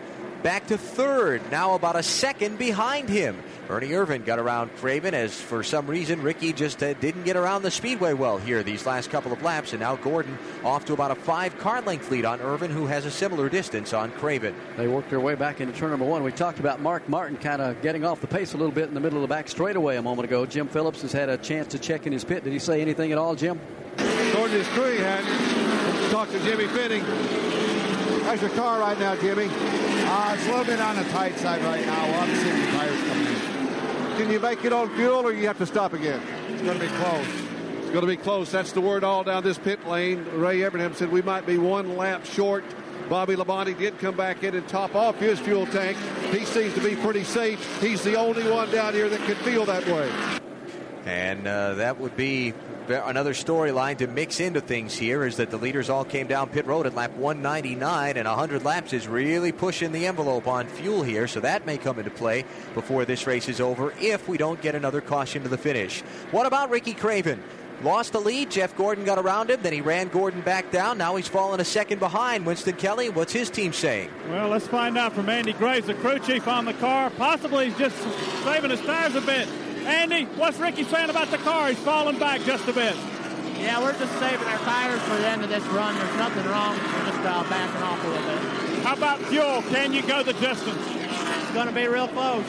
back to third, now about a second behind him. Ernie Irvan got around Craven as for some reason Ricky just uh, didn't get around the speedway well here these last couple of laps, and now Gordon off to about a five car length lead on Irvan, who has a similar distance on Craven. They worked their way back into turn number one. We talked about Mark Martin kind of getting off the pace a little bit in the middle of the back straightaway a moment ago. Jim Phillips has had a chance to check in his pit. Did he say anything at all, Jim? According to his crew, he had talked to Jimmy Fennig. How's your car right now, Jimmy? Uh, it's a little bit on the tight side right now. We'll have to see if the tires come in. Can you make it on fuel, or you have to stop again? It's going to be close. It's going to be close. That's the word all down this pit lane. Ray Evernham said we might be one lap short. Bobby Labonte did come back in and top off his fuel tank. He seems to be pretty safe. He's the only one down here that can feel that way. And uh, that would be another storyline to mix into things here is that the leaders all came down pit road at lap 199 and 100 laps is really pushing the envelope on fuel here so that may come into play before this race is over if we don't get another caution to the finish. What about ricky craven? Lost the lead. Jeff gordon got around him then he ran gordon back down. Now he's fallen a second behind. Winston kelly what's his team saying? Well let's find out from andy graves the crew chief on the car. Possibly he's just saving his tires a bit Andy, what's Ricky saying about the car? He's falling back just a bit. Yeah, we're just saving our tires for the end of this run. There's nothing wrong. We're just uh, backing off a little bit. How about fuel? Can you go the distance? It's going to be real close.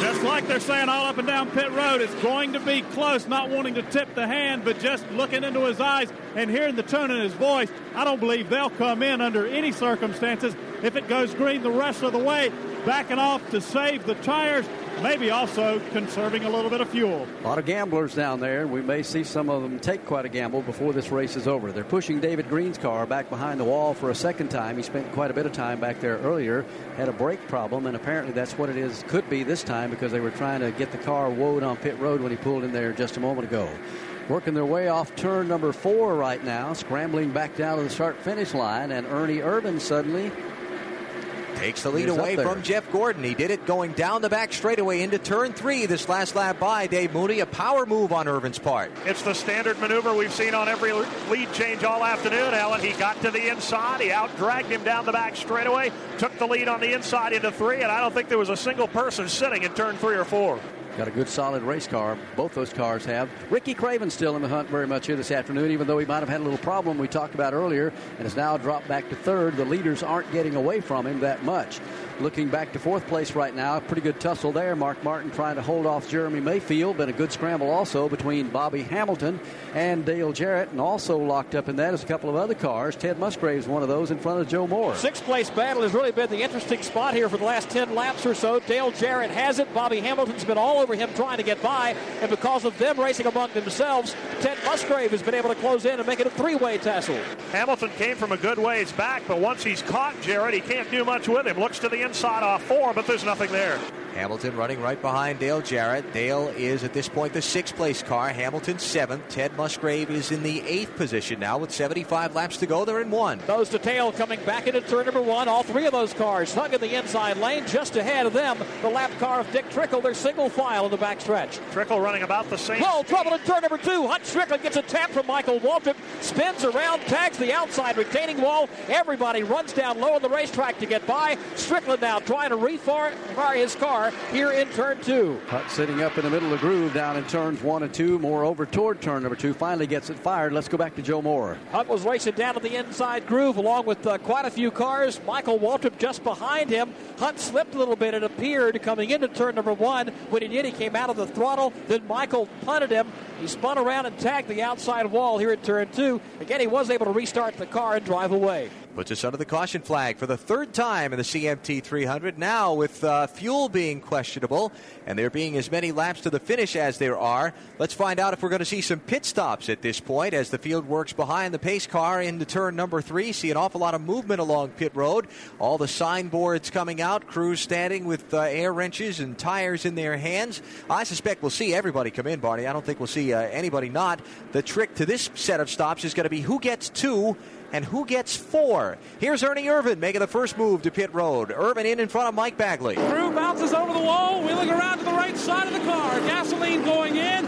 Just like they're saying all up and down pit road, it's going to be close, not wanting to tip the hand, but just looking into his eyes and hearing the tone in his voice. I don't believe they'll come in under any circumstances if it goes green the rest of the way, backing off to save the tires maybe also conserving a little bit of fuel. A lot of gamblers down there. We may see some of them take quite a gamble before this race is over. They're pushing David Green's car back behind the wall for a second time. He spent quite a bit of time back there earlier, had a brake problem, and apparently that's what it is. Could be this time because they were trying to get the car woed on pit road when he pulled in there just a moment ago. Working their way off turn number four right now, scrambling back down to the start finish line, and Ernie Irvin suddenly takes the lead away from Jeff Gordon. He did it going down the back straightaway into turn three this last lap by Dave Moody. A power move on Irvan's part. It's the standard maneuver we've seen on every lead change all afternoon, Allen. He got to the inside. He out dragged him down the back straightaway, took the lead on the inside into three, and I don't think there was a single person sitting in turn three or four. Got a good solid race car. Both those cars have. Ricky Craven still in the hunt very much here this afternoon, even though he might have had a little problem we talked about earlier and has now dropped back to third. The leaders aren't getting away from him that much. Looking back to fourth place right now, pretty good tussle there. Mark Martin trying to hold off Jeremy Mayfield. Been a good scramble also between Bobby Hamilton and Dale Jarrett. And also locked up in that is a couple of other cars. Ted Musgrave's one of those in front of Joe Moore. Sixth place battle has really been the interesting spot here for the last 10 laps or so. Dale Jarrett has it. Bobby Hamilton's been all over him trying to get by. And because of them racing among themselves, Ted Musgrave has been able to close in and make it a three way tussle. Hamilton came from a good ways back, but once he's caught Jarrett, he can't do much with him. Looks to the inside off four, but there's nothing there. Hamilton running right behind Dale Jarrett. Dale is at this point the sixth place car. Hamilton seventh. Ted Musgrave is in the eighth position now with 75 laps to go. They're in one. Those to tail coming back into turn number one. All three of those cars hung in the inside lane just ahead of them. The lap car of Dick Trickle. They're single file in the backstretch. Trickle running about the same. Whoa, trouble in turn number two. Hut Stricklin gets a tap from Michael Waltrip. Spins around, tags the outside retaining wall. Everybody runs down low on the racetrack to get by. Stricklin now trying to refire his car here in turn two. Hut sitting up in the middle of the groove down in turns one and two. More over toward turn number two. Finally gets it fired. Let's go back to Joe Moore. Hut was racing down to the inside groove along with uh, quite a few cars. Michael Waltrip just behind him. Hut slipped a little bit, it appeared, coming into turn number one. When he did, he came out of the throttle. Then Michael punted him. He spun around and tagged the outside wall here at turn two. Again, he was able to restart the car and drive away. Puts us under the caution flag for the third time in the CMT 300. Now, with uh, fuel being questionable and there being as many laps to the finish as there are, let's find out if we're going to see some pit stops at this point as the field works behind the pace car into turn number three. See an awful lot of movement along pit road. All the signboards coming out, crews standing with uh, air wrenches and tires in their hands. I suspect we'll see everybody come in, Barney. I don't think we'll see uh, anybody not. The trick to this set of stops is going to be who gets two and who gets four. Here's Ernie Irvan making the first move to pit road. Irvan in in front of Mike Bagley. Crew bounces over the wall, wheeling around to the right side of the car. Gasoline going in.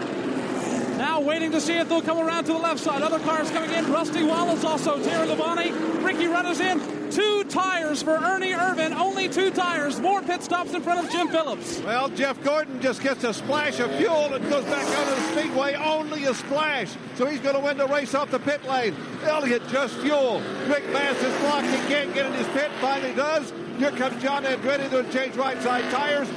Now waiting to see if they'll come around to the left side. Other cars coming in. Rusty Wallace also. Terry Labonte. Ricky Runners in. Two tires for Ernie Irvan. Only two tires. More pit stops in front of Jim Phillips. Well, Jeff Gordon just gets a splash of fuel and goes back out of the speedway. Only a splash. So he's going to win the race off the pit lane. Elliott just fuel. Rick Mast is blocked. He can't get in his pit. Finally does. Here comes John Andretti to change right side tires.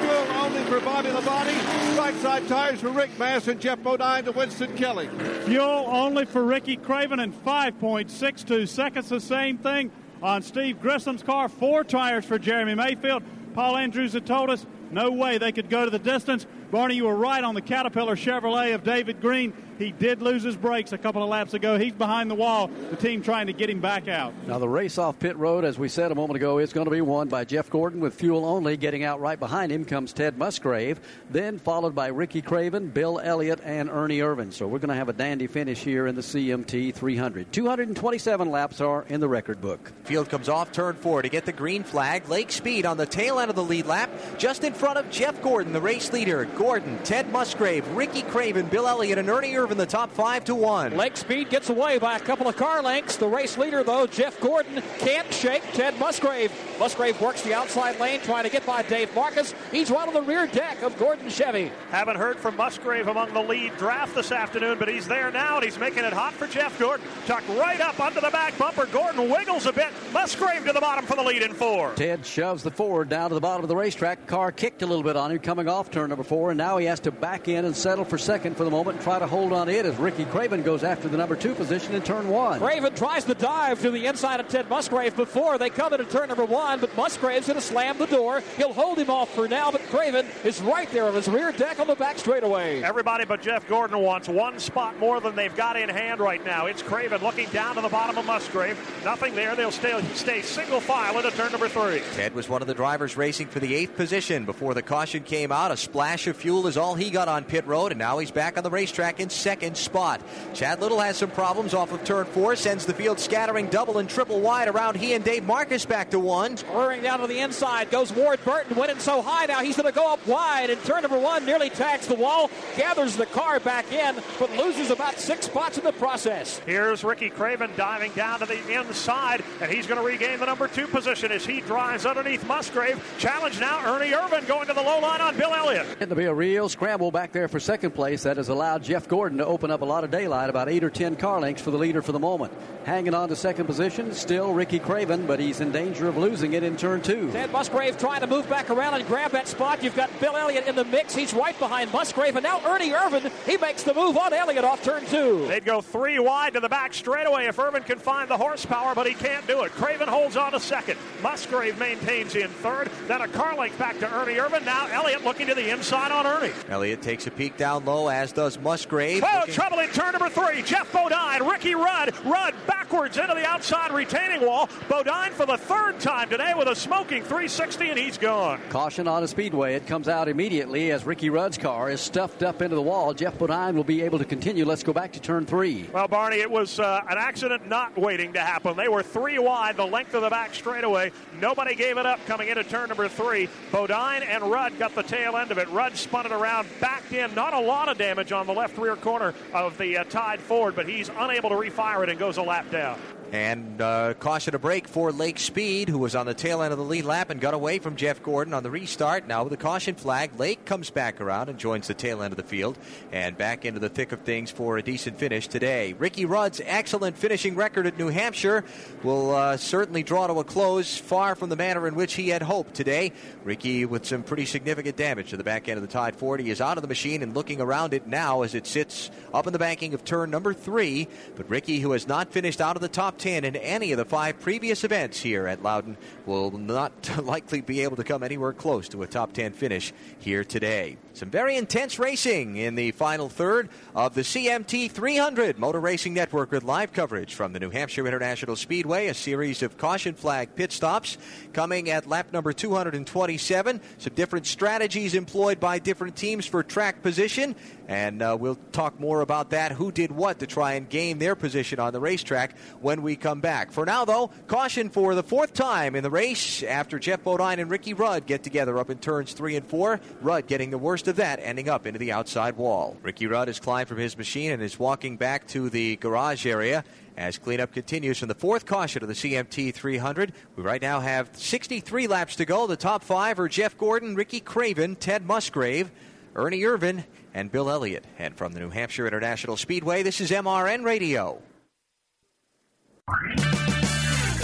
Fuel only for Bobby Labonte. Right side tires for Rick Mast and Geoff Bodine to Winston Kelly. Fuel only for Ricky Craven and 5.62 seconds. The same thing on Steve Grissom's car. Four tires for Jeremy Mayfield. Paul Andrews had told us no way they could go to the distance. Barney, you were right on the Caterpillar Chevrolet of David Green. He did lose his brakes a couple of laps ago. He's behind the wall. The team trying to get him back out. Now, the race off pit road, as we said a moment ago, is going to be won by Jeff Gordon with fuel only. Getting out right behind him comes Ted Musgrave, then followed by Ricky Craven, Bill Elliott, and Ernie Irvan. So we're going to have a dandy finish here in the CMT 300. 227 laps are in the record book. Field comes off turn four to get the green flag. Lake Speed on the tail end of the lead lap, just in front of Jeff Gordon, the race leader. Gordon, Ted Musgrave, Ricky Craven, Bill Elliott, and Ernie Irvan, the top five to one. Lake Speed gets away by a couple of car lengths. The race leader, though, Jeff Gordon, can't shake Ted Musgrave. Musgrave works the outside lane trying to get by Dave Marcis. He's right on the rear deck of Gordon Chevy. Haven't heard from Musgrave among the lead draft this afternoon, but he's there now and he's making it hot for Jeff Gordon. Tucked right up under the back bumper. Gordon wiggles a bit. Musgrave to the bottom for the lead in four. Ted shoves the Ford down to the bottom of the racetrack. Car kicked a little bit on him coming off turn number four, and now he has to back in and settle for second for the moment and try to hold on it as Ricky Craven goes after the number two position in turn one. Craven tries to dive to the inside of Ted Musgrave before they come into turn number one, but Musgrave's going to slam the door. He'll hold him off for now, but Craven is right there on his rear deck on the back straightaway. Everybody but Jeff Gordon wants one spot more than they've got in hand right now. It's Craven looking down to the bottom of Musgrave. Nothing there. They'll stay, stay single file into turn number three. Ted was one of the drivers racing for the eighth position before the caution came out. A splash of fuel is all he got on pit road, and now he's back on the racetrack in second spot. Chad Little has some problems off of turn four, sends the field scattering double and triple wide around he and Dave Marcis back to one. Whirring down to the inside goes Ward Burton, winning so high now. He's going to go up wide, and turn number one nearly tags the wall, gathers the car back in, but loses about six spots in the process. Here's Ricky Craven diving down to the inside, and he's going to regain the number two position as he drives underneath Musgrave. Challenge now, Ernie Irvan going to the low line on Bill Elliott. It'll be a real scramble back there for second place. That has allowed Jeff Gordon to open up a lot of daylight, about eight or ten car lengths for the leader for the moment. Hanging on to second position, still Ricky Craven, but he's in danger of losing it in turn two. Ted Musgrave trying to move back around and grab that spot. You've got Bill Elliott in the mix. He's right behind Musgrave, and now Ernie Irvan, He makes the move on Elliott off turn two. They'd go three wide to the back straightaway if Irvan can find the horsepower, but he can't do it. Craven holds on to second. Musgrave maintains in third. Then a car length back to Ernie Irvan. Now Elliott looking to the inside on Ernie. Elliott takes a peek down low, as does Musgrave. Oh, Looking- trouble in turn number three. Geoff Bodine, Ricky Rudd. Rudd backwards into the outside retaining wall. Bodine for the third time today with a smoking 360, and he's gone. Caution on a speedway. It comes out immediately as Ricky Rudd's car is stuffed up into the wall. Geoff Bodine will be able to continue. Let's go back to turn three. Well, Barney, it was uh, an accident not waiting to happen. They were three wide, the length of the back straightaway. Nobody gave it up coming into turn number three. Bodine and Rudd got the tail end of it. Rudd spun it around, backed in. Not a lot of damage on the left rear corner of the uh, Tide Ford, but he's unable to refire it and goes a lap down. And uh, caution a break for Lake Speed, who was on the tail end of the lead lap and got away from Jeff Gordon on the restart. Now with the caution flag, Lake comes back around and joins the tail end of the field and back into the thick of things for a decent finish today. Ricky Rudd's excellent finishing record at New Hampshire will uh, certainly draw to a close, far from the manner in which he had hoped today. Ricky with some pretty significant damage to the back end of the Tide 40 is out of the machine and looking around it now as it sits up in the banking of turn number three. But Ricky, who has not finished out of the top 10 in any of the five previous events here at Loudon, will not likely be able to come anywhere close to a top 10 finish here today. Some very intense racing in the final third of the CMT 300 Motor Racing Network with live coverage from the New Hampshire International Speedway. A series of caution flag pit stops coming at lap number 227. Some different strategies employed by different teams for track position. And uh, we'll talk more about that, who did what to try and gain their position on the racetrack when we come back. For now, though, caution for the fourth time in the race after Geoff Bodine and Ricky Rudd get together up in turns three and four. Rudd getting the worst of that, ending up into the outside wall. Ricky Rudd has climbed from his machine and is walking back to the garage area. As cleanup continues from the fourth caution of the CMT 300, we right now have 63 laps to go. The top five are Jeff Gordon, Ricky Craven, Ted Musgrave, Ernie Irvan, and Bill Elliott. And from the New Hampshire International Speedway, this is MRN Radio.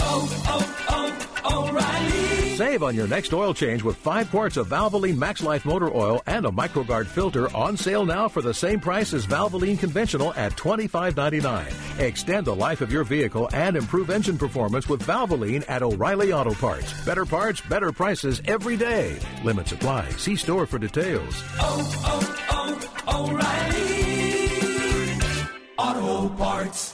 Oh, oh, oh, O'Reilly. Save on your next oil change with five quarts of Valvoline Max Life motor oil and a MicroGuard filter on sale now for the same price as Valvoline conventional at $25.99. Extend the life of your vehicle and improve engine performance with Valvoline at O'Reilly Auto Parts. Better parts, better prices every day. Limit supply. See store for details. Oh, oh, oh, O'Reilly. Auto Parts.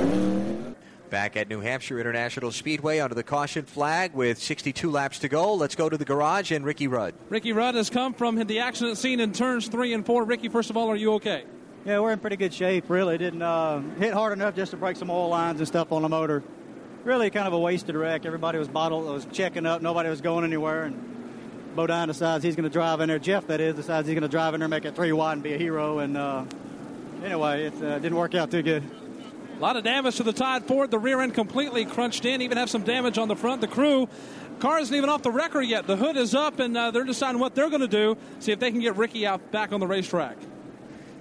Back at New Hampshire International Speedway under the caution flag with 62 laps to go. Let's go to the garage and Ricky Rudd. Ricky Rudd has come from the accident scene in turns three and four. Ricky, first of all, are you okay? Yeah, we're in pretty good shape, really. Didn't uh, hit hard enough just to break some oil lines and stuff on the motor. Really kind of a wasted wreck. Everybody was bottled, was checking up, nobody was going anywhere. And Bodine decides he's going to drive in there. Geoff, that is, decides he's going to drive in there, make it three wide, and be a hero. And uh, anyway, it uh, didn't work out too good. A lot of damage to the Tide Ford. The rear end completely crunched in. Even have some damage on the front. The crew car isn't even off the wrecker yet. The hood is up, and uh, they're deciding what they're going to do. See if they can get Ricky out back on the racetrack.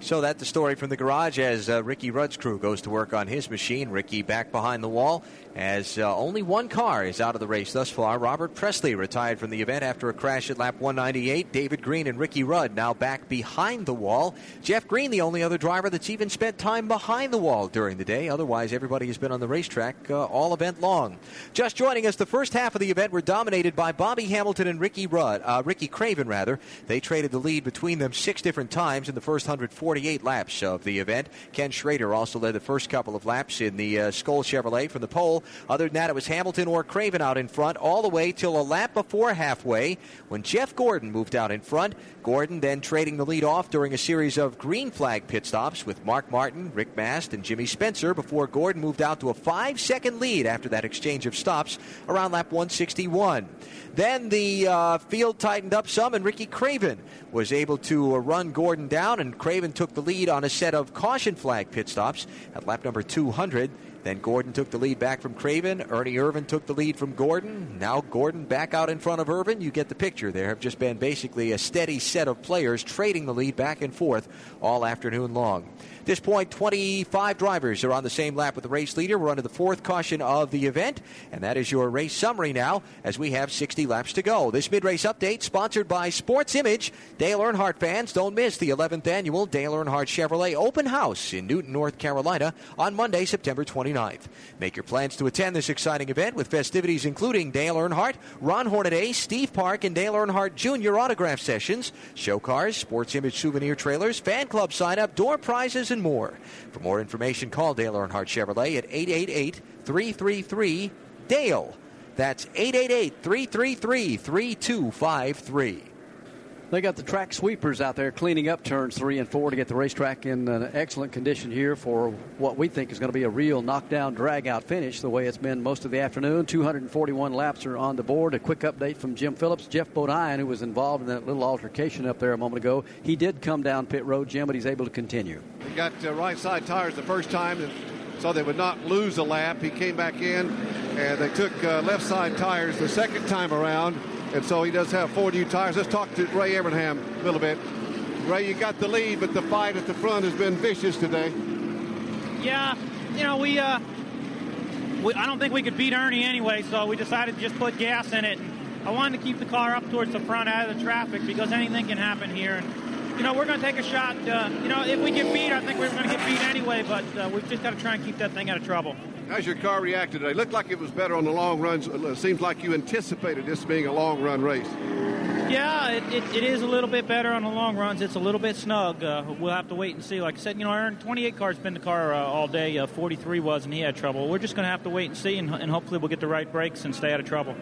So that's the story from the garage as uh, Ricky Rudd's crew goes to work on his machine. Ricky back behind the wall as uh, only one car is out of the race thus far. Robert Pressley retired from the event after a crash at lap 198. David Green and Ricky Rudd now back behind the wall. Jeff Green, the only other driver that's even spent time behind the wall during the day. Otherwise, everybody has been on the racetrack uh, all event long. Just joining us, the first half of the event were dominated by Bobby Hamilton and Ricky Rudd, uh, Ricky Craven rather. They traded the lead between them six different times in the first 148 laps of the event. Ken Schrader also led the first couple of laps in the uh, Skoal Chevrolet from the pole. Other than that, it was Hamilton or Craven out in front all the way till a lap before halfway when Jeff Gordon moved out in front. Gordon then trading the lead off during a series of green flag pit stops with Mark Martin, Rick Mast, and Jimmy Spencer before Gordon moved out to a five second lead after that exchange of stops around lap 161. Then the uh, field tightened up some, and Ricky Craven was able to uh, run Gordon down, and Craven took the lead on a set of caution flag pit stops at lap number 200. Then Gordon took the lead back from Craven. Ernie Irvan took the lead from Gordon. Now Gordon back out in front of Irvan. You get the picture. There have just been basically a steady set of players trading the lead back and forth all afternoon long. This point, 25 drivers are on the same lap with the race leader. We're under the fourth caution of the event, and that is your race summary now as we have 60 laps to go. This mid race update sponsored by Sports Image. Dale Earnhardt fans, don't miss the 11th annual Dale Earnhardt Chevrolet Open House in Newton, North Carolina on Monday, September 29th. Make your plans to attend this exciting event with festivities including Dale Earnhardt, Ron Hornaday, Steve Park, and Dale Earnhardt Jr. autograph sessions, show cars, Sports Image souvenir trailers, fan club sign up, door prizes, and more. For more information, call Dale Earnhardt Chevrolet at 888 333 Dale. That's 888 333 3253. They got the track sweepers out there cleaning up turns three and four to get the racetrack in an excellent condition here for what we think is going to be a real knockdown, drag out finish, the way it's been most of the afternoon. 241 laps are on the board. A quick update from Jim Phillips. Geoff Bodine, who was involved in that little altercation up there a moment ago, he did come down pit road, Jim, but he's able to continue. He got uh, right side tires the first time, and so they would not lose a lap. He came back in, and they took uh, left side tires the second time around and so he does have four new tires. Let's talk to Ray Evernham a little bit. Ray, you got the lead, but the fight at the front has been vicious today. Yeah, you know, we, uh, we I don't think we could beat Ernie anyway, so we decided to just put gas in it. I wanted to keep the car up towards the front out of the traffic because anything can happen here. And, you know, we're going to take a shot. Uh, you know, if we get beat, I think we're going to get beat anyway, but uh, we've just got to try and keep that thing out of trouble. How's your car reacted today? Looked like it was better on the long runs. It seems like you anticipated this being a long run race. Yeah, it, it, it is a little bit better on the long runs. It's a little bit snug. Uh, we'll have to wait and see. Like I said, you know, Aaron, 28 cars been the car uh, all day. Uh, 43 was, and he had trouble. We're just going to have to wait and see, and, and hopefully we'll get the right brakes and stay out of trouble.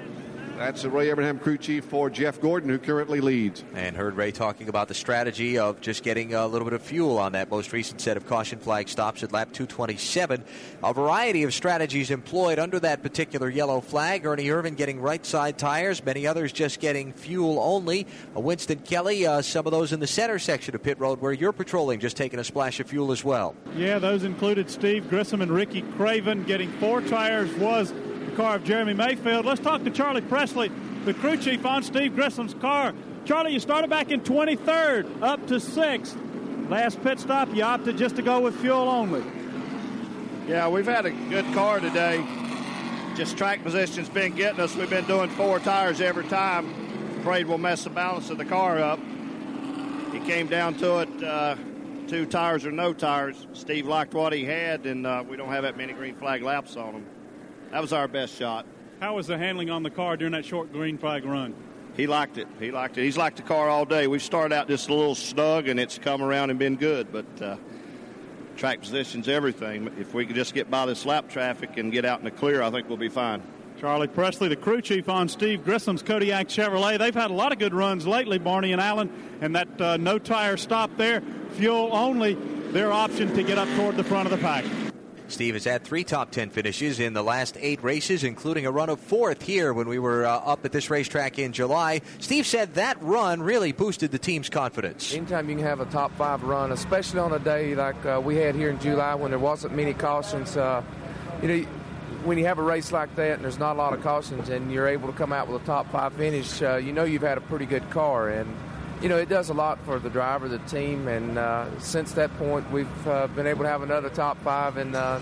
That's the Ray Evernham crew chief for Jeff Gordon, who currently leads. And heard Ray talking about the strategy of just getting a little bit of fuel on that most recent set of caution flag stops at lap 227. A variety of strategies employed under that particular yellow flag. Ernie Irvan getting right side tires, many others just getting fuel only. Winston Kelly, uh, some of those in the center section of pit road where you're patrolling, just taking a splash of fuel as well. Yeah, those included Steve Grissom and Ricky Craven getting four tires was car of Jeremy Mayfield. Let's talk to Charlie Pressley, the crew chief on Steve Grissom's car. Charlie, you started back in 23rd, up to 6th. Last pit stop, you opted just to go with fuel only. Yeah, we've had a good car today. Just track position's been getting us. We've been doing four tires every time. Afraid we'll mess the balance of the car up. He came down to it, uh, two tires or no tires. Steve liked what he had, and uh, we don't have that many green flag laps on him. That was our best shot. How was the handling on the car during that short green flag run? He liked it. He liked it. He's liked the car all day. We've started out just a little snug, and it's come around and been good. But uh, track position's everything. If we could just get by this lap traffic and get out in the clear, I think we'll be fine. Charlie Pressley, the crew chief on Steve Grissom's Kodiak Chevrolet. They've had a lot of good runs lately, Barney and Allen, and that uh, no tire stop there, fuel only, their option to get up toward the front of the pack. Steve has had three top 10 finishes in the last eight races, including a run of fourth here when we were uh, up at this racetrack in July. Steve said that run really boosted the team's confidence. Anytime you can have a top five run, especially on a day like uh, we had here in July when there wasn't many cautions, uh, you know, when you have a race like that and there's not a lot of cautions and you're able to come out with a top five finish, uh, you know you've had a pretty good car. And you know, it does a lot for the driver, the team, and uh, since that point, we've uh, been able to have another top five and uh,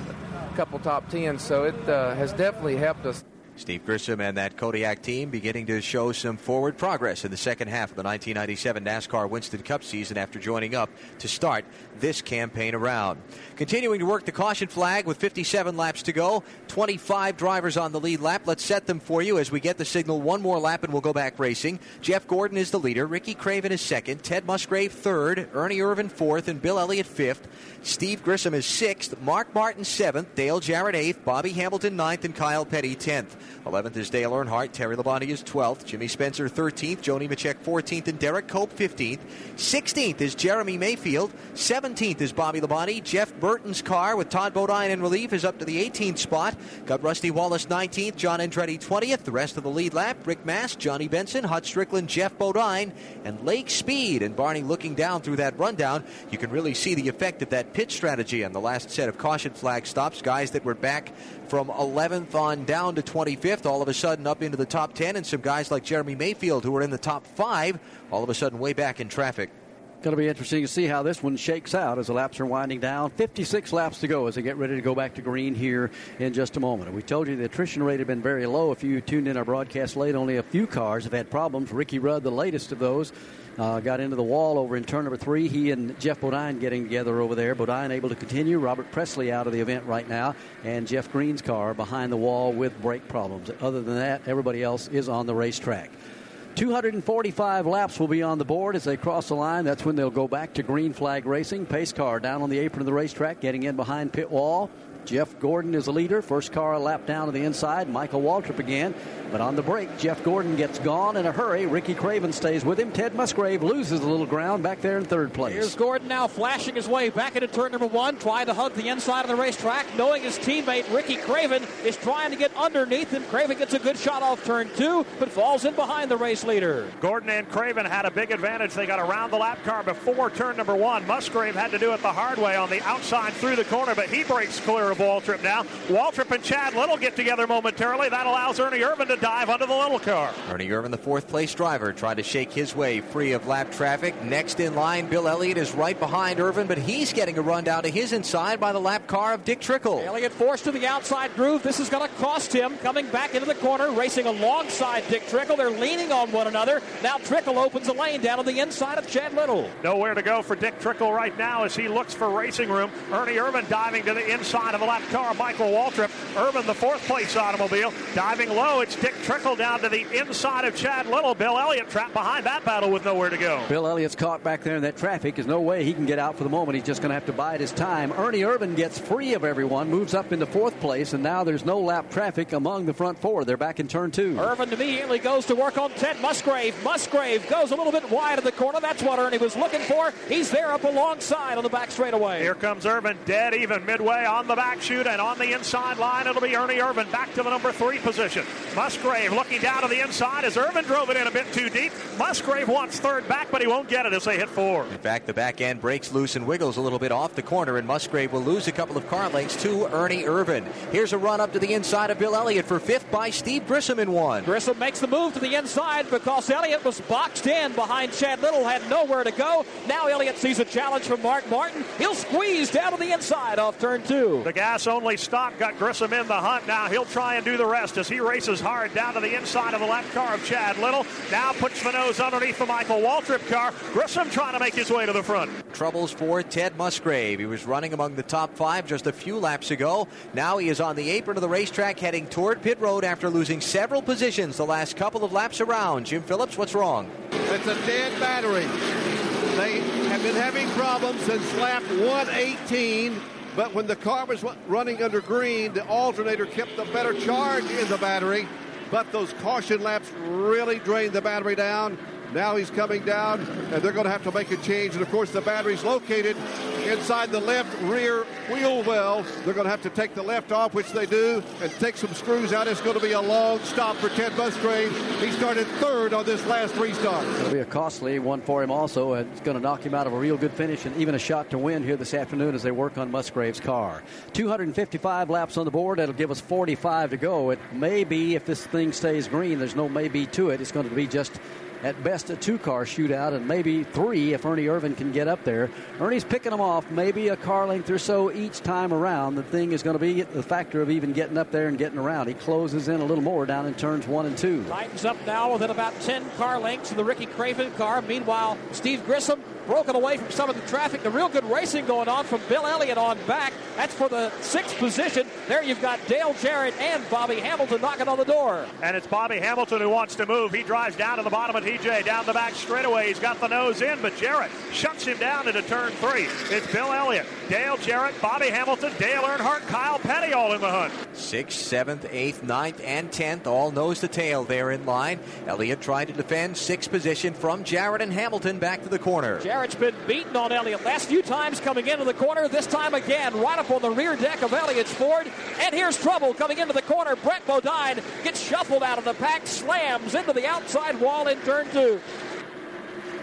couple top tens, so it uh, has definitely helped us. Steve Grissom and that Kodiak team beginning to show some forward progress in the second half of the 1997 NASCAR Winston Cup season after joining up to start this campaign around. Continuing to work the caution flag with 57 laps to go, 25 drivers on the lead lap. Let's set them for you as we get the signal one more lap and we'll go back racing. Jeff Gordon is the leader, Ricky Craven is second, Ted Musgrave third, Ernie Irvan fourth, and Bill Elliott fifth. Steve Grissom is sixth, Mark Martin seventh, Dale Jarrett eighth, Bobby Hamilton ninth, and Kyle Petty tenth. 11th is Dale Earnhardt. Terry Labonte is 12th. Jimmy Spencer 13th. Joe Nemechek 14th. And Derrike Cope 15th. 16th is Jeremy Mayfield. 17th is Bobby Labonte. Jeff Burton's car with Todd Bodine in relief is up to the 18th spot. Got Rusty Wallace 19th. John Andretti 20th. The rest of the lead lap Rick Mast, Johnny Benson, Hut Stricklin, Geoff Bodine, and Lake Speed. And Barney looking down through that rundown. You can really see the effect of that pit strategy on the last set of caution flag stops. Guys that were back from 11th on down to 25th, all of a sudden up into the top 10, and some guys like Jeremy Mayfield who were in the top five, all of a sudden way back in traffic. Going to be interesting to see how this one shakes out as the laps are winding down. 56 laps to go as they get ready to go back to green here in just a moment. We told you the attrition rate had been very low. If you tuned in our broadcast late, only a few cars have had problems. Ricky Rudd, the latest of those, uh, got into the wall over in turn number three. He and Geoff Bodine getting together over there. Bodine able to continue. Robert Pressley out of the event right now. And Jeff Green's car behind the wall with brake problems. Other than that, everybody else is on the racetrack. 245 laps will be on the board as they cross the line. That's when they'll go back to green flag racing. Pace car down on the apron of the racetrack, getting in behind pit wall. Jeff Gordon is the leader. First car a lap down to the inside. Michael Waltrip again. But on the break, Jeff Gordon gets gone in a hurry. Ricky Craven stays with him. Ted Musgrave loses a little ground back there in third place. Here's Gordon now flashing his way back into turn number one, trying to hug the inside of the racetrack, knowing his teammate Ricky Craven is trying to get underneath him. Craven gets a good shot off turn two, but falls in behind the race leader. Gordon and Craven had a big advantage. They got around the lap car before turn number one. Musgrave had to do it the hard way on the outside through the corner, but he breaks clear of Waltrip now. Waltrip and Chad Little get together momentarily. That allows Ernie Irvan to dive under the Little car. Ernie Irvan, the fourth place driver, tried to shake his way free of lap traffic. Next in line, Bill Elliott is right behind Irvan, but he's getting a run down to his inside by the lap car of Dick Trickle. Elliott forced to the outside groove. This is going to cost him coming back into the corner, racing alongside Dick Trickle. They're leaning on one another. Now Trickle opens a lane down on the inside of Chad Little. Nowhere to go for Dick Trickle right now as he looks for racing room. Ernie Irvan diving to the inside of the lap car. Michael Waltrip. Irvan, the fourth place automobile, diving low. It's Dick Trickle down to the inside of Chad Little. Bill Elliott trapped behind that battle with nowhere to go. Bill Elliott's caught back there in that traffic. There's no way he can get out for the moment. He's just going to have to bide his time. Ernie Irvan gets free of everyone, moves up into fourth place, and now there's no lap traffic among the front four. They're back in turn two. Irvan immediately goes to work on Ted Musgrave. Musgrave goes a little bit wide of the corner. That's what Ernie was looking for. He's there up alongside on the back straightaway. Here comes Irvan dead even midway on the back chute and on the inside line. It'll be Ernie Irvan back to the number three position. Musgrave looking down to the inside as Irvan drove it in a bit too deep. Musgrave wants third back, but he won't get it as they hit four. In fact, the back end breaks loose and wiggles a little bit off the corner, and Musgrave will lose a couple of car lengths to Ernie Irvan. Here's a run up to the inside of Bill Elliott for fifth by Steve Grissom in one. Grissom makes the move to the inside because Elliott was boxed in behind Chad Little, had nowhere to go. Now Elliott sees a challenge from Mark Martin. He'll squeeze down to the inside off turn two. The gas only stop got Grissom in the hunt. Now he'll try and do the rest as he races hard down to the inside of the left car of Chad Little. Now puts the nose underneath the Michael Waltrip car. Grissom trying to make his way to the front. Troubles for Ted Musgrave. He was running among the top five just a few laps ago. Now he is on the apron of the racetrack heading toward pit road after losing several positions the last couple of laps around. Jim Phillips, what's wrong? It's a dead battery. They have been having problems since lap 118. But when the car was running under green, the alternator kept a better charge in the battery. But those caution laps really drained the battery down. Now he's coming down, and they're going to have to make a change. And of course, the battery's located inside the left rear wheel well. They're going to have to take the left off, which they do, and take some screws out. It's going to be a long stop for Ted Musgrave. He started third on this last restart. It'll be a costly one for him also. and It's going to knock him out of a real good finish and even a shot to win here this afternoon as they work on Musgrave's car. 255 laps on the board. That'll give us 45 to go. It may be, if this thing stays green, there's no maybe to it. It's going to be just at best a two-car shootout, and maybe three if Ernie Irvan can get up there. Ernie's picking them off, maybe a car length or so each time around. The thing is going to be the factor of even getting up there and getting around. He closes in a little more down in turns one and two. Tightens up now within about 10 car lengths of the Ricky Craven car. Meanwhile, Steve Grissom broken away from some of the traffic. The real good racing going on from Bill Elliott on back. That's for the sixth position. There you've got Dale Jarrett and Bobby Hamilton knocking on the door. And it's Bobby Hamilton who wants to move. He drives down to the bottom of TJ, down the back straightaway. He's got the nose in, but Jarrett shuts him down into turn three. It's Bill Elliott, Dale Jarrett, Bobby Hamilton, Dale Earnhardt, Kyle Petty all in the hunt. Sixth, seventh, eighth, ninth, and tenth, all nose to tail there in line. Elliott tried to defend sixth position from Jarrett and Hamilton back to the corner. Jarrett's been beaten on Elliott last few times coming into the corner. This time again, right up on the rear deck of Elliott's Ford. And here's trouble coming into the corner. Brett Bodine gets shuffled out of the pack, slams into the outside wall in turn two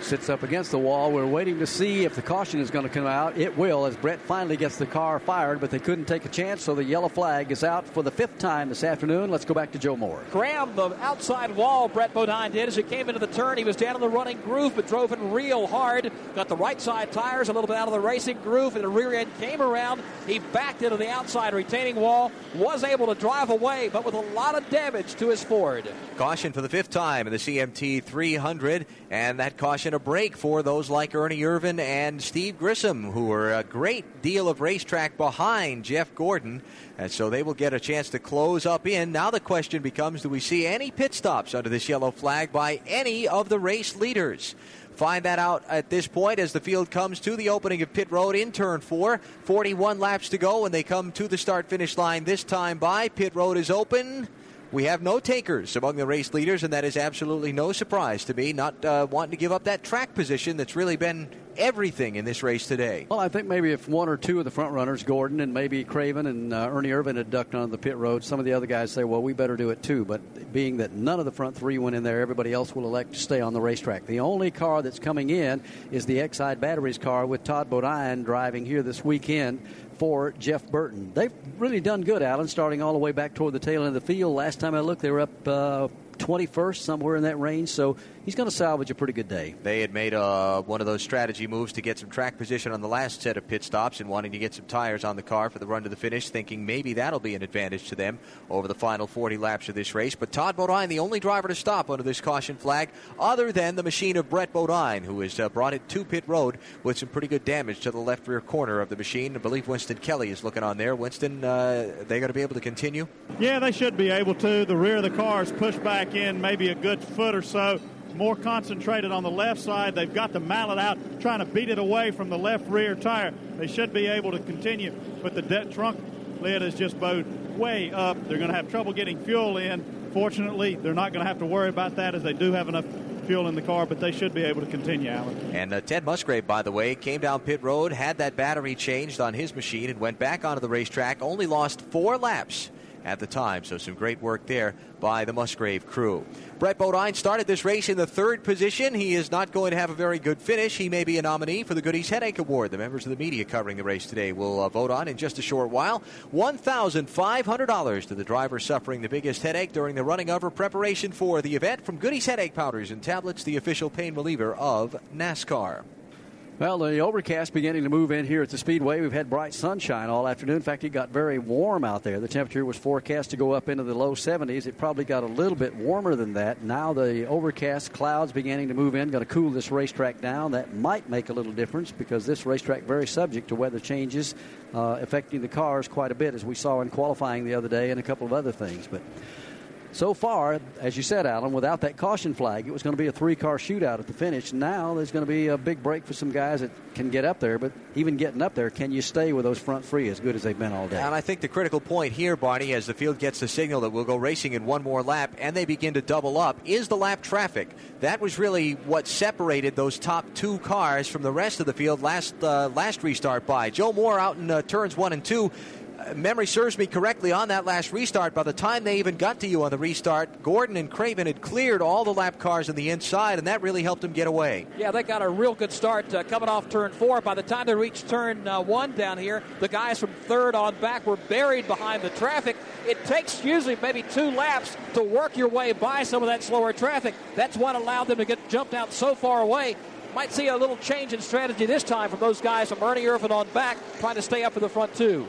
sits up against the wall. We're waiting to see if the caution is going to come out. It will as Brett finally gets the car fired, but they couldn't take a chance, so the yellow flag is out for the fifth time this afternoon. Let's go back to Joe Moore. Graham, the outside wall, Brett Bodine did as he came into the turn. He was down in the running groove, but drove it real hard. Got the right side tires a little bit out of the racing groove, and the rear end came around. He backed into the outside retaining wall, was able to drive away, but with a lot of damage to his Ford. Caution for the fifth time in the CMT 300, and that caution a break for those like Ernie Irvan and Steve Grissom, who are a great deal of racetrack behind Jeff Gordon. And so they will get a chance to close up in. Now the question becomes do we see any pit stops under this yellow flag by any of the race leaders? Find that out at this point as the field comes to the opening of pit road in turn four. 41 laps to go when they come to the start finish line this time by. Pit road is open. We have no takers among the race leaders, and that is absolutely no surprise to me, not uh, wanting to give up that track position that's really been everything in this race today. Well, I think maybe if one or two of the front runners, Gordon and maybe Craven and uh, Ernie Irvan, had ducked on the pit road, some of the other guys say, well, we better do it too. But being that none of the front three went in there, everybody else will elect to stay on the racetrack. The only car that's coming in is the Exide Batteries car with Todd Bodine driving here this weekend for Jeff Burton. They've really done good, Allen, starting all the way back toward the tail end of the field. Last time I looked, they were up uh, 21st, somewhere in that range. So he's going to salvage a pretty good day. They had made uh, one of those strategy moves to get some track position on the last set of pit stops and wanting to get some tires on the car for the run to the finish, thinking maybe that'll be an advantage to them over the final 40 laps of this race. But Todd Bodine, the only driver to stop under this caution flag, other than the machine of Brett Bodine, who has uh, brought it to pit road with some pretty good damage to the left rear corner of the machine. I believe Winston Kelly is looking on there. Winston, uh, they going to be able to continue? Yeah, they should be able to. The rear of the car is pushed back in maybe a good foot or so more concentrated on the left side. They've got the mallet out, trying to beat it away from the left rear tire. They should be able to continue, but the de- trunk lid is just bowed way up. They're going to have trouble getting fuel in. Fortunately, they're not going to have to worry about that as they do have enough fuel in the car, but they should be able to continue, Allen. And uh, Ted Musgrave, by the way, came down pit road, had that battery changed on his machine, and went back onto the racetrack. Only lost four laps at the time. So some great work there by the Musgrave crew. Brett Bodine started this race in the third position. He is not going to have a very good finish. He may be a nominee for the Goody's Headache Award. The members of the media covering the race today will uh, vote on in just a short while. $1,500 to the driver suffering the biggest headache during the running of or preparation for the event from Goody's Headache Powders and Tablets, the official pain reliever of NASCAR. Well, the overcast beginning to move in here at the Speedway. We've had bright sunshine all afternoon. In fact, it got very warm out there. The temperature was forecast to go up into the low 70s. It probably got a little bit warmer than that. Now the overcast clouds beginning to move in, going to cool this racetrack down. That might make a little difference because this racetrack very subject to weather changes uh, affecting the cars quite a bit, as we saw in qualifying the other day and a couple of other things. But so far, as you said, Allen, without that caution flag, it was going to be a three car shootout at the finish. Now there's going to be a big break for some guys that can get up there, but even getting up there, can you stay with those front three as good as they've been all day? And I think the critical point here, Barney, as the field gets the signal that we'll go racing in one more lap and they begin to double up, is the lap traffic. That was really what separated those top two cars from the rest of the field last uh, last restart by. Joe Moore out in uh, turns one and two memory serves me correctly on that last restart, by the time they even got to you on the restart, Gordon and Craven had cleared all the lap cars on the inside, and that really helped them get away. Yeah, they got a real good start uh, coming off turn four. By the time they reached turn uh, one down here, the guys from third on back were buried behind the traffic. It takes usually maybe two laps to work your way by some of that slower traffic. That's what allowed them to get jumped out so far away. Might see a little change in strategy this time from those guys from Ernie Irvan on back, trying to stay up in the front two.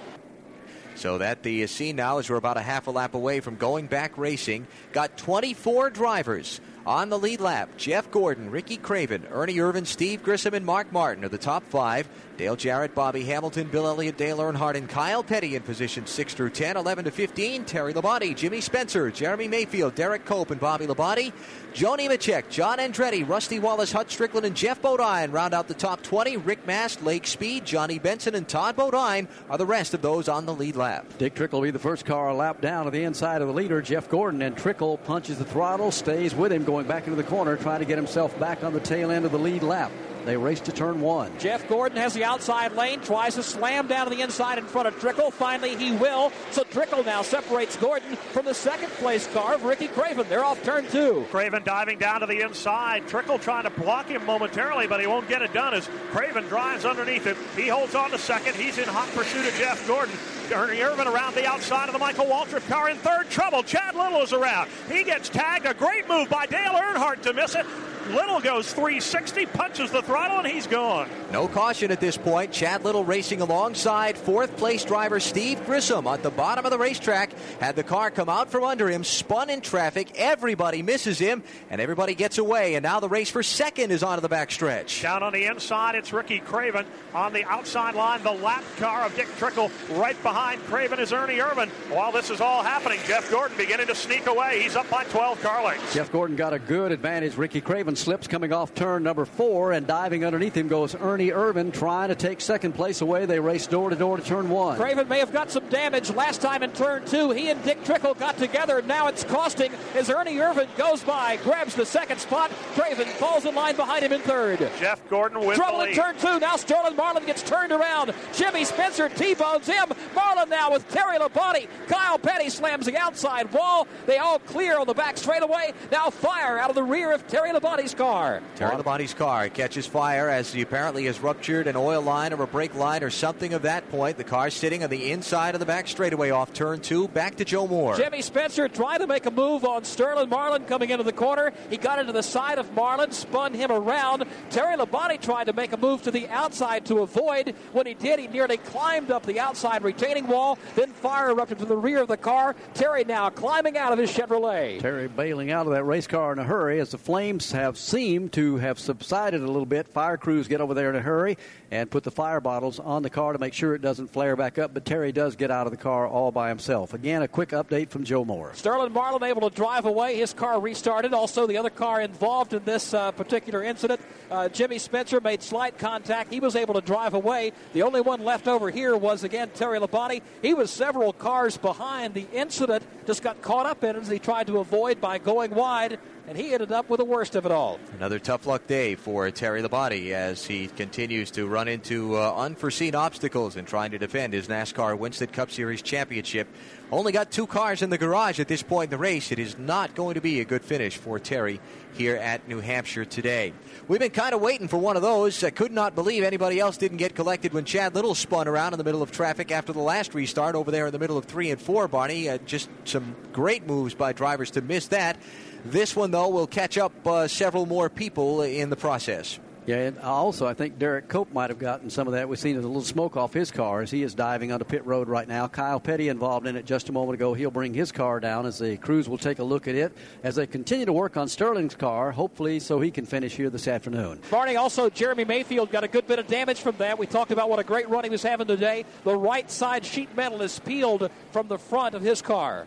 So that the scene now is we're about a half a lap away from going back racing. Got 24 drivers on the lead lap. Jeff Gordon, Ricky Craven, Ernie Irvan, Steve Grissom, and Mark Martin are the top five. Dale Jarrett, Bobby Hamilton, Bill Elliott, Dale Earnhardt, and Kyle Petty in position 6 through 10. 11 to 15, Terry Labonte, Jimmy Spencer, Jeremy Mayfield, Derrike Cope, and Bobby Labonte. Joe Nemechek, John Andretti, Rusty Wallace, Hut Stricklin, and Geoff Bodine round out the top 20. Rick Mast, Lake Speed, Johnny Benson, and Todd Bodine are the rest of those on the lead lap. Dick Trickle will be the first car lap down to the inside of the leader, Jeff Gordon, and Trickle punches the throttle, stays with him going back into the corner, trying to get himself back on the tail end of the lead lap. They race to turn one. Jeff Gordon has the outside lane, tries to slam down to the inside in front of Trickle. Finally, he will. So Trickle now separates Gordon from the second place car of Ricky Craven. They're off turn two. Craven diving down to the inside. Trickle trying to block him momentarily, but he won't get it done as Craven drives underneath him. He holds on to second. He's in hot pursuit of Jeff Gordon. Ernie Irvan around the outside of the Michael Waltrip car in third trouble. Chad Little is around. He gets tagged. A great move by Dale Earnhardt to miss it. Little goes 360, punches the throttle, and he's gone. No caution at this point. Chad Little racing alongside fourth place driver Steve Grissom at the bottom of the racetrack. Had the car come out from under him, spun in traffic. Everybody misses him, and everybody gets away. And now the race for second is onto the backstretch. Down on the inside, it's Ricky Craven. On the outside line, the lap car of Dick Trickle. Right behind Craven is Ernie Irvan. While this is all happening, Jeff Gordon beginning to sneak away. He's up by 12 car lengths. Jeff Gordon got a good advantage. Ricky Craven slips coming off turn number four, and diving underneath him goes Ernie Irvan trying to take second place away. They race door to door to turn one. Craven may have got some damage last time in turn two. He and Dick Trickle got together. Now it's costing as Ernie Irvan goes by, grabs the second spot. Craven falls in line behind him in third. Jeff Gordon with Trouble the in turn two. Now Sterling Marlin gets turned around. Jimmy Spencer T-bones him. Marlin now with Terry Labonte. Kyle Petty slams the outside wall. They all clear on the back straightaway. Now fire out of the rear of Terry Labonte's car. Terry Labonte's car catches fire as he apparently has ruptured an oil line or a brake line or something of that point. The car sitting on the inside of the back straightaway off turn two. Back to Joe Moore. Jimmy Spencer trying to make a move on Sterling Marlin coming into the corner. He got into the side of Marlin, spun him around. Terry Labonte tried to make a move to the outside to avoid. When he did, he nearly climbed up the outside retaining wall. Then fire erupted from the rear of the car. Terry now climbing out of his Chevrolet. Terry bailing out of that race car in a hurry as the flames have seemed to have subsided a little bit. Fire crews get over there in a hurry and put the fire bottles on the car to make sure it doesn't flare back up. But Terry does get out of the car all by himself. Again, a quick update from Joe Moore. Sterling Marlin able to drive away. His car restarted. Also, the other car involved in this uh, particular incident, uh, Jimmy Spencer, made slight contact. He was able to drive away. The only one left over here was, again, Terry Labonte. He was several cars behind. The incident just got caught up in it as he tried to avoid by going wide, and he ended up with the worst of it all. Another tough luck day for Terry Labonte as he continues to run into uh, unforeseen obstacles in trying to defend his NASCAR Winston Cup Series championship. Only got two cars in the garage at this point in the race. It is not going to be a good finish for Terry here at New Hampshire today. We've been kind of waiting for one of those. I could not believe anybody else didn't get collected when Chad Little spun around in the middle of traffic after the last restart over there in the middle of three and four, Barney. Uh, just some great moves by drivers to miss that. This one, though, will catch up uh, several more people in the process. Yeah, and also I think Derrike Cope might have gotten some of that. We've seen a little smoke off his car as he is diving onto pit road right now. Kyle Petty involved in it just a moment ago. He'll bring his car down as the crews will take a look at it as they continue to work on Sterling's car, hopefully so he can finish here this afternoon. Barney, also Jeremy Mayfield got a good bit of damage from that. We talked about what a great run he was having today. The right side sheet metal is peeled from the front of his car.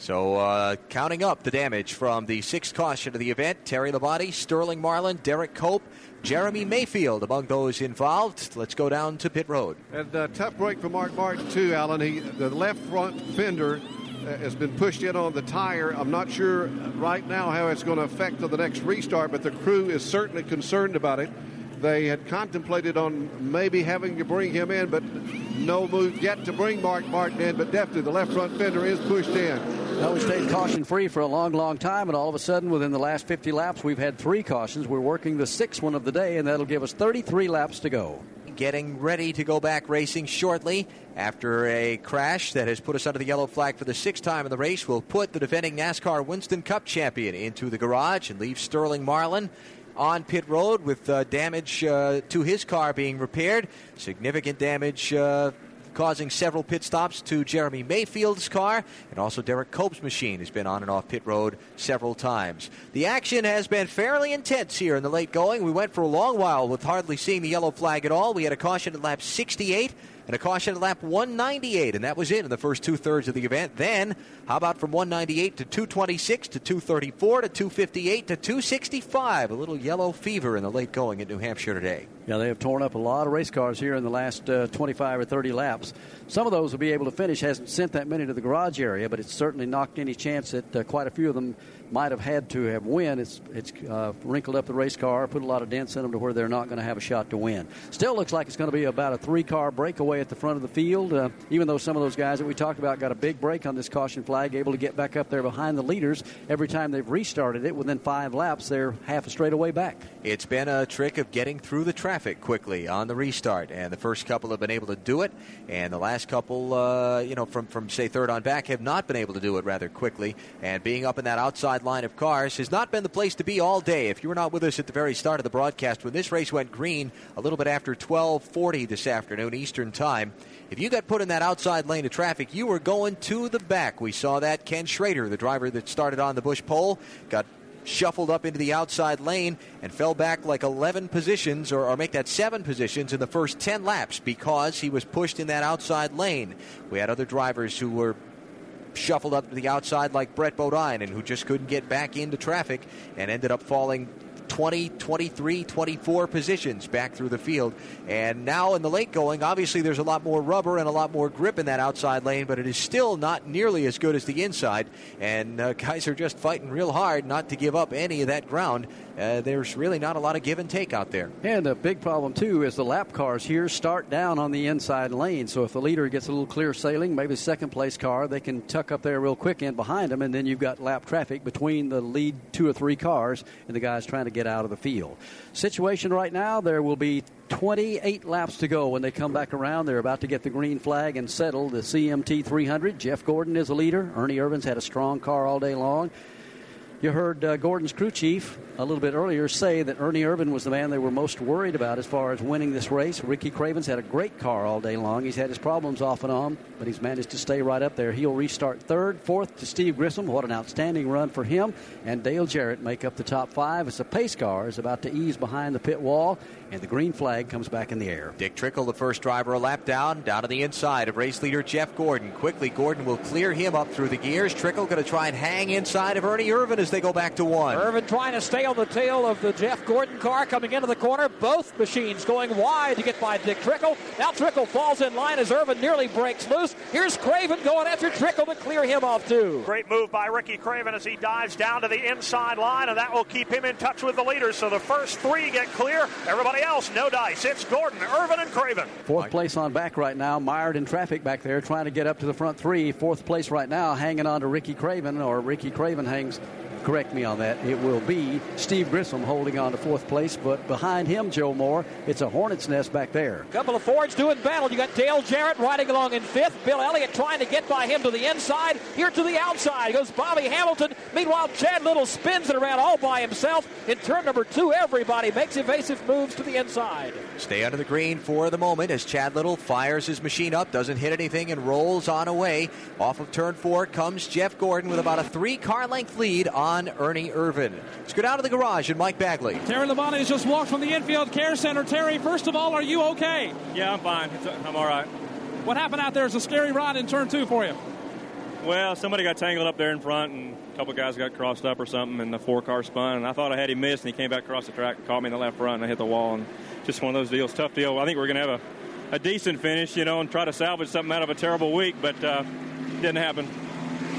So, uh, counting up the damage from the sixth caution of the event Terry Labonte, Sterling Marlin, Derrike Cope, Jeremy Mayfield among those involved. Let's go down to pit road. And uh, tough break for Mark Martin, too, Allen. He, the left front fender uh, has been pushed in on the tire. I'm not sure right now how it's going to affect the next restart, but the crew is certainly concerned about it. They had contemplated on maybe having to bring him in, but no move yet to bring Mark Martin in. But definitely the left front fender is pushed in. Well, we stayed caution free for a long, long time, and all of a sudden, within the last 50 laps, we've had three cautions. We're working the sixth one of the day, and that'll give us 33 laps to go. Getting ready to go back racing shortly after a crash that has put us under the yellow flag for the sixth time in the race. We'll put the defending NASCAR Winston Cup champion into the garage and leave Sterling Marlin on pit road with uh, damage uh, to his car being repaired. Significant damage. Uh, causing several pit stops to Jeremy Mayfield's car, and also Derrike Cope's machine has been on and off pit road several times. The action has been fairly intense here in the late going. We went for a long while with hardly seeing the yellow flag at all. We had a caution at lap 68 and a caution at lap 198, and that was it in the first two thirds of the event. Then, how about from 198 to 226 to 234 to 258 to 265? A little yellow fever in the late going at New Hampshire today. Yeah, they have torn up a lot of race cars here in the last uh, 25 or 30 laps. Some of those will be able to finish. Hasn't sent that many to the garage area, but it's certainly knocked any chance that uh, quite a few of them might have had to have win. It's it's uh, wrinkled up the race car, put a lot of dents in them to where they're not going to have a shot to win. Still looks like it's going to be about a three-car breakaway at the front of the field. Uh, even though some of those guys that we talked about got a big break on this caution flag, able to get back up there behind the leaders every time they've restarted it. Within five laps, they're half a straightaway back. It's been a trick of getting through the traffic quickly on the restart, and the first couple have been able to do it, and the last couple, uh, you know, from from say third on back, have not been able to do it rather quickly. And being up in that outside line of cars has not been the place to be all day. If you were not with us at the very start of the broadcast when this race went green, a little bit after 12:40 this afternoon Eastern Time. If you got put in that outside lane of traffic, you were going to the back. We saw that Ken Schrader, the driver that started on the Busch pole, got shuffled up into the outside lane and fell back like 11 positions or, or, make that seven positions in the first 10 laps because he was pushed in that outside lane. We had other drivers who were shuffled up to the outside like Brett Bodine and who just couldn't get back into traffic and ended up falling 20, 23, 24 positions back through the field. And now in the late going, obviously there's a lot more rubber and a lot more grip in that outside lane, but it is still not nearly as good as the inside. And uh, guys are just fighting real hard not to give up any of that ground. Uh, there's really not a lot of give and take out there. And a big problem, too, is the lap cars here start down on the inside lane. So if the leader gets a little clear sailing, maybe second place car, they can tuck up there real quick in behind them, and then you've got lap traffic between the lead two or three cars and the guys trying to get out of the field. Situation right now, there will be 28 laps to go when they come back around. They're about to get the green flag and settle the CMT 300. Jeff Gordon is a leader. Ernie Irvan's had a strong car all day long. You heard uh, Gordon's crew chief a little bit earlier say that Ernie Irvan was the man they were most worried about as far as winning this race. Ricky Craven's had a great car all day long. He's had his problems off and on, but he's managed to stay right up there. He'll restart third, fourth to Steve Grissom. What an outstanding run for him. And Dale Jarrett make up the top five as the pace car is about to ease behind the pit wall, and the green flag comes back in the air. Dick Trickle, the first driver, a lap down, down to the inside of race leader Jeff Gordon. Quickly, Gordon will clear him up through the gears. Trickle going to try and hang inside of Ernie Irvan as they go back to one. Irvan trying to stay on the tail of the Jeff Gordon car coming into the corner. Both machines going wide to get by Dick Trickle. Now Trickle falls in line as Irvan nearly breaks loose. Here's Craven going after Trickle to clear him off too. Great move by Ricky Craven as he dives down to the inside line, and that will keep him in touch with the leaders. So the first three get clear. Everybody else, no dice. It's Gordon, Irvan, and Craven. Fourth place on back right now, mired in traffic back there, trying to get up to the front three. Fourth place right now, hanging on to Ricky Craven, or Ricky Craven hangs correct me on that. It will be Steve Grissom holding on to fourth place, but behind him, Joe Moore, it's a hornet's nest back there. Couple of Fords doing battle. You got Dale Jarrett riding along in fifth. Bill Elliott trying to get by him to the inside. Here to the outside goes Bobby Hamilton. Meanwhile, Chad Little spins it around all by himself. In turn number two, everybody makes evasive moves to the inside. Stay under the green for the moment as Chad Little fires his machine up, doesn't hit anything, and rolls on away. Off of turn four comes Jeff Gordon with about a three car length lead on Ernie Irvan. Let's go down to the garage and Mike Bagley. Terry Labonte has just walked from the infield care center. Terry, first of all, are you okay? Yeah, I'm fine. It's, I'm all right. What happened out there is a scary ride in turn two for you. Well, somebody got tangled up there in front, and a couple guys got crossed up or something, and the four car spun. And I thought I had him missed, and he came back across the track and caught me in the left front, and I hit the wall. And just one of those deals, tough deal. I think we're going to have a, a decent finish, you know, and try to salvage something out of a terrible week, but uh, didn't happen.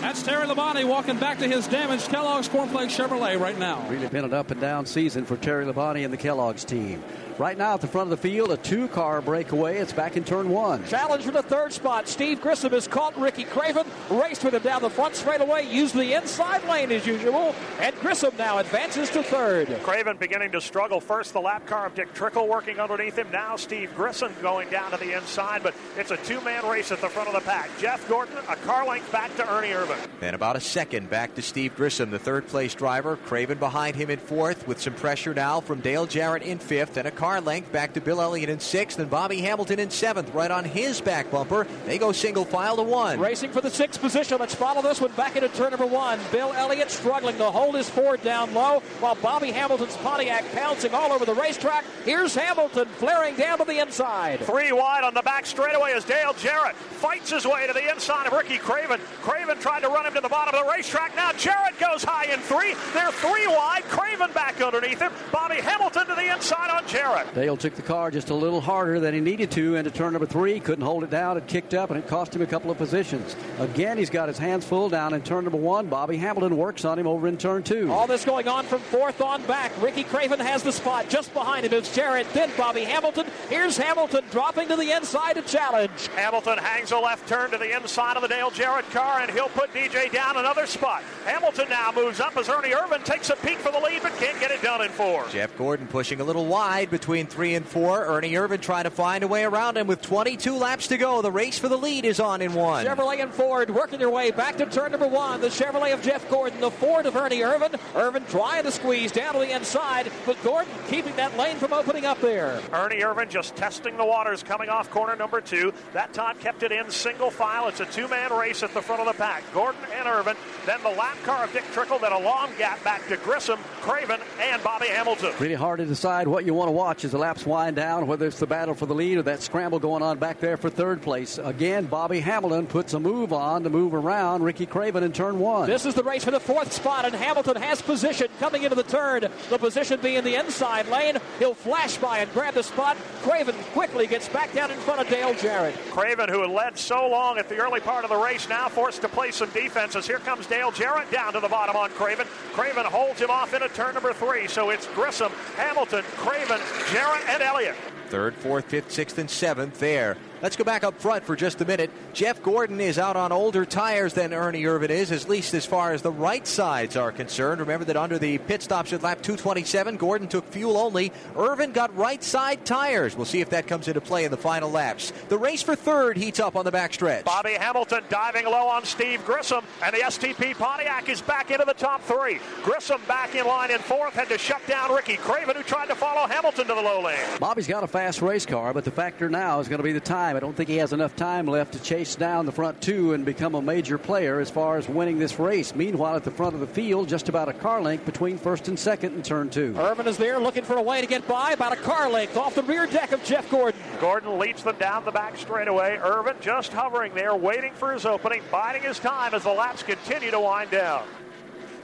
That's Terry Labonte walking back to his damaged Kellogg's Cornflakes Chevrolet right now. Really been an up and down season for Terry Labonte and the Kellogg's team. Right now at the front of the field, a two-car breakaway. It's back in turn one. Challenge for the third spot. Steve Grissom has caught Ricky Craven, raced with him down the front straightaway, used the inside lane as usual, and Grissom now advances to third. Craven beginning to struggle. First, the lap car of Dick Trickle working underneath him. Now, Steve Grissom going down to the inside, but it's a two-man race at the front of the pack. Jeff Gordon, a car length back to Ernie Irvan. And about a second back to Steve Grissom, the third place driver. Craven behind him in fourth with some pressure now from Dale Jarrett in fifth and a car length back to Bill Elliott in sixth and Bobby Hamilton in seventh right on his back bumper. They go single file to one. Racing for the sixth position. Let's follow this one back into turn number one. Bill Elliott struggling to hold his Ford down low while Bobby Hamilton's Pontiac pouncing all over the racetrack. Here's Hamilton flaring down to the inside. Three wide on the back straightaway as Dale Jarrett fights his way to the inside of Ricky Craven. Craven tried to run him to the bottom of the racetrack. Now Jarrett goes high in three. They're three wide. Craven back underneath him. Bobby Hamilton to the inside on Jarrett. Dale took the car just a little harder than he needed to into turn number three. Couldn't hold it down. It kicked up, and it cost him a couple of positions. Again, he's got his hands full down in turn number one. Bobby Hamilton works on him over in turn two. All this going on from fourth on back. Ricky Craven has the spot. Just behind him is Jarrett, then Bobby Hamilton. Here's Hamilton dropping to the inside to challenge. Hamilton hangs a left turn to the inside of the Dale Jarrett car, and he'll put DJ down another spot. Hamilton now moves up as Ernie Irvan takes a peek for the lead, but can't get it done in four. Jeff Gordon pushing a little wide between three and four. Ernie Irvan trying to find a way around him with 22 laps to go. The race for the lead is on in one. Chevrolet and Ford working their way back to turn number one. The Chevrolet of Jeff Gordon, the Ford of Ernie Irvan. Irvan trying to squeeze down to the inside, but Gordon keeping that lane from opening up there. Ernie Irvan just testing the waters coming off corner number two. That time kept it in single file. It's a two man race at the front of the pack. Gordon and Irvan. Then the lap car of Dick Trickle. Then a long gap back to Grissom, Craven, and Bobby Hamilton. Really hard to decide what you want to watch as the laps wind down, whether it's the battle for the lead or that scramble going on back there for third place. Again, Bobby Hamilton puts a move on to move around Ricky Craven in turn one. This is the race for the fourth spot, and Hamilton has position coming into the turn. The position being the inside lane. He'll flash by and grab the spot. Craven quickly gets back down in front of Dale Jarrett. Craven, who had led so long at the early part of the race, now forced to play some defense as here comes Dale Jarrett down to the bottom on Craven. Craven holds him off into turn number three, so it's Grissom, Hamilton, Craven, Jarrett, and Elliott. Third, fourth, fifth, sixth, and seventh there. Let's go back up front for just a minute. Jeff Gordon is out on older tires than Ernie Irvan is, at least as far as the right sides are concerned. Remember that under the pit stops at lap 227, Gordon took fuel only. Irvan got right side tires. We'll see if that comes into play in the final laps. The race for third heats up on the backstretch. Bobby Hamilton diving low on Steve Grissom, and the STP Pontiac is back into the top three. Grissom back in line in fourth, had to shut down Ricky Craven, who tried to follow Hamilton to the low lane. Bobby's got a fast race car, but the factor now is going to be the time. I don't think he has enough time left to chase down the front two and become a major player as far as winning this race. Meanwhile, at the front of the field, just about a car length between first and second in turn two. Irvan is there looking for a way to get by, about a car length off the rear deck of Jeff Gordon. Gordon leads them down the back straightaway. Irvan just hovering there, waiting for his opening, biding his time as the laps continue to wind down.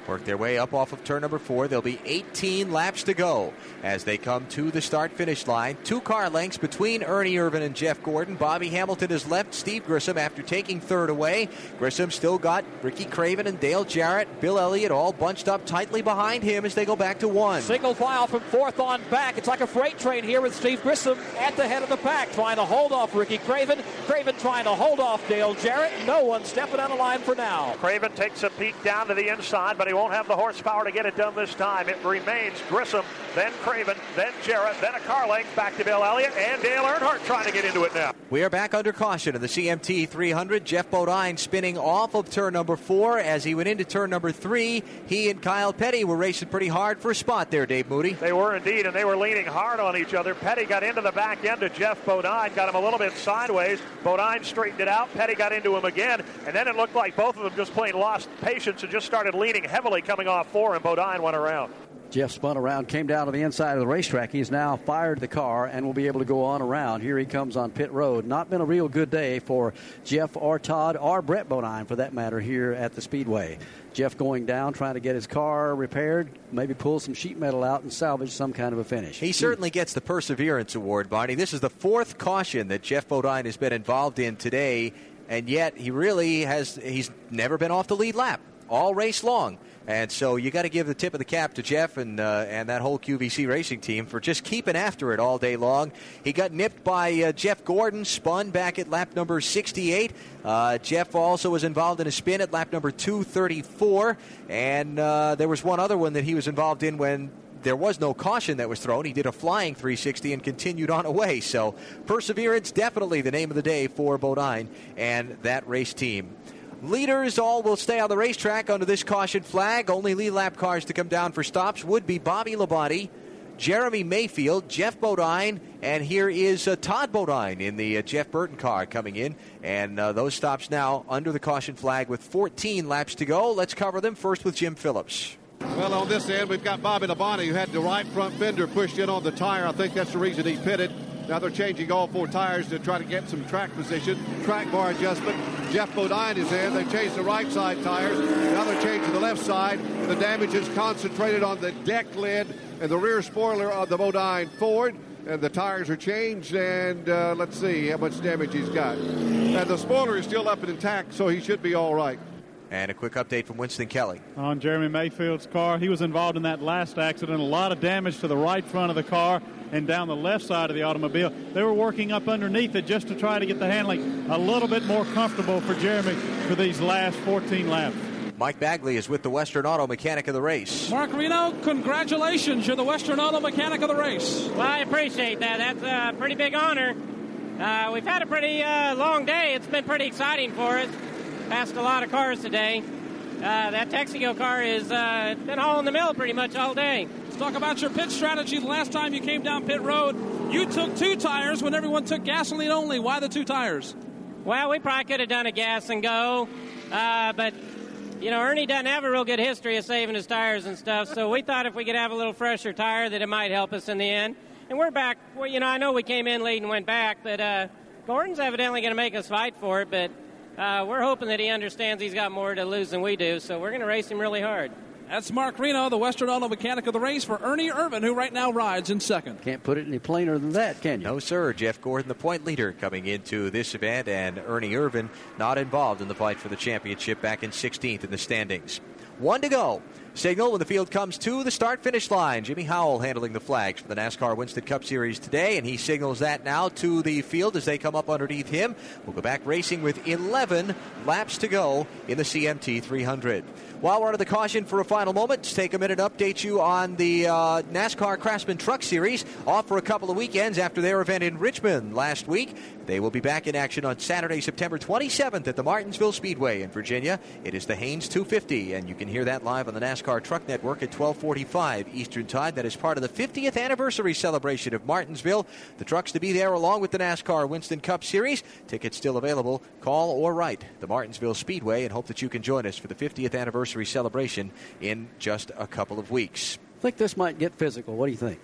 Work their way up off of turn number four. There'll be 18 laps to go as they come to the start finish line. Two car lengths between Ernie Irvan and Jeff Gordon. Bobby Hamilton has left Steve Grissom after taking third away. Grissom still got Ricky Craven and Dale Jarrett, Bill Elliott all bunched up tightly behind him as they go back to one. Single file from fourth on back. It's like a freight train here with Steve Grissom at the head of the pack, trying to hold off Ricky Craven. Craven trying to hold off Dale Jarrett. No one stepping out of line for now. Craven takes a peek down to the inside, but he won't have the horsepower to get it done this time. It remains Grissom, then Craven, then Jarrett, then a car length back to Bill Elliott, and Dale Earnhardt trying to get into it now. We are back under caution in the CMT 300. Geoff Bodine spinning off of turn number four as he went into turn number three. He and Kyle Petty were racing pretty hard for a spot there, Dave Moody. They were indeed, and they were leaning hard on each other. Petty got into the back end of Geoff Bodine, got him a little bit sideways. Bodine straightened it out. Petty got into him again, and then it looked like both of them just plain lost patience and just started leaning heavily coming off four, and Bodine went around. Geoff spun around, came down to the inside of the racetrack. He's now fired the car and will be able to go on around. Here he comes on pit road. Not been a real good day for Geoff or Todd or Brett Bodine, for that matter, here at the Speedway. Geoff going down, trying to get his car repaired, maybe pull some sheet metal out and salvage some kind of a finish. He certainly gets the Perseverance Award, Barney. This is the fourth caution that Geoff Bodine has been involved in today, and yet he really has, he's never been off the lead lap all race long. And so you got to give the tip of the cap to Geoff and uh, and that whole QVC racing team for just keeping after it all day long. He got nipped by uh, Jeff Gordon, spun back at lap number 68. Uh, Geoff also was involved in a spin at lap number 234, and uh, there was one other one that he was involved in when there was no caution that was thrown. He did a flying 360 and continued on away. So perseverance definitely the name of the day for Bodine and that race team. Leaders all will stay on the racetrack under this caution flag. Only lead lap cars to come down for stops would be Bobby Labonte, Jeremy Mayfield, Geoff Bodine, and here is uh, Todd Bodine in the uh, Jeff Burton car coming in. And uh, those stops now under the caution flag with 14 laps to go. Let's cover them first with Jim Phillips. Well, on this end, we've got Bobby Labonte, who had the right front fender pushed in on the tire. I think that's the reason he pitted. Now they're changing all four tires to try to get some track position, track bar adjustment. Geoff Bodine is in. They changed the right side tires. Now they're changing the left side. The damage is concentrated on the deck lid and the rear spoiler of the Bodine Ford. And the tires are changed, and uh, let's see how much damage he's got. And the spoiler is still up and intact, so he should be all right. And a quick update from Winston Kelly. On Jeremy Mayfield's car, he was involved in that last accident. A lot of damage to the right front of the car and down the left side of the automobile. They were working up underneath it just to try to get the handling a little bit more comfortable for Jeremy for these last 14 laps. Mike Bagley is with the Western Auto Mechanic of the race. Mark Reno, congratulations. You're the Western Auto Mechanic of the race. Well, I appreciate that. That's a pretty big honor. Uh, we've had a pretty uh, long day. It's been pretty exciting for us. Passed a lot of cars today. Uh, that Texaco car has uh, been hauling the mill pretty much all day. Let's talk about your pit strategy. The last time you came down pit road, you took two tires when everyone took gasoline only. Why the two tires? Well, we probably could have done a gas and go, uh, but you know Ernie doesn't have a real good history of saving his tires and stuff. So we thought if we could have a little fresher tire, that it might help us in the end. And we're back. Well, you know, I know we came in late and went back, but uh, Gordon's evidently going to make us fight for it. But uh, we're hoping that he understands he's got more to lose than we do. So we're going to race him really hard. That's Mark Reno, the Western Auto Mechanic of the race for Ernie Irvan, who right now rides in second. Can't put it any plainer than that, can you? No, sir. Jeff Gordon, the point leader, coming into this event, and Ernie Irvan not involved in the fight for the championship back in 16th in the standings. One to go. Signal when the field comes to the start finish line. Jimmy Howell handling the flags for the NASCAR Winston Cup Series today, and he signals that now to the field as they come up underneath him. We'll go back racing with 11 laps to go in the CMT 300. While we're under the caution for a final moment, let's take a minute to update you on the uh, NASCAR Craftsman Truck Series. Off for a couple of weekends after their event in Richmond last week. They will be back in action on Saturday, September 27th at the Martinsville Speedway in Virginia. It is the Hanes 250, and you can hear that live on the NASCAR Truck Network at 1245 Eastern Time. That is part of the 50th anniversary celebration of Martinsville. The trucks to be there along with the NASCAR Winston Cup Series. Tickets still available. Call or write the Martinsville Speedway and hope that you can join us for the 50th anniversary celebration in just a couple of weeks. I think this might get physical. What do you think?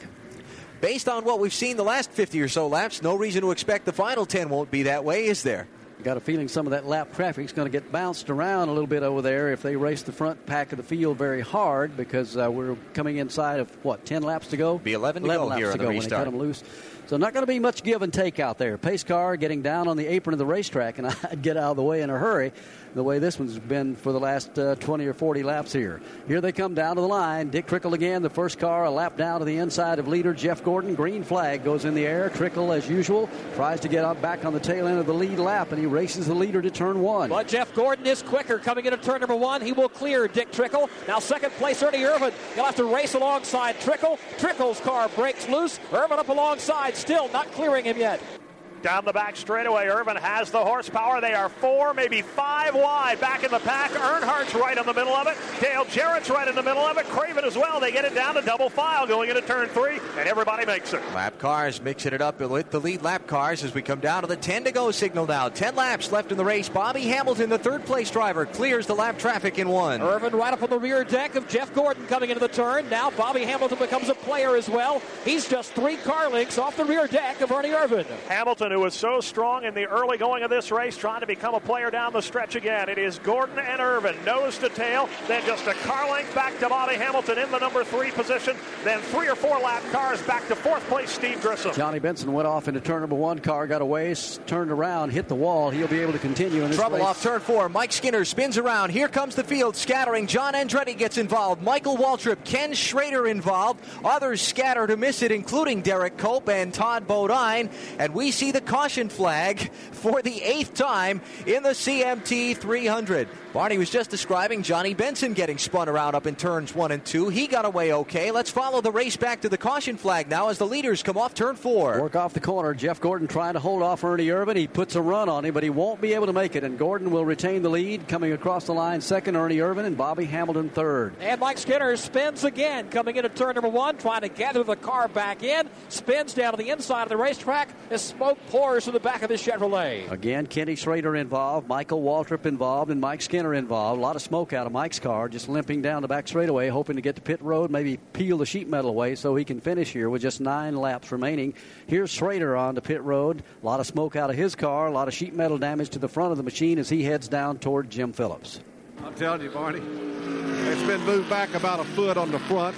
Based on what we've seen the last 50 or so laps, no reason to expect the final 10 won't be that way, is there? Got a feeling some of that lap traffic is going to get bounced around a little bit over there if they race the front pack of the field very hard because uh, we're coming inside of what 10 laps to go. Be 11 to 11 go laps here to on the go when they cut them loose. So not going to be much give and take out there. Pace car getting down on the apron of the racetrack, and I'd get out of the way in a hurry. The way this one's been for the last uh, 20 or 40 laps here. Here they come down to the line. Dick Trickle again, the first car, a lap down to the inside of leader Jeff Gordon. Green flag goes in the air. Trickle, as usual, tries to get up back on the tail end of the lead lap, and he races the leader to turn one. But Jeff Gordon is quicker coming into turn number one. He will clear Dick Trickle. Now second place Ernie Irvan. He'll have to race alongside Trickle. Trickle's car breaks loose. Irvan up alongside, still not clearing him yet. Down the back straightaway, Irvan has the horsepower. They are four, maybe five wide back in the pack. Earnhardt's right in the middle of it. Dale Jarrett's right in the middle of it. Craven as well. They get it down to double file going into turn three, and everybody makes it. Lap cars mixing it up with the lead lap cars as we come down to the 10 to go signal now. 10 laps left in the race. Bobby Hamilton, the third place driver, clears the lap traffic in one. Irvan right up on the rear deck of Jeff Gordon coming into the turn. Now Bobby Hamilton becomes a player as well. He's just three car lengths off the rear deck of Ernie Irvan. Hamilton who was so strong in the early going of this race, trying to become a player down the stretch again. It is Gordon and Irvan, nose to tail, then just a car length back to Bobby Hamilton in the number three position, then three or four lap cars back to fourth place, Steve Grissom. Johnny Benson went off into turn number one. Car got away, turned around, hit the wall. He'll be able to continue in this Trouble race. off turn four. Mike Skinner spins around. Here comes the field scattering. John Andretti gets involved. Michael Waltrip, Ken Schrader involved. Others scatter to miss it, including Derrike Cope and Todd Bodine. And we see the caution flag for the eighth time in the CMT 300. Barney was just describing Johnny Benson getting spun around up in turns one and two. He got away okay. Let's follow the race back to the caution flag now as the leaders come off turn four. Work off the corner. Jeff Gordon trying to hold off Ernie Irvan. He puts a run on him, but he won't be able to make it. And Gordon will retain the lead. Coming across the line, second, Ernie Irvan, and Bobby Hamilton third. And Mike Skinner spins again, coming into turn number one, trying to gather the car back in. Spins down to the inside of the racetrack as smoke pours from the back of the Chevrolet. Again, Kenny Schrader involved, Michael Waltrip involved, and Mike Skinner involved. A lot of smoke out of Mike's car, just limping down the back straightaway, hoping to get to pit road, maybe peel the sheet metal away so he can finish here with just nine laps remaining. Here's Schrader on the pit road. A lot of smoke out of his car, a lot of sheet metal damage to the front of the machine as he heads down toward Jim Phillips. I'm telling you, Barney, it's been moved back about a foot on the front.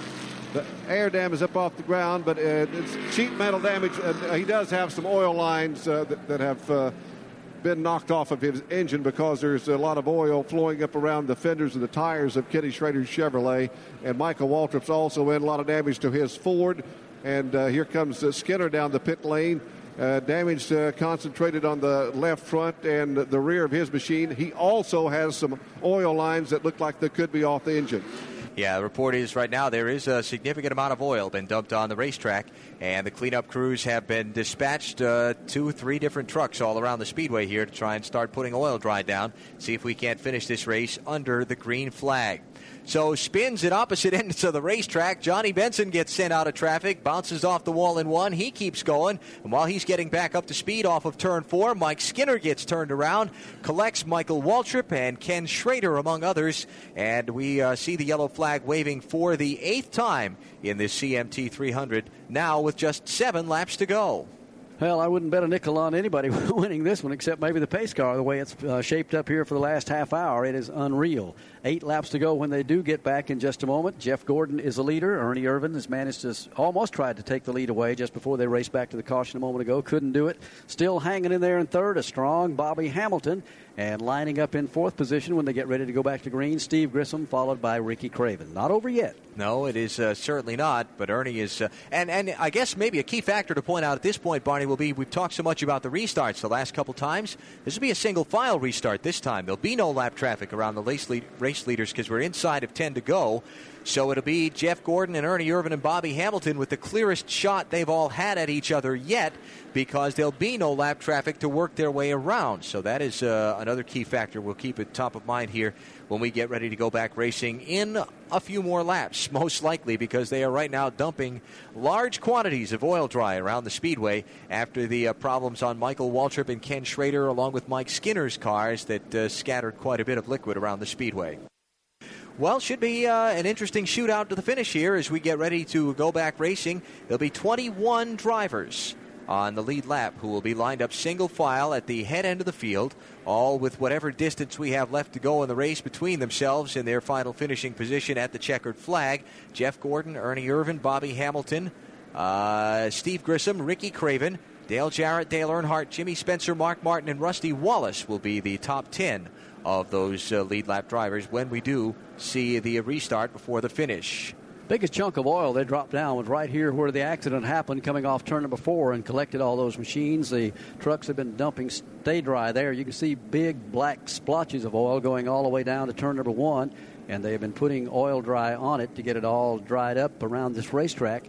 The air dam is up off the ground, but uh, it's sheet metal damage. Uh, he does have some oil lines uh, that, that have uh, been knocked off of his engine because there's a lot of oil flowing up around the fenders and the tires of Kenny Schrader's Chevrolet. And Michael Waltrip's also in a lot of damage to his Ford. And uh, here comes uh, Skinner down the pit lane. Uh, damage uh, concentrated on the left front and the rear of his machine. He also has some oil lines that look like they could be off the engine. Yeah, the report is right now there is a significant amount of oil been dumped on the racetrack, and the cleanup crews have been dispatched uh, two, three different trucks all around the speedway here to try and start putting oil dry down. See if we can't finish this race under the green flag. So spins at opposite ends of the racetrack. Johnny Benson gets sent out of traffic, bounces off the wall in one. He keeps going. And while he's getting back up to speed off of turn four, Mike Skinner gets turned around, collects Michael Waltrip and Ken Schrader, among others. And we uh, see the yellow flag waving for the eighth time in this CMT 300, now with just seven laps to go. Well, I wouldn't bet a nickel on anybody winning this one except maybe the pace car. The way it's uh, shaped up here for the last half hour, it is unreal. Eight laps to go when they do get back in just a moment. Jeff Gordon is the leader. Ernie Irvan has managed to almost tried to take the lead away just before they raced back to the caution a moment ago. Couldn't do it. Still hanging in there in third, a strong Bobby Hamilton. And lining up in fourth position when they get ready to go back to green, Steve Grissom, followed by Ricky Craven. Not over yet. No, it is uh, certainly not. But Ernie is, uh, and and I guess maybe a key factor to point out at this point, Barney, will be we've talked so much about the restarts the last couple times. This will be a single file restart this time. There'll be no lap traffic around the race, lead, race leaders because we're inside of ten to go. So it'll be Jeff Gordon and Ernie Irvan and Bobby Hamilton with the clearest shot they've all had at each other yet because there'll be no lap traffic to work their way around. So that is uh, another key factor. We'll keep it top of mind here when we get ready to go back racing in a few more laps, most likely because they are right now dumping large quantities of oil dry around the speedway after the uh, problems on Michael Waltrip and Ken Schrader, along with Mike Skinner's cars that uh, scattered quite a bit of liquid around the speedway. Well, should be uh, an interesting shootout to the finish here as we get ready to go back racing. There'll be 21 drivers on the lead lap who will be lined up single file at the head end of the field, all with whatever distance we have left to go in the race between themselves in their final finishing position at the checkered flag. Jeff Gordon, Ernie Irvan, Bobby Hamilton, uh, Steve Grissom, Ricky Craven, Dale Jarrett, Dale Earnhardt, Jimmy Spencer, Mark Martin, and Rusty Wallace will be the top 10 of those uh, lead lap drivers when we do see the restart before the finish. Biggest chunk of oil they dropped down was right here where the accident happened, coming off turn number four, and collected all those machines. The trucks have been dumping stay dry there. You can see big black splotches of oil going all the way down to turn number one, and they have been putting oil dry on it to get it all dried up around this racetrack.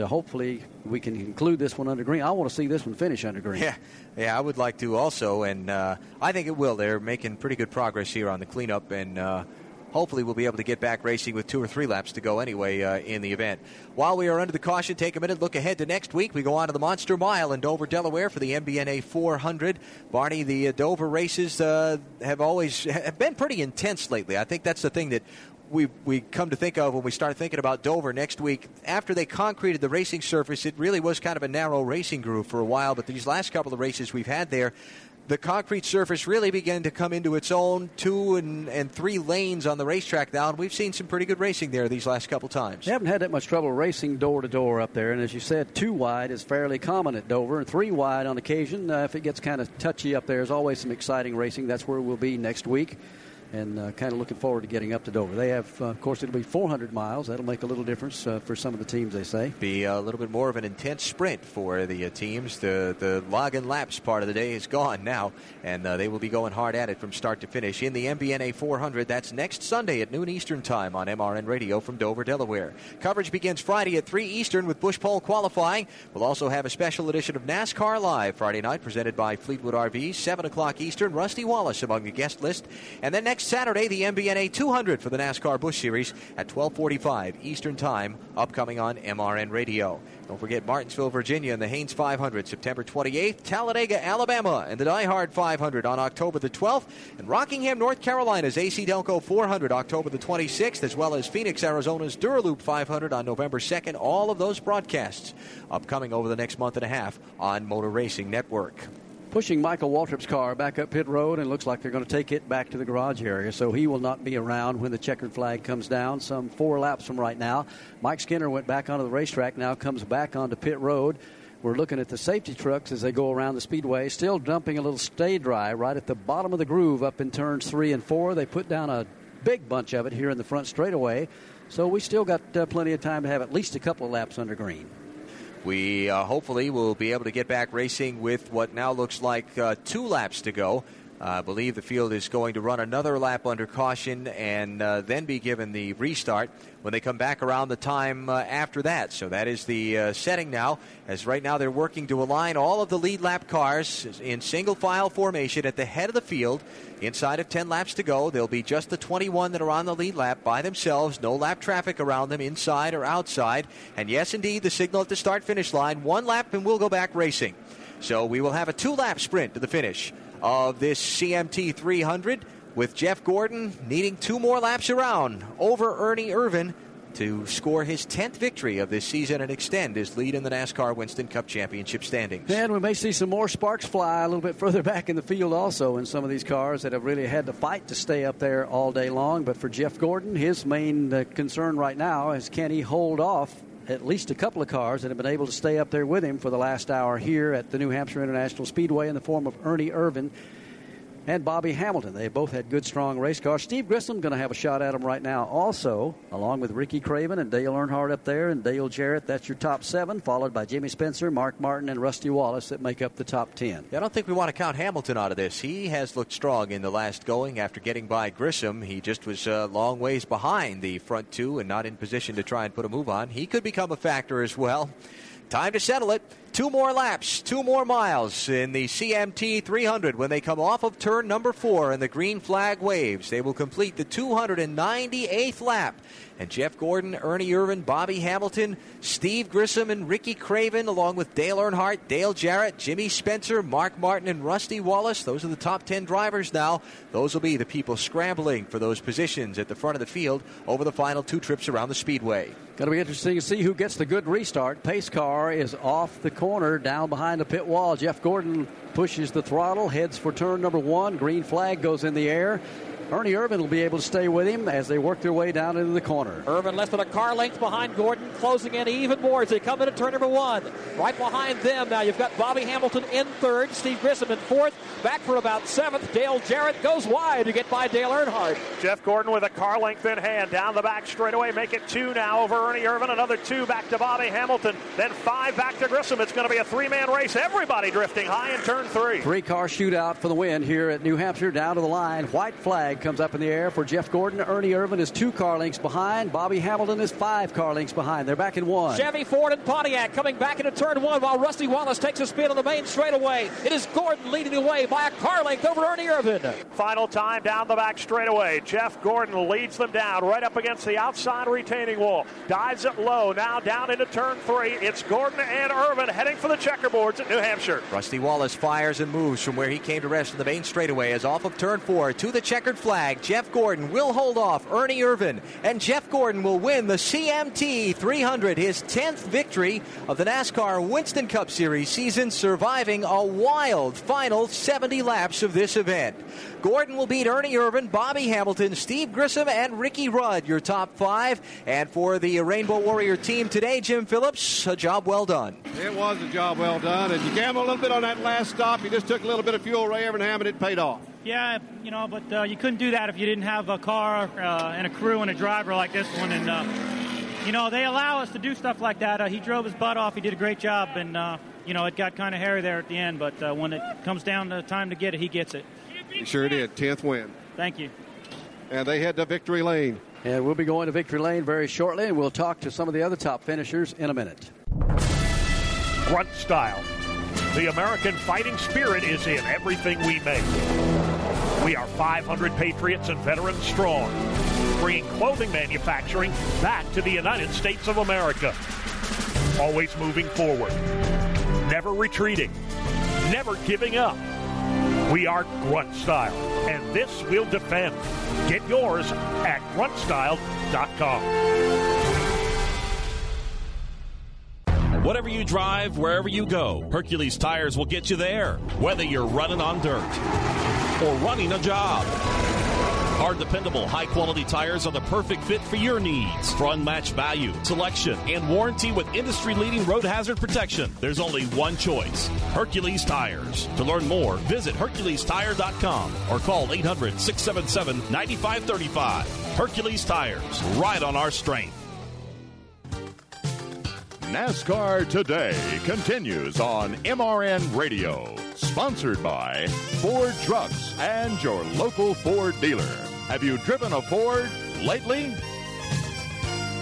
To hopefully we can conclude this one under green. I want to see this one finish under green. Yeah, yeah, I would like to also, and uh, I think it will. They're making pretty good progress here on the cleanup, and uh, hopefully we'll be able to get back racing with two or three laps to go anyway uh, in the event. While we are under the caution, take a minute, look ahead to next week. We go on to the Monster Mile in Dover, Delaware for the MBNA 400. Barney, the uh, Dover races uh, have always have been pretty intense lately. I think that's the thing that we we come to think of when we start thinking about Dover next week. After they concreted the racing surface, it really was kind of a narrow racing groove for a while. But these last couple of races we've had there, the concrete surface really began to come into its own. Two and, and three lanes on the racetrack now, and we've seen some pretty good racing there these last couple times. They haven't had that much trouble racing door to door up there, and as you said, two wide is fairly common at Dover, and three wide on occasion. Uh, if it gets kind of touchy up there, there's always some exciting racing. That's where we'll be next week and uh, kind of looking forward to getting up to Dover. They have, uh, of course, it'll be 400 miles. That'll make a little difference uh, for some of the teams, they say. Be a little bit more of an intense sprint for the uh, teams. The the log and laps part of the day is gone now, and uh, they will be going hard at it from start to finish in the MBNA 400. That's next Sunday at noon Eastern time on MRN Radio from Dover, Delaware. Coverage begins Friday at 3 Eastern with Busch Pole qualifying. We'll also have a special edition of NASCAR Live Friday night presented by Fleetwood RV, 7 o'clock Eastern. Rusty Wallace among the guest list, and then next Saturday the MBNA 200 for the NASCAR Busch Series at 12:45 Eastern Time, upcoming on MRN Radio. Don't forget Martinsville, Virginia, and the Hanes 500, September 28th. Talladega, Alabama, and the DieHard 500 on October the 12th. And Rockingham, North Carolina's AC Delco 400, October the 26th, as well as Phoenix, Arizona's Dura Lube 500 on November 2nd. All of those broadcasts upcoming over the next month and a half on Motor Racing Network pushing Michael Waltrip's car back up pit road, and looks like they're going to take it back to the garage area. So he will not be around when the checkered flag comes down. Some four laps from right now. Mike Skinner went back onto the racetrack, now comes back onto pit road. We're looking at the safety trucks as they go around the speedway, still dumping a little stay dry right at the bottom of the groove up in turns three and four. They put down a big bunch of it here in the front straightaway. So we still got uh, plenty of time to have at least a couple of laps under green. We uh, hopefully will be able to get back racing with what now looks like uh, two laps to go. I believe the field is going to run another lap under caution and uh, then be given the restart when they come back around the time uh, after that. So that is the uh, setting now, as right now they're working to align all of the lead lap cars in single file formation at the head of the field. Inside of 10 laps to go, there'll be just the 21 that are on the lead lap by themselves, no lap traffic around them, inside or outside. And yes, indeed, the signal at the start finish line one lap and we'll go back racing. So we will have a two lap sprint to the finish of this CMT 300 with Jeff Gordon needing two more laps around over Ernie Irvan to score his 10th victory of this season and extend his lead in the NASCAR Winston Cup Championship standings. And we may see some more sparks fly a little bit further back in the field also in some of these cars that have really had to fight to stay up there all day long. But for Jeff Gordon, his main uh, concern right now is can he hold off at least a couple of cars that have been able to stay up there with him for the last hour here at the New Hampshire International Speedway in the form of Ernie Irvan and Bobby Hamilton. They both had good, strong race cars. Steve Grissom going to have a shot at them right now, also, along with Ricky Craven and Dale Earnhardt up there, and Dale Jarrett. That's your top seven, followed by Jimmy Spencer, Mark Martin, and Rusty Wallace that make up the top ten. Yeah, I don't think we want to count Hamilton out of this. He has looked strong in the last going after getting by Grissom. He just was a long ways behind the front two and not in position to try and put a move on. He could become a factor as well. Time to settle it. Two more laps, two more miles in the CMT 300 when they come off of turn number four and the green flag waves. They will complete the 298th lap. And Jeff Gordon, Ernie Irvan, Bobby Hamilton, Steve Grissom, and Ricky Craven, along with Dale Earnhardt, Dale Jarrett, Jimmy Spencer, Mark Martin, and Rusty Wallace. Those are the top 10 drivers now. Those will be the people scrambling for those positions at the front of the field over the final two trips around the speedway. Going to be interesting to see who gets the good restart. Pace car is off the corner down behind the pit wall. Jeff Gordon pushes the throttle, heads for turn number one. Green flag goes in the air. Ernie Irvan will be able to stay with him as they work their way down into the corner. Irvan less than a car length behind Gordon, closing in even more as they come into turn number one. Right behind them now, you've got Bobby Hamilton in third, Steve Grissom in fourth, back for about seventh. Dale Jarrett goes wide to get by Dale Earnhardt. Jeff Gordon with a car length in hand down the back straightaway, make it two now over Ernie Irvan, another two back to Bobby Hamilton, then five back to Grissom. It's going to be a three-man race. Everybody drifting high in turn three. Three car shootout for the win here at New Hampshire. Down to the line, white flag comes up in the air for Jeff Gordon. Ernie Irvan is two car lengths behind. Bobby Hamilton is five car lengths behind. They're back in one. Chevy, Ford, and Pontiac coming back into turn one while Rusty Wallace takes a spin on the main straightaway. It is Gordon leading the way by a car length over Ernie Irvan. Final time down the back straightaway. Jeff Gordon leads them down right up against the outside retaining wall. Dives it low. Now down into turn three. It's Gordon and Irvan heading for the checkerboards at New Hampshire. Rusty Wallace fires and moves from where he came to rest in the main straightaway as off of turn four to the checkered flag. Flag. Jeff Gordon will hold off Ernie Irvan, and Jeff Gordon will win the CMT 300, his 10th victory of the NASCAR Winston Cup Series season, surviving a wild final 70 laps of this event. Gordon will beat Ernie Irvan, Bobby Hamilton, Steve Grissom, and Ricky Rudd, your top five. And for the Rainbow Warrior team today, Jim Phillips, a job well done. It was a job well done, and you gambled a little bit on that last stop. You just took a little bit of fuel, Ray Evernham, and it paid off. Yeah, you know, but uh, you couldn't do that if you didn't have a car uh, and a crew and a driver like this one. And, uh, you know, they allow us to do stuff like that. Uh, he drove his butt off. He did a great job. And, uh, you know, it got kind of hairy there at the end. But uh, when it comes down to time to get it, he gets it. He sure did. 10th win. Thank you. And they head to victory lane. And we'll be going to victory lane very shortly, and we'll talk to some of the other top finishers in a minute. Grunt style. The American fighting spirit is in everything we make. We are 500 patriots and veterans strong, bringing clothing manufacturing back to the United States of America. Always moving forward, never retreating, never giving up. We are Grunt Style, and this we'll defend. Get yours at gruntstyle.com. Whatever you drive, wherever you go, Hercules Tires will get you there, whether you're running on dirt or running a job. Our dependable, high quality tires are the perfect fit for your needs. For unmatched value, selection, and warranty with industry leading road hazard protection, there's only one choice Hercules Tires. To learn more, visit HerculesTire.com or call 800 677 9535. Hercules Tires, right on our strength. NASCAR Today continues on MRN Radio, sponsored by Ford Trucks and your local Ford dealer. Have you driven a Ford lately?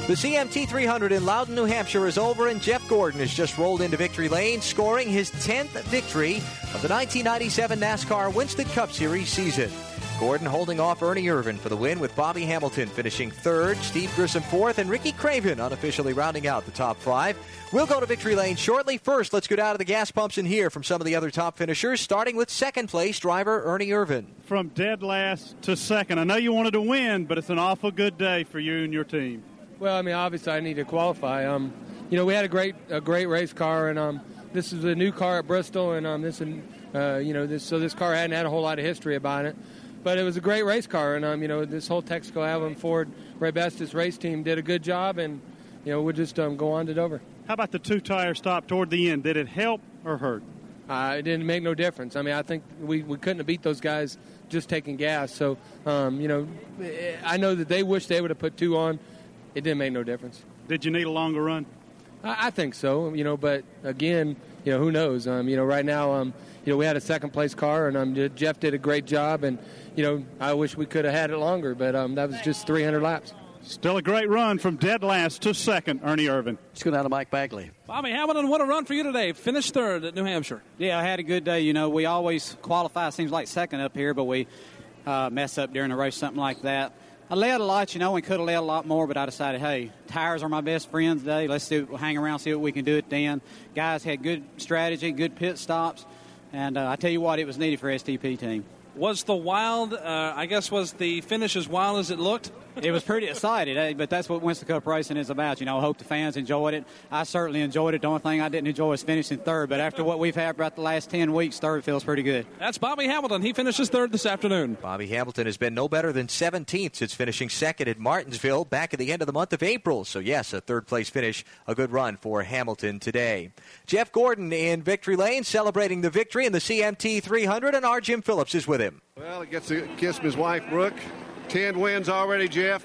The CMT 300 in Loudon, New Hampshire is over, and Jeff Gordon has just rolled into victory lane, scoring his 10th victory of the 1997 NASCAR Winston Cup Series season. Gordon holding off Ernie Irvan for the win, with Bobby Hamilton finishing third, Steve Grissom fourth, and Ricky Craven unofficially rounding out the top five. We'll go to victory lane shortly. First, let's go down to the gas pumps and hear from some of the other top finishers, starting with second place driver Ernie Irvan. From dead last to second. I know you wanted to win, but it's an awful good day for you and your team. Well, I mean, obviously, I need to qualify. Um, you know, we had a great, a great race car, and um, this is a new car at Bristol, and um, this, uh, you know, this so this car hadn't had a whole lot of history about it, but it was a great race car, and um, you know, this whole Texaco Havoline Ford Raybestos race team did a good job, and you know, we'll just um, go on to Dover. How about the two tire stop toward the end? Did it help or hurt? Uh, it didn't make no difference. I mean, I think we, we couldn't have beat those guys just taking gas. So, um, you know, I know that they wish they would have put two on. It didn't make no difference. Did you need a longer run? I, I think so. You know, but again, you know, who knows? Um, you know, right now, um, you know, we had a second place car, and um, Jeff did a great job, and you know, I wish we could have had it longer, but um, that was just 300 laps. Still a great run from dead last to second, Ernie Irvan. Let's go down to Mike Bagley. Bobby Hamilton, what a run for you today. Finished third at New Hampshire. Yeah, I had a good day. You know, we always qualify, seems like second up here, but we uh, mess up during the race, something like that. I led a lot, you know, we could have led a lot more, but I decided, hey, tires are my best friends today. Let's do hang around, see what we can do at the end. Guys had good strategy, good pit stops, and uh, I tell you what, it was needed for STP team. Was the wild, uh, I guess, was the finish as wild as it looked? it was pretty excited, eh? but that's what Winston Cup racing is about. You know, I hope the fans enjoyed it. I certainly enjoyed it. The only thing I didn't enjoy was finishing third, but after what we've had throughout the last 10 weeks, third feels pretty good. That's Bobby Hamilton. He finishes third this afternoon. Bobby Hamilton has been no better than 17th since finishing second at Martinsville back at the end of the month of April. So, yes, a third place finish, a good run for Hamilton today. Jeff Gordon in victory lane celebrating the victory in the CMT 300, and our Jim Phillips is with him. Well, he gets to kiss from his wife, Brooke. Ten wins already, Jeff.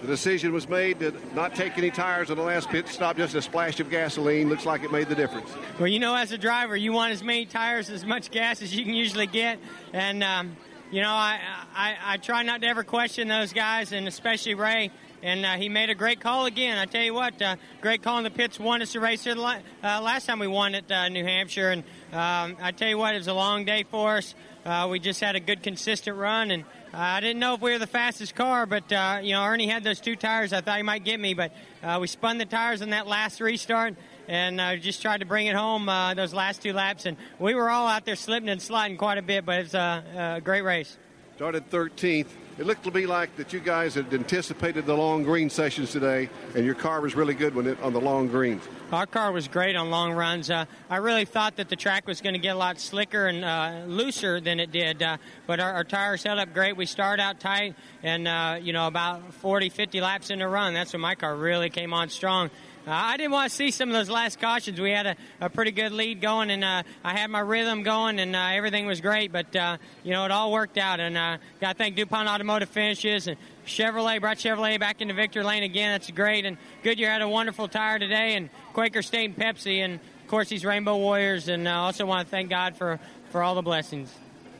The decision was made to not take any tires on the last pit stop, just a splash of gasoline. Looks like it made the difference. Well, you know, as a driver, you want as many tires, as much gas as you can usually get. And, um, you know, I, I, I try not to ever question those guys, and especially Ray. And uh, he made a great call again. I tell you what, uh, great call in the pits. Won us the race here the uh, last time we won at uh, New Hampshire. And um, I tell you what, it was a long day for us. Uh, we just had a good, consistent run. And uh, I didn't know if we were the fastest car, but you know Ernie had those two tires. I thought he might get me, but we spun the tires in that last restart and uh, just tried to bring it home uh, those last two laps. And we were all out there slipping and sliding quite a bit, but it's a, a great race. Started 13th. It looked to me like that you guys had anticipated the long green sessions today, and your car was really good when it, on the long greens. Our car was great on long runs. Uh, I really thought that the track was going to get a lot slicker and uh, looser than it did, uh, but our, our, tires held up great. We started out tight, and uh, you know about 40, 50 laps in the run. That's when my car really came on strong. Uh, I didn't want to see some of those last cautions. We had a, a pretty good lead going, and uh, I had my rhythm going, and uh, everything was great. But uh, you know, it all worked out, and uh, got to thank DuPont Automotive Finishes and Chevrolet brought Chevrolet back into victory lane again. That's great, and Goodyear had a wonderful tire today, and Quaker State and Pepsi, and of course these Rainbow Warriors. And I uh, also want to thank God for for all the blessings.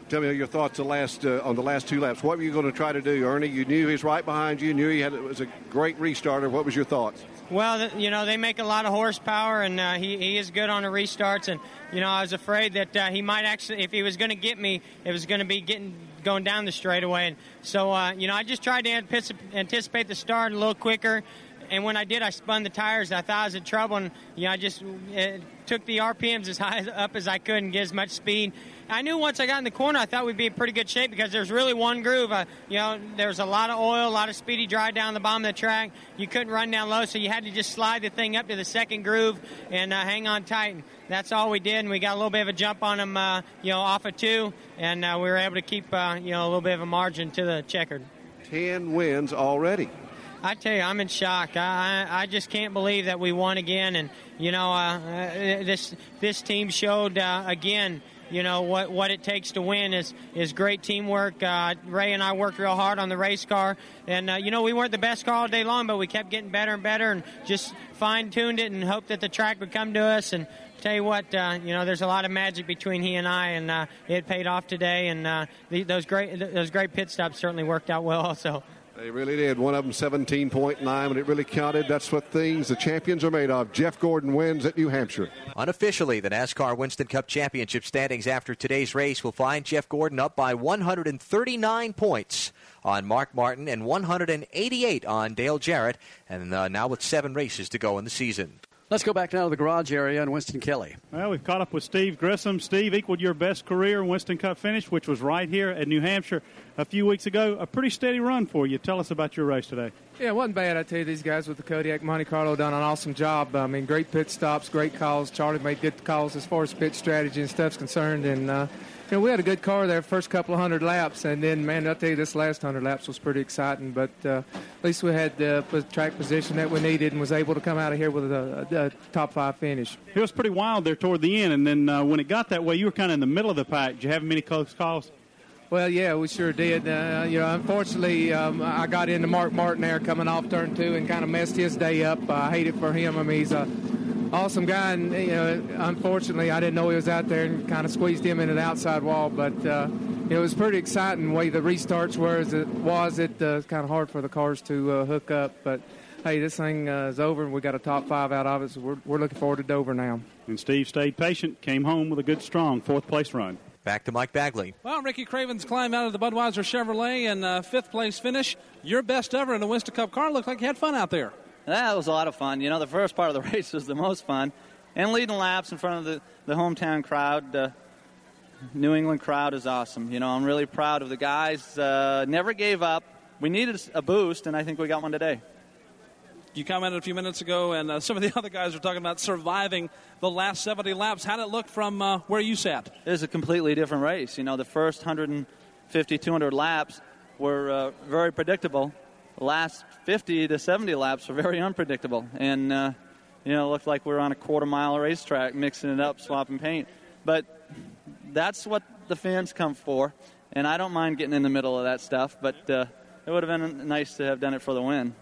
Tell me your thoughts the last, uh, on the last two laps. What were you going to try to do, Ernie? You knew he was right behind you. You knew he had it was a great restarter. What was your thoughts? Well, you know, they make a lot of horsepower, and uh, he, he is good on the restarts. And, you know, I was afraid that uh, he might actually, if he was going to get me, it was going to be getting going down the straightaway. And so, uh, you know, I just tried to anticipate the start a little quicker. And when I did, I spun the tires. I thought I was in trouble, and you know, I just took the RPMs as high up as I could and get as much speed. I knew once I got in the corner, I thought we'd be in pretty good shape because there's really one groove. Uh, you know, there's a lot of oil, a lot of speedy dry down the bottom of the track. You couldn't run down low, so you had to just slide the thing up to the second groove and uh, hang on tight. And that's all we did, and we got a little bit of a jump on them, uh, you know, off of two, and uh, we were able to keep, uh, you know, a little bit of a margin to the checkered. Ten wins already. I tell you, I'm in shock. I, I just can't believe that we won again. And you know, uh, uh this this team showed uh, again. You know what what it takes to win is is great teamwork. Uh, Ray and I worked real hard on the race car, and uh, you know we weren't the best car all day long, but we kept getting better and better, and just fine tuned it and hoped that the track would come to us. And tell you what, uh, you know, there's a lot of magic between he and I, and uh, it paid off today. And uh, the, those great those great pit stops certainly worked out well, also. They really did. One of them 17.9, and it really counted. That's what things the champions are made of. Jeff Gordon wins at New Hampshire. Unofficially, the NASCAR Winston Cup Championship standings after today's race will find Jeff Gordon up by 139 points on Mark Martin and 188 on Dale Jarrett, and uh, now with seven races to go in the season. Let's go back now to the garage area and Winston Kelly. Well, we've caught up with Steve Grissom. Steve equaled your best career Winston Cup finish, which was right here at New Hampshire a few weeks ago. A pretty steady run for you. Tell us about your race today. Yeah, it wasn't bad. I tell you, these guys with the Kodiak Monte Carlo done an awesome job. I mean, great pit stops, great calls. Charlie made good calls as far as pit strategy and stuff's concerned, and uh, you know, we had a good car there first couple of hundred laps, and then, man, I'll tell you, this last hundred laps was pretty exciting. But uh, at least we had the track position that we needed and was able to come out of here with a, a, a top five finish. It was pretty wild there toward the end, and then uh, when it got that way, you were kind of in the middle of the pack. Did you have many close calls? Well, yeah, we sure did. Uh, you know, unfortunately, um, I got into Mark Martin there coming off turn two and kind of messed his day up. I hate it for him. I mean, he's a awesome guy, and you know, unfortunately, I didn't know he was out there and kind of squeezed him into the outside wall. But uh, it was pretty exciting the way the restarts were. As it was, it uh, kind of hard for the cars to uh, hook up, but. Hey, this thing uh, is over, and we got a top five out of it, so we're, we're looking forward to Dover now. And Steve stayed patient, came home with a good, strong fourth place run. Back to Mike Bagley. Well, Ricky Craven's climb out of the Budweiser Chevrolet and uh, fifth place finish. Your best ever in a Winston Cup car. Looked like you had fun out there. That was a lot of fun. You know, the first part of the race was the most fun. And leading laps in front of the, the hometown crowd, the New England crowd is awesome. You know, I'm really proud of the guys. Uh, never gave up. We needed a boost, and I think we got one today. You commented a few minutes ago, and uh, some of the other guys were talking about surviving the last 70 laps. How did it look from uh, where you sat? It was a completely different race. You know, the first 150, 200 laps were uh, very predictable The last 50 to 70 laps were very unpredictable. And, uh, you know, it looked like we were on a quarter mile racetrack mixing it up, swapping paint. But that's what the fans come for. And I don't mind getting in the middle of that stuff, but uh, it would have been nice to have done it for the win.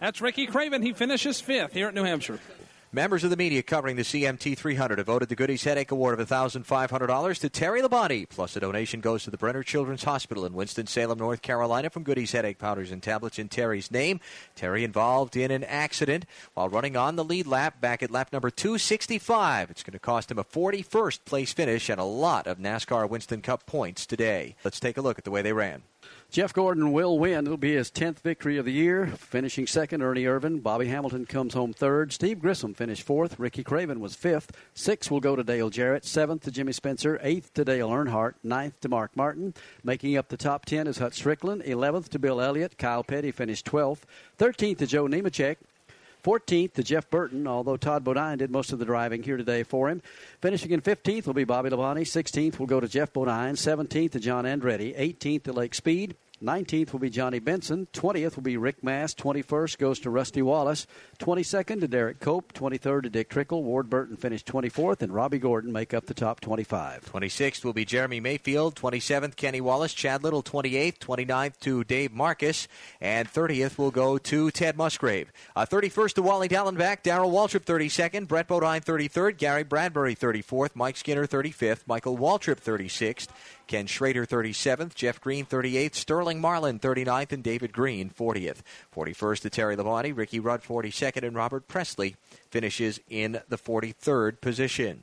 That's Ricky Craven. He finishes fifth here at New Hampshire. Members of the media covering the CMT 300 have voted the Goody's Headache Award of $1,500 to Terry Labonte. Plus, a donation goes to the Brenner Children's Hospital in Winston-Salem, North Carolina from Goody's Headache Powders and Tablets in Terry's name. Terry involved in an accident while running on the lead lap back at lap number 265. It's going to cost him a 41st place finish and a lot of NASCAR Winston Cup points today. Let's take a look at the way they ran. Jeff Gordon will win. It'll be his 10th victory of the year. Finishing second, Ernie Irvan. Bobby Hamilton comes home third. Steve Grissom finished fourth. Ricky Craven was fifth. Sixth will go to Dale Jarrett. Seventh to Jimmy Spencer. Eighth to Dale Earnhardt. Ninth to Mark Martin. Making up the top 10 is Hut Stricklin. Eleventh to Bill Elliott. Kyle Petty finished 12th. Thirteenth to Joe Nemechek. 14th to Jeff Burton, although Todd Bodine did most of the driving here today for him. Finishing in 15th will be Bobby Labonte. 16th will go to Geoff Bodine. 17th to John Andretti. 18th to Lake Speed. 19th will be Johnny Benson. 20th will be Rick Mast. 21st goes to Rusty Wallace. 22nd to Derrike Cope. 23rd to Dick Trickle. Ward Burton finished 24th, and Robby Gordon make up the top 25. 26th will be Jeremy Mayfield. 27th, Kenny Wallace. Chad Little, 28th. 29th to Dave Marcis. And 30th will go to Ted Musgrave. Uh, 31st to Wally Dallenbach. Darrell Waltrip, 32nd. Brett Bodine, 33rd. Gary Bradberry, 34th. Mike Skinner, 35th. Michael Waltrip, 36th. Ken Schrader 37th, Jeff Green 38th, Sterling Marlin 39th, and David Green 40th. 41st to Terry Labonte, Ricky Rudd 42nd, and Robert Pressley finishes in the 43rd position.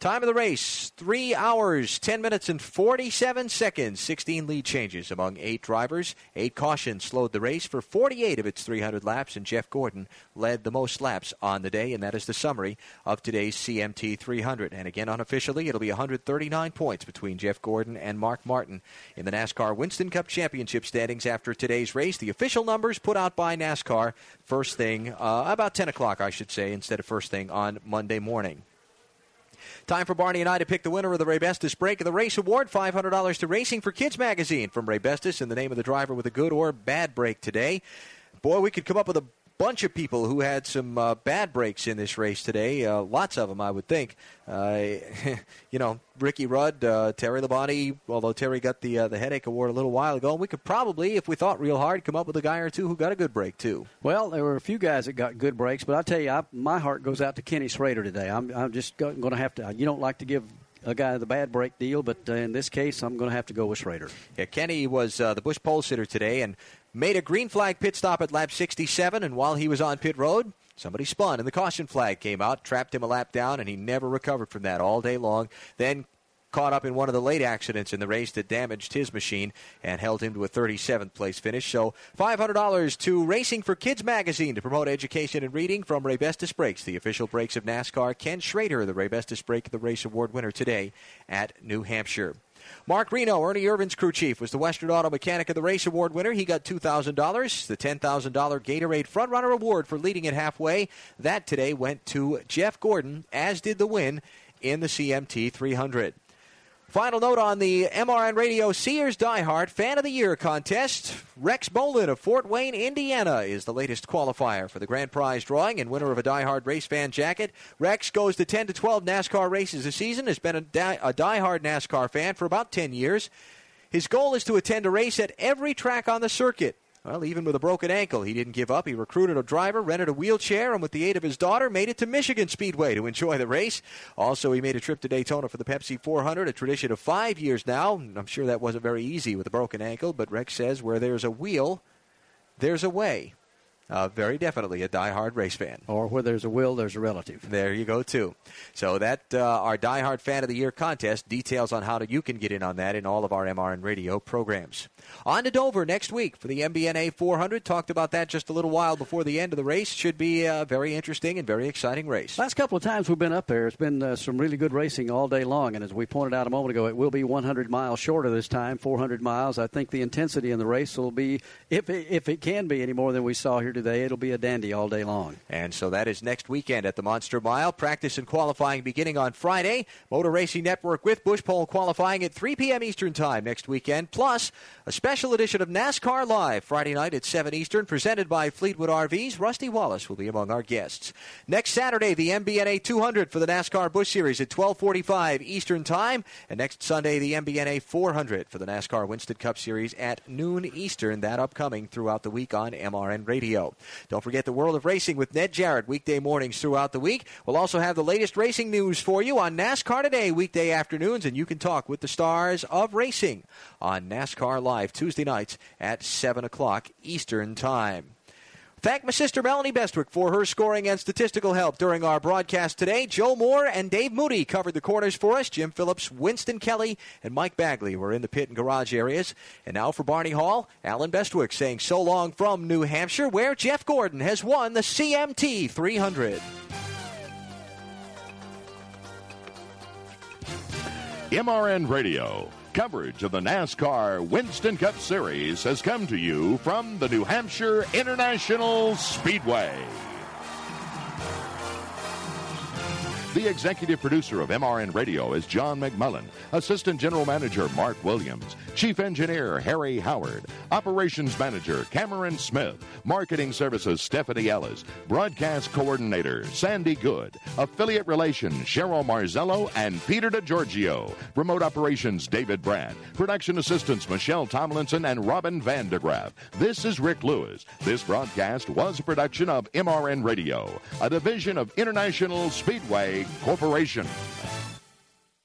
Time of the race, 3 hours, 10 minutes, and 47 seconds. 16 lead changes among eight drivers. Eight cautions slowed the race for 48 of its 300 laps, and Jeff Gordon led the most laps on the day, and that is the summary of today's CMT 300. And again, unofficially, it'll be 139 points between Jeff Gordon and Mark Martin in the NASCAR Winston Cup Championship standings after today's race. The official numbers put out by NASCAR first thing, uh, about 10 o'clock, I should say, instead of first thing on Monday morning. Time for Barney and I to pick the winner of the Raybestos break of the race award. $500 to Racing for Kids magazine from Raybestos in the name of the driver with a good or bad break today. Boy, we could come up with a bunch of people who had some uh, bad breaks in this race today. Uh, lots of them, I would think. Uh, you know, Ricky Rudd, uh, Terry Labonte, although Terry got the uh, the headache award a little while ago, and we could probably, if we thought real hard, come up with a guy or two who got a good break too. Well, there were a few guys that got good breaks, but I tell you, I, my heart goes out to Kenny Schrader today. I'm, I'm just going to have to. You don't like to give a guy the bad break deal, but uh, in this case, I'm going to have to go with Schrader. Yeah, Kenny was uh, the Busch pole sitter today and made a green flag pit stop at lap 67, and while he was on pit road, somebody spun, and the caution flag came out, trapped him a lap down, and he never recovered from that all day long. Then caught up in one of the late accidents in the race that damaged his machine and held him to a 37th place finish. So $500 to Racing for Kids magazine to promote education and reading from Raybestos Brakes, the official brakes of NASCAR. Ken Schrader, the Raybestos Brake of the Race Award winner today at New Hampshire. Mark Reno, Ernie Irvan's crew chief, was the Western Auto Mechanic of the Race Award winner. He got $2,000, the $10,000 Gatorade Frontrunner Award for leading it halfway. That today went to Jeff Gordon, as did the win in the CMT 300. Final note on the MRN Radio Sears Diehard Fan of the Year contest. Rex Bolin of Fort Wayne, Indiana, is the latest qualifier for the grand prize drawing and winner of a Diehard Race Fan jacket. Rex goes to 10 to 12 NASCAR races a season, has been a, die- a diehard NASCAR fan for about 10 years. His goal is to attend a race at every track on the circuit. Well, even with a broken ankle, he didn't give up. He recruited a driver, rented a wheelchair, and with the aid of his daughter, made it to Michigan Speedway to enjoy the race. Also, he made a trip to Daytona for the Pepsi 400, a tradition of five years now. I'm sure that wasn't very easy with a broken ankle, but Rex says where there's a wheel, there's a way. Uh, very definitely a die-hard race fan. Or where there's a will, there's a relative. There you go, too. So that uh, our die-hard fan of the year contest. Details on how to, you can get in on that in all of our MRN radio programs. On to Dover next week for the MBNA 400. Talked about that just a little while before the end of the race. Should be a very interesting and very exciting race. Last couple of times we've been up there, it's been uh, some really good racing all day long. And as we pointed out a moment ago, it will be 100 miles shorter this time, 400 miles. I think the intensity in the race will be, if it, if it can be any more than we saw here today, it'll be a dandy all day long. And so that is next weekend at the Monster Mile. Practice and qualifying beginning on Friday. Motor Racing Network with Busch Pole qualifying at 3 p.m. Eastern Time next weekend. Plus, a special edition of NASCAR Live Friday night at 7 Eastern, presented by Fleetwood RVs. Rusty Wallace will be among our guests. Next Saturday, the MBNA 200 for the NASCAR Busch Series at 12:45 Eastern Time, and next Sunday, the MBNA 400 for the NASCAR Winston Cup Series at noon Eastern. That upcoming throughout the week on MRN Radio. Don't forget the World of Racing with Ned Jarrett weekday mornings throughout the week. We'll also have the latest racing news for you on NASCAR Today weekday afternoons, and you can talk with the stars of racing on NASCAR Live Tuesday nights at 7 o'clock Eastern Time. Thank my sister Melanie Bestwick for her scoring and statistical help during our broadcast today. Joe Moore and Dave Moody covered the corners for us. Jim Phillips, Winston Kelly, and Mike Bagley were in the pit and garage areas. And now for Barney Hall, Allen Bestwick saying so long from New Hampshire, where Jeff Gordon has won the CMT 300. MRN Radio. Coverage of the NASCAR Winston Cup Series has come to you from the New Hampshire International Speedway. The executive producer of MRN Radio is John McMullen, Assistant General Manager Mark Williams, Chief Engineer Harry Howard, Operations Manager Cameron Smith, Marketing Services Stephanie Ellis, Broadcast Coordinator Sandy Good, Affiliate Relations Cheryl Marzello and Peter DeGiorgio, Remote Operations David Brad, Production Assistants Michelle Tomlinson and Robin Vandegraff. This is Rick Lewis. This broadcast was a production of MRN Radio, a division of International Speedway Corporation.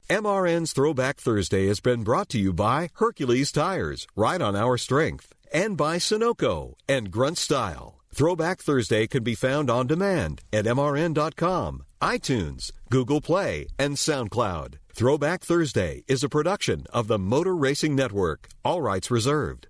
MRN's Throwback Thursday has been brought to you by Hercules Tires, right on our strength, and by Sunoco and Grunt Style. Throwback Thursday can be found on demand at MRN.com, iTunes, Google Play, and SoundCloud. Throwback Thursday is a production of the Motor Racing Network, all rights reserved.